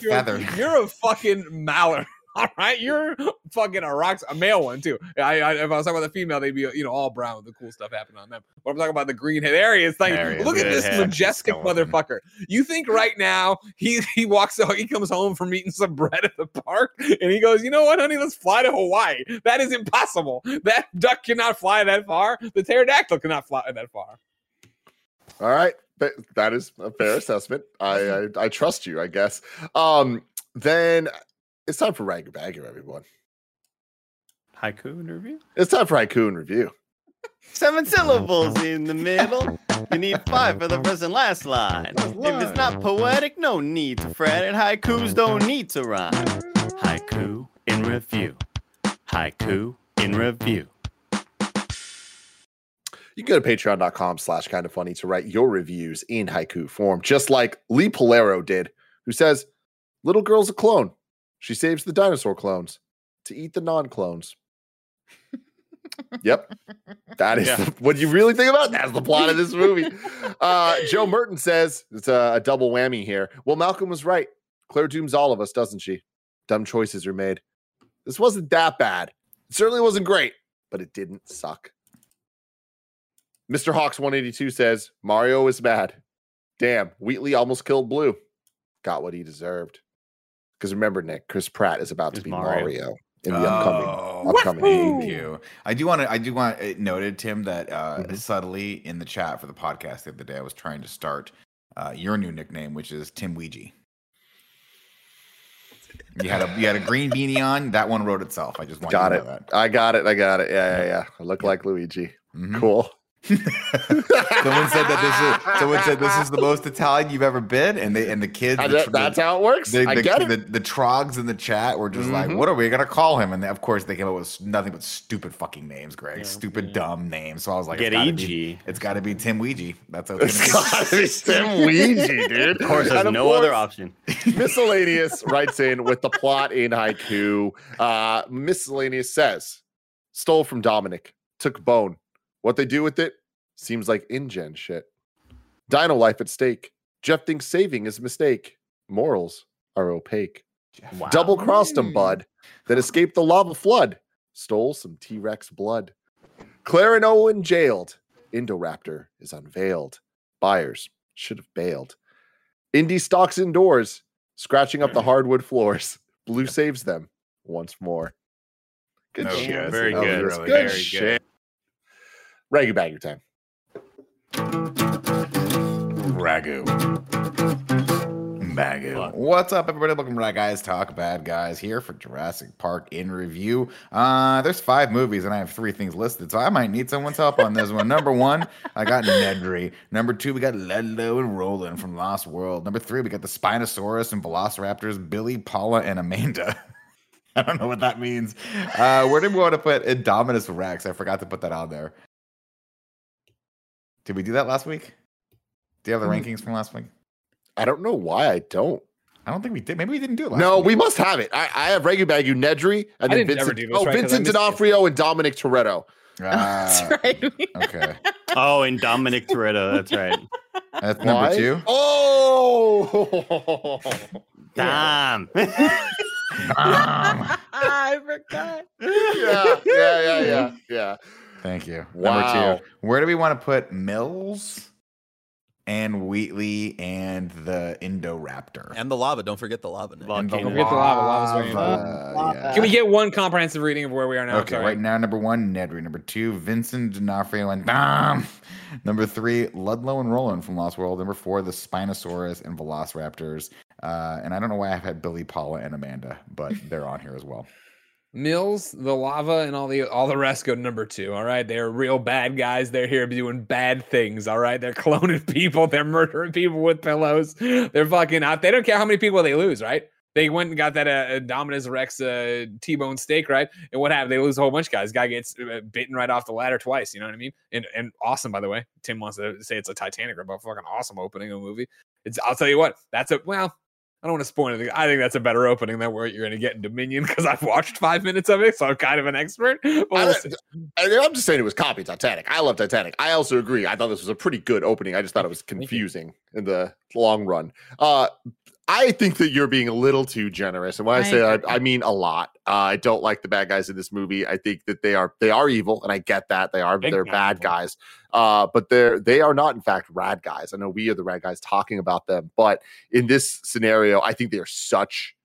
to You're a fucking mallard. [LAUGHS] All right, you're fucking a rock, a male one too. I, I, if I was talking about the female, they'd be you know all brown with the cool stuff happening on them. But I'm talking about the green head area. It's like There he is, look at this majestic motherfucker. You think right now he he walks he comes home from eating some bread at the park and he goes, you know what, honey, let's fly to Hawaii. That is impossible. That duck cannot fly that far. The pterodactyl cannot fly that far. All right. That is a fair assessment. I, I I trust you, I guess. Um, then it's time for Rag Bagger, everyone. Haiku in review. It's time for haiku and review. Seven oh, oh. syllables in the middle. You need five for the [LAUGHS] first and last line. If it's not poetic, no need to fret it. Haikus don't need to rhyme. Haiku in review. Haiku in review. You can go to patreon.com slash kind of funny to write your reviews in haiku form, just like Lee Polero did, who says, Little girl's a clone. She saves the dinosaur clones to eat the non clones. yep. That is Yeah. the, what you really think about. That's the plot of this movie. [LAUGHS] Uh, Joe Merton says it's a, a double whammy here. Well, Malcolm was right. Claire dooms all of us, doesn't she? Dumb choices are made. This wasn't that bad. It certainly wasn't great, but it didn't suck. Mr. Hawks 182 says Mario is mad. Damn, Wheatley almost killed Blue. Got what he deserved. Because remember, Nick, Chris Pratt is about to be Mario. Mario, in the upcoming. Oh, upcoming Thank you. I do want to. I do want it noted, Tim, that uh, Mhm. subtly in the chat for the podcast the other day, I was trying to start uh, your new nickname, which is Tim Ouija. You had a you had a green beanie on. That one wrote itself. I just want Got you it. know that. I got it. I got it. Yeah, yeah, yeah. I look like Luigi. Mhm. Cool. Someone said that this is someone said this is the most Italian you've ever been, and they and the kids. I- the that's the, how it works. the, I the, get it. the, the trogs in the chat were just like, Mhm. "What are we gonna call him?" And they, of course, they came up with nothing but stupid fucking names, Greg. Yeah, stupid, yeah. dumb names. So I was like, Get it's gotta be- EG. It's got to be Tim Ouija. That's what it's [LAUGHS] It's gonna gotta be Tim Ouija, dude. Of course, there's And of no other option. [LAUGHS] Miscellaneous writes in with the plot in haiku. Uh, Miscellaneous says, stole from Dominic, took bone. What they do with it seems like InGen shit. Dino life at stake. Jeff thinks saving is a mistake. Morals are opaque. Wow. Double crossed him, bud. Then escaped the lava flood. Stole some T Rex blood. Claire and Owen jailed. Indoraptor is unveiled. Buyers should have bailed. Indy stalks indoors, scratching up the hardwood floors. Blue saves them once more. Good No shit. shit. Very good. really Really good very shit. Raggy bagger time. Ragu. Bagu. What's up, everybody? Welcome to Bad Guys Talk Bad Guys here for Jurassic Park in review. Uh, there's five movies, and I have three things listed, so I might need someone's help on this one. Number one, I got Nedry. Number two, we got Ludlow and Roland from Lost World. Number three, we got the Spinosaurus and Velociraptors, Billy, Paula, and Amanda. [LAUGHS] I don't know what that means. Uh, where did we want to put Indominus Rex? I forgot to put that on there. Did we do that last week? Do you have the Hmm. rankings from last week? I don't know why I don't. I don't think we did. Maybe we didn't do it last. No, week. we must have it. I, I have Regu Bagu Nedry and then Vincent. do this, oh, right, 'cause I Vincent missed it. D'Onofrio and Dominic Toretto. Ah, [LAUGHS] That's right. [LAUGHS] okay. [LAUGHS] Oh, and Dominic Toretto. That's right. That's number two. Oh, Damn. I forgot. yeah, yeah, yeah, yeah, yeah. Thank you. Wow. Number two. Where do we want to put Mills and Wheatley and the Indoraptor? And the lava. Don't forget the lava. Nick. And the Don't forget the lava. Lava's very lava, Lava. yeah. Can we get one comprehensive reading of where we are now? Okay, right now, number one, Nedry. Number two, Vincent D'Onofrio and Dom. [LAUGHS] Number three, Ludlow and Roland from Lost World. Number four, the Spinosaurus and Velociraptors. Uh, and I don't know why I've had Billy, Paula, and Amanda, but they're on here as well. Mills, the lava, and all the all the rest go number two. All right, they're real bad guys. They're here doing bad things. All right, they're [LAUGHS] cloning people. They're murdering people with pillows. They're fucking out. They don't care how many people they lose. Right? They went and got that uh, Dominus Rex uh, T-bone steak. Right? And what happened? They lose a whole bunch of guys. Guy gets uh, bitten right off the ladder twice. You know what I mean? And and awesome by the way. Tim wants to say it's a Titanic but fucking awesome opening of a movie. It's. I'll tell you what. That's a well. I don't want to spoil anything. I think that's a better opening than what you're going to get in Dominion because I've watched five minutes of it, so I'm kind of an expert. But we'll. I- I'm just saying it was copy Titanic. I love Titanic. I also agree. I thought this was a pretty good opening. I just thought it was confusing in the long run. Uh, I think that you're being a little too generous, and when I, I say that, agree. I mean a lot. Uh, I don't like the bad guys in this movie. I think that they are they are evil, and I get that they are Big they're bad evil. guys. Uh, but they're they are not in fact rad guys. I know we are the rad guys talking about them, but in this scenario, I think they are such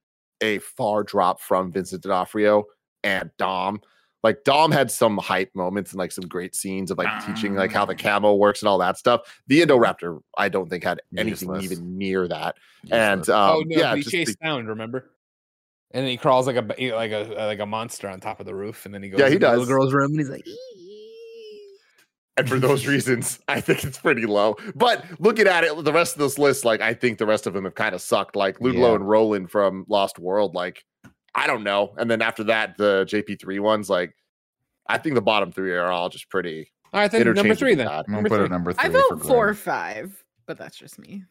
a far drop from Vincent D'Onofrio and Dom. Like Dom had some hype moments and like some great scenes of like teaching like how the camo works and all that stuff. The Indoraptor, I don't think had anything Useless. even near that. And um, oh no, yeah, he chased the- down. Remember? And then he crawls like a like a like a monster on top of the roof, and then he goes. Yeah, he in the little does. girl's room, and he's like, [LAUGHS] and for those reasons, [LAUGHS] I think it's pretty low. But looking at it, the rest of this list, like I think the rest of them have kind of sucked. Like Ludlow Yeah. and Roland from Lost World, like I don't know. And then after that, the JP3 ones, like I think the bottom three are all just pretty "All right, then number three, then." I'm number gonna put three. it number three. I for vote four or five, but that's just me.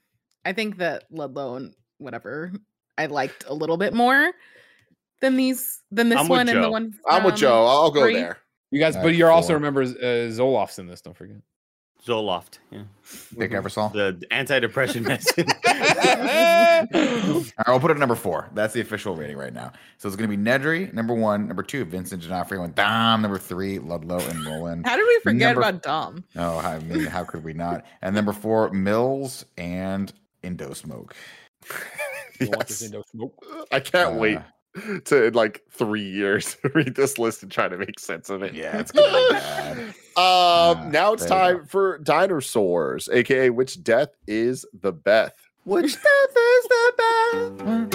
I think that Ludlow and whatever I liked a little bit more than these than this I'm one and the one. I'm with from- Joe. I'll go three. there. You guys, All but you're also remember uh, Zoloft's in this. Don't forget. Zoloft. Yeah. Dick Eversol. The anti-depression medicine. [LAUGHS] All right, we'll put it at number four. That's the official rating right now. So it's going to be Nedry, number one. Number two, Vincent D'Onofrio and Dom. Number three, Ludlow and Roland. How did we forget Number- about Dom? Oh, I mean, how could we not? And number four, Mills and Indo Smoke. You Yes. Indo smoke? I can't wait Uh, [LAUGHS] to in like three years read this list and try to make sense of it. Yeah, it's gonna be bad. [LAUGHS] Um, Ah, now it's there you go. time for dinosaurs, aka which death is the Beth? Which death is the best?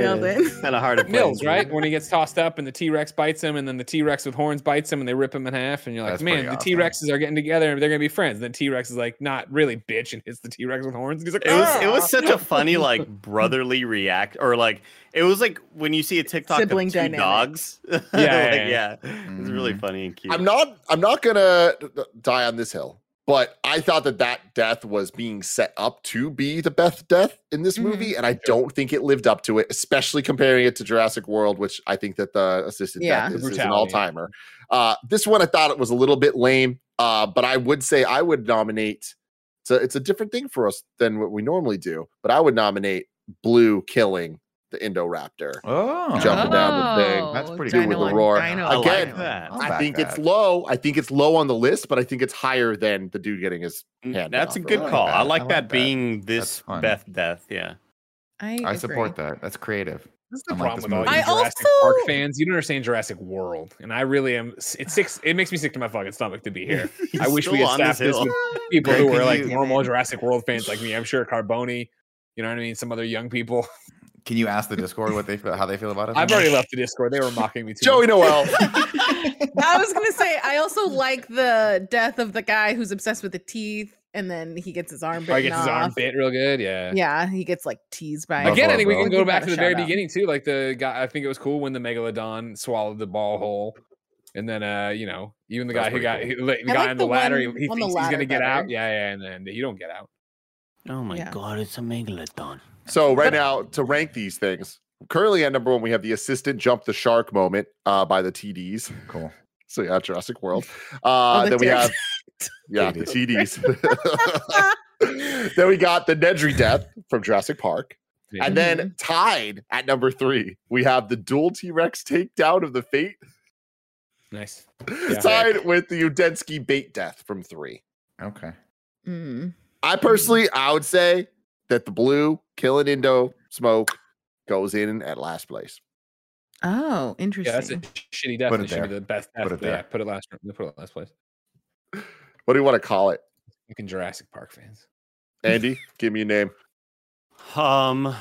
Nailed it. Kind of hard to play. Mills, right? When he gets tossed up and the T Rex bites him, and then the T Rex with horns bites him, and they rip him in half, and you're like, That's man, the awesome. T Rexes are getting together, and they're gonna be friends. And then T Rex is like, not really, bitch, and hits the T Rex with horns, and he's like, It was it "Ah!" was such a funny [LAUGHS] like brotherly react or like it was like when you see a TikTok Sibling of two dynamic. dogs. [LAUGHS] Yeah, like, yeah, yeah. It's really Mhm. funny and cute. I'm not. I'm not gonna d- d- die on this hill. But I thought that that death was being set up to be the Beth death in this Mhm. movie, and I don't think it lived up to it. Especially comparing it to Jurassic World, which I think that the assisted Yeah. death The is, is an all timer. Uh, this one I thought it was a little bit lame, uh, but I would say I would nominate. It's a, it's a different thing for us than what we normally do, but I would nominate Blue killing the Indoraptor. Oh, Jumping down the thing. That's pretty Do cool. with the roar. Dino- I Again. I'll I back think it's low. I think it's low on the list, but I think it's higher than the dude getting his Mm, hand. That's a off or good whatever. call. that. I I like like that that. being this fun. Beth death. Yeah. I, I support that. That's creative. This is the Unlike problem this with all movie. you I Jurassic Park fans. You don't understand Jurassic World, and I really am. It's six. It makes me sick to my fucking stomach to be here. [LAUGHS] I wish we still had on this staffed this with people Greg, who were like you- normal Jurassic World fans like me. I'm sure Carboni. You know what I mean? Some other young people. Can you ask the Discord what they feel, how they feel about it? I've already left the Discord. They were mocking me too. Joey much. Noel. [LAUGHS] I was gonna say I also like the death of the guy who's obsessed with the teeth, and then he gets his arm bitten Oh, he gets his arm off. bit real good. Yeah. Yeah, he gets like teased by. Buffalo Again, I think we can go back to the very out. beginning too. Like the guy, I think it was cool when the megalodon swallowed the ball whole, and then uh, you know, even the That's guy who pretty got cool. he, the I guy like on the, the ladder, he, he on the thinks he's gonna ladder get out. Yeah, yeah, and then you don't get out. Oh my Yeah. god, it's a megalodon. So right now, to rank these things, currently at number one, we have the assistant jump the shark moment uh, by the TDs. Cool. [LAUGHS] So yeah, Jurassic World. [LAUGHS] Uh, Oh, the then we have [LAUGHS] yeah the TDs. then we got the Nedry death from Jurassic Park, Yeah. and then tied at number three, we have the dual T Rex takedown of the Fate, nice. tied with the Udesky bait death from three. Okay. Mm. I personally, I would say that the blue killing Indo smoke goes in at last place. Oh, interesting. Yeah, that's a shitty death. Put it It should be there. the best death. Put it but yeah, put it last. Put it last place. What do you want to call it, Fucking Jurassic Park fans. Andy? give me a name. Um.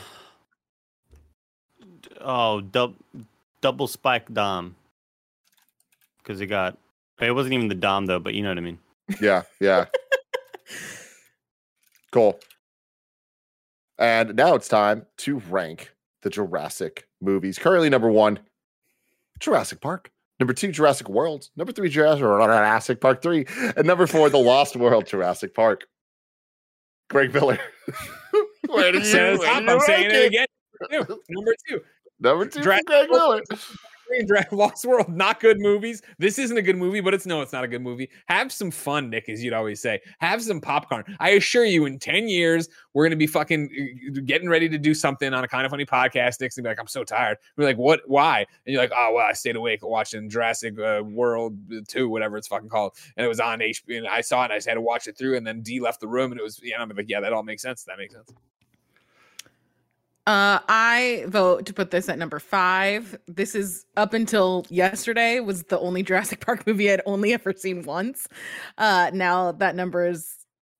Oh, dub, double spike dom. Because it got. It wasn't even the dom though, but you know what I mean. Yeah, yeah. [LAUGHS] cool. And now it's time to rank the Jurassic movies. Currently, number one, Jurassic Park. Number two, Jurassic World. Number three, Jurassic, Jurassic Park 3. And number four, The Lost World, Jurassic Park. Greg Miller. [LAUGHS] Where do you, where I'm, you I'm saying it it? again. Number two. Number two, Jurassic Greg Miller. World. Dra- [LAUGHS] Lost World, not good movies. This isn't a good movie, but it's no, it's not a good movie. Have some fun, Nick, as you'd always say. Have some popcorn. I assure you, in 10 years, we're gonna be fucking uh, getting ready to do something on a kind of funny podcast. Nick's gonna be like, I'm so tired. We're like, what? Why? And you're like, oh well, I stayed awake watching Jurassic uh, World 2, whatever it's fucking called. And it was on HBO, and I saw it, and I just had to watch it through, and then D left the room, and it was, yeah, I'm like, yeah, that all makes sense. That makes sense. Uh, I vote to put this at number five. This is up until yesterday was the only Jurassic Park [LAUGHS] movie I'd only ever seen once. Uh, now that number is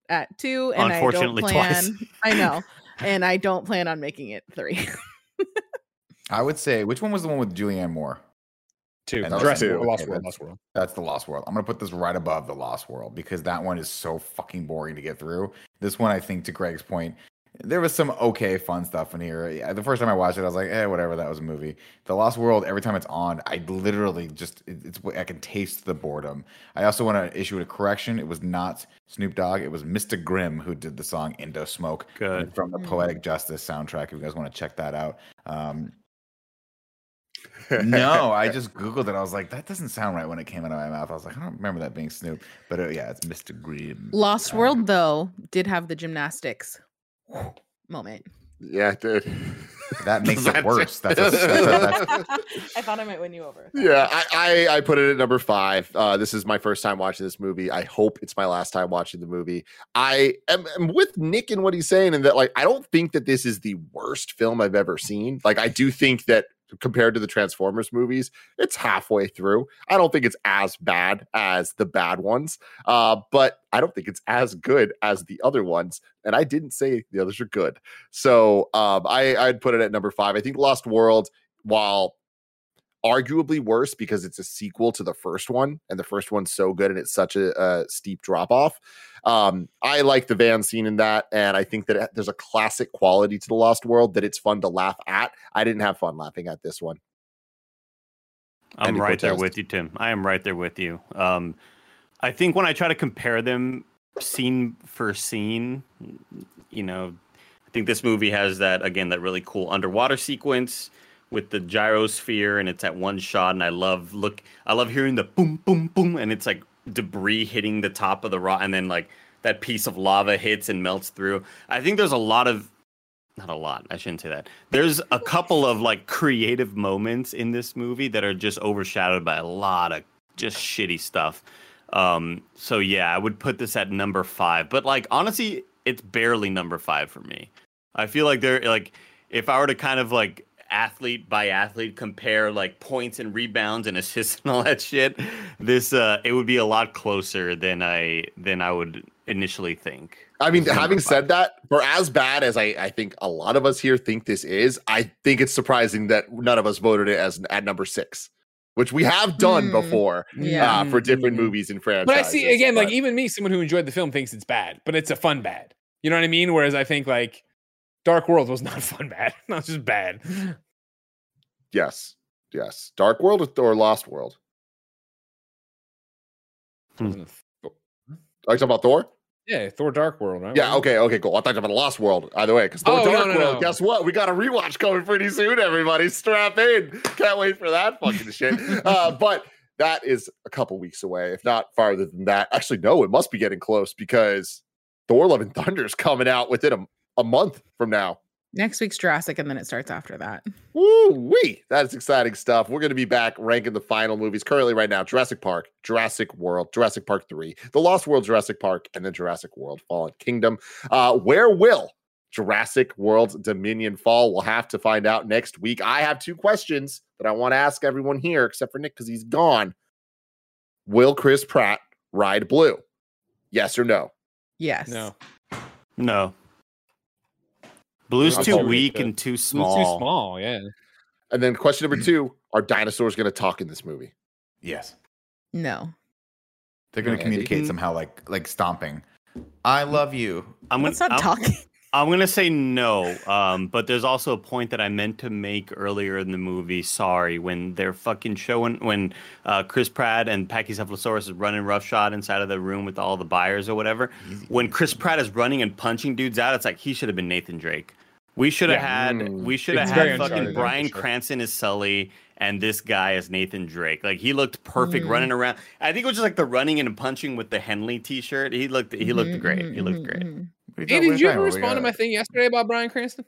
at two, and Unfortunately, I don't twice. plan. [LAUGHS] I know, [LAUGHS] and I don't plan on making it three. I would say which one was the one with Julianne Moore? Two. And Jurassic two. World, Lost Okay, World, that's- Lost World. That's the Lost World. I'm gonna put this right above the Lost World because that one is so fucking boring to get through. This one, I think, to Greg's point, there was some okay fun stuff in here. Yeah, the first time I watched it, I was like, eh, whatever, that was a movie. The Lost World, every time it's on, I literally just it- it's I can taste the boredom. I also want to issue a correction. It was not Snoop Dogg. It was Mr. Grimm who did the song Indo Smoke Good. from the Mm. Poetic Justice soundtrack. If you guys want to check that out. Um, [LAUGHS] no, I just googled it. I was like, that doesn't sound right when it came out of my mouth. I was like, I don't remember that being Snoop, but uh, yeah, it's Mr. Grimm. Lost Um, World though did have the gymnastics moment. Yeah, it did. That makes it [LAUGHS] That's worse. That's, a, that's, a, that's I thought I might win you over. Yeah, I, I I put it at number five. Uh, this is my first time watching this movie. I hope it's my last time watching the movie. I am, am with Nick in what he's saying, and that like I don't think that this is the worst film I've ever seen. Like I do think that compared to the Transformers movies, it's halfway through. I don't think it's as bad as the bad ones, uh, but I don't think it's as good as the other ones. And I didn't say the others are good, so um, I I'd put it at number five. I think Lost World, while arguably worse because it's a sequel to the first one and the first one's so good and it's such a, a steep drop off um i like the van scene in that and i think that it- there's a classic quality to the lost world that it's fun to laugh at. I didn't have fun laughing at this one. I'm Andy right there with you, Tim. I am right there with you. Um, I think when I try to compare them scene for scene, you know, I think this movie has that again that really cool underwater sequence with the gyrosphere, and it's at one shot, and I love look, I love hearing the boom, boom, boom, and it's like debris hitting the top of the rock, and then like that piece of lava hits and melts through. I think there's a lot of not a lot. I shouldn't say that. There's a couple of like creative moments in this movie that are just overshadowed by a lot of just shitty stuff. Um, so yeah, I would put this at number five. But like honestly, it's barely number five for me. I feel like they're like if I were to kind of like athlete by athlete compare like points and rebounds and assists and all that shit, this uh it would be a lot closer than I than I would initially think. I mean, It's number having five. said that, for as bad as I, I think a lot of us here think this is, I think it's surprising that none of us voted it as at number six, which we have done Hmm. before Yeah. uh, for different Mhm. movies and franchises. But I see again, like even me, someone who enjoyed the film thinks it's bad, but it's a fun bad. You know what I mean? Whereas I think like Dark World was not [LAUGHS] fun bad, not [LAUGHS] just bad. yes, yes, Dark World or, or Lost World. Hmm. Are you talking about Thor? Yeah, Thor Dark World. Right? Yeah, okay, okay, cool. I thought you about Lost World. Either way, because Thor Oh, no, Dark no, World, no. guess what? We got a rewatch coming pretty soon, everybody. Strap in. Can't wait for that fucking shit. [LAUGHS] Uh, but that is a couple weeks away, if not farther than that. Actually, no, it must be getting close because Thor Love and Thunder is coming out within a, a month from now. Next week's Jurassic, and then it starts after that. Woo wee! That's exciting stuff. We're going to be back ranking the final movies currently right now Jurassic Park, Jurassic World, Jurassic Park 3, The Lost World, Jurassic Park, and then Jurassic World Fallen Kingdom. Uh, where will Jurassic World's Dominion fall? We'll have to find out next week. I have two questions that I want to ask everyone here, except for Nick because he's gone. Will Chris Pratt ride blue? Yes or no? Yes. No, No. Blue's too sorry, weak and too It's small. too small. Yeah. And then question number two Are dinosaurs going to talk in this movie? Yes. No. They're going to Andy? communicate somehow, like like stomping. I love you. I'm gonna, Let's not I'm, talk. I'm gonna say no. Um, but there's also a point that I meant to make earlier in the movie. Sorry, when they're fucking showing when uh, Chris Pratt and Pachycephalosaurus is running roughshod inside of the room with all the buyers or whatever. When Chris Pratt is running and punching dudes out, it's like he should have been Nathan Drake. We should have Yeah. had Mm. we should have had fucking Bryan sure. Cranston as Sully and this guy as Nathan Drake. Like he looked perfect Mm. running around. I think it was just like the running and punching with the Henley T-shirt. He looked he looked Mhm, great. He looked mhm, great. What Hey, did you ever about? We respond to my thing yesterday about Bryan Cranston?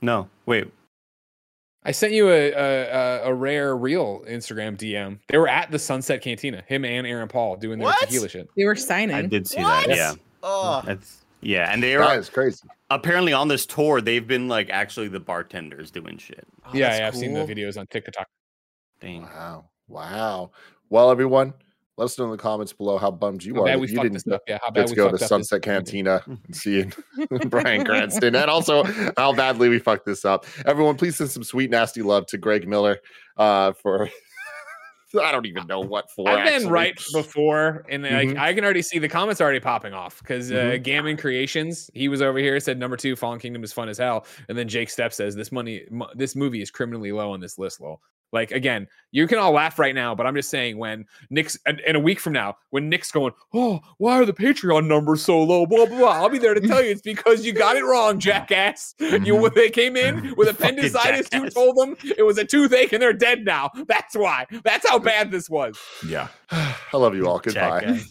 No, wait. I sent you a, a a- a rare real Instagram DM. They were at the Sunset Cantina, him and Aaron Paul doing their What? tequila shit. They were signing. I did see What? that. Yeah. Oh, That's yeah, and they That are is crazy. apparently on this tour. They've been like actually the bartenders doing shit. oh, yeah, that's yeah, I've seen the videos on TikTok. Dang. Wow. Wow. Well, everyone, let us know in the comments below how bummed you How are bad we you didn't up. Yeah, how bad to we go to fucked up this- Sunset Cantina [LAUGHS] and see [LAUGHS] Bryan Cranston, and also how badly we fucked this up. Everyone, please send some sweet, nasty love to Greg Miller uh, for. [LAUGHS] I don't even know what for. I've been actually. right before, and like Mhm. I can already see the comments already popping off because uh, Mhm. Gammon Creations, he was over here said number two, Fallen Kingdom is fun as hell, and then Jake Step says this money, mo- this movie is criminally low on this list. Lol. Like again, you can all laugh right now, but I'm just saying when Nick's and, and a week from now, when Nick's going, oh, why are the Patreon numbers so low? Blah blah blah. I'll be there to tell you it's because you got it wrong, [LAUGHS] jackass. You Mhm. when they came in with [LAUGHS] appendicitis, you told them it was a toothache and they're dead now. That's why. That's how [LAUGHS] bad this was. Yeah. [SIGHS] I love you all. Goodbye. Jackass.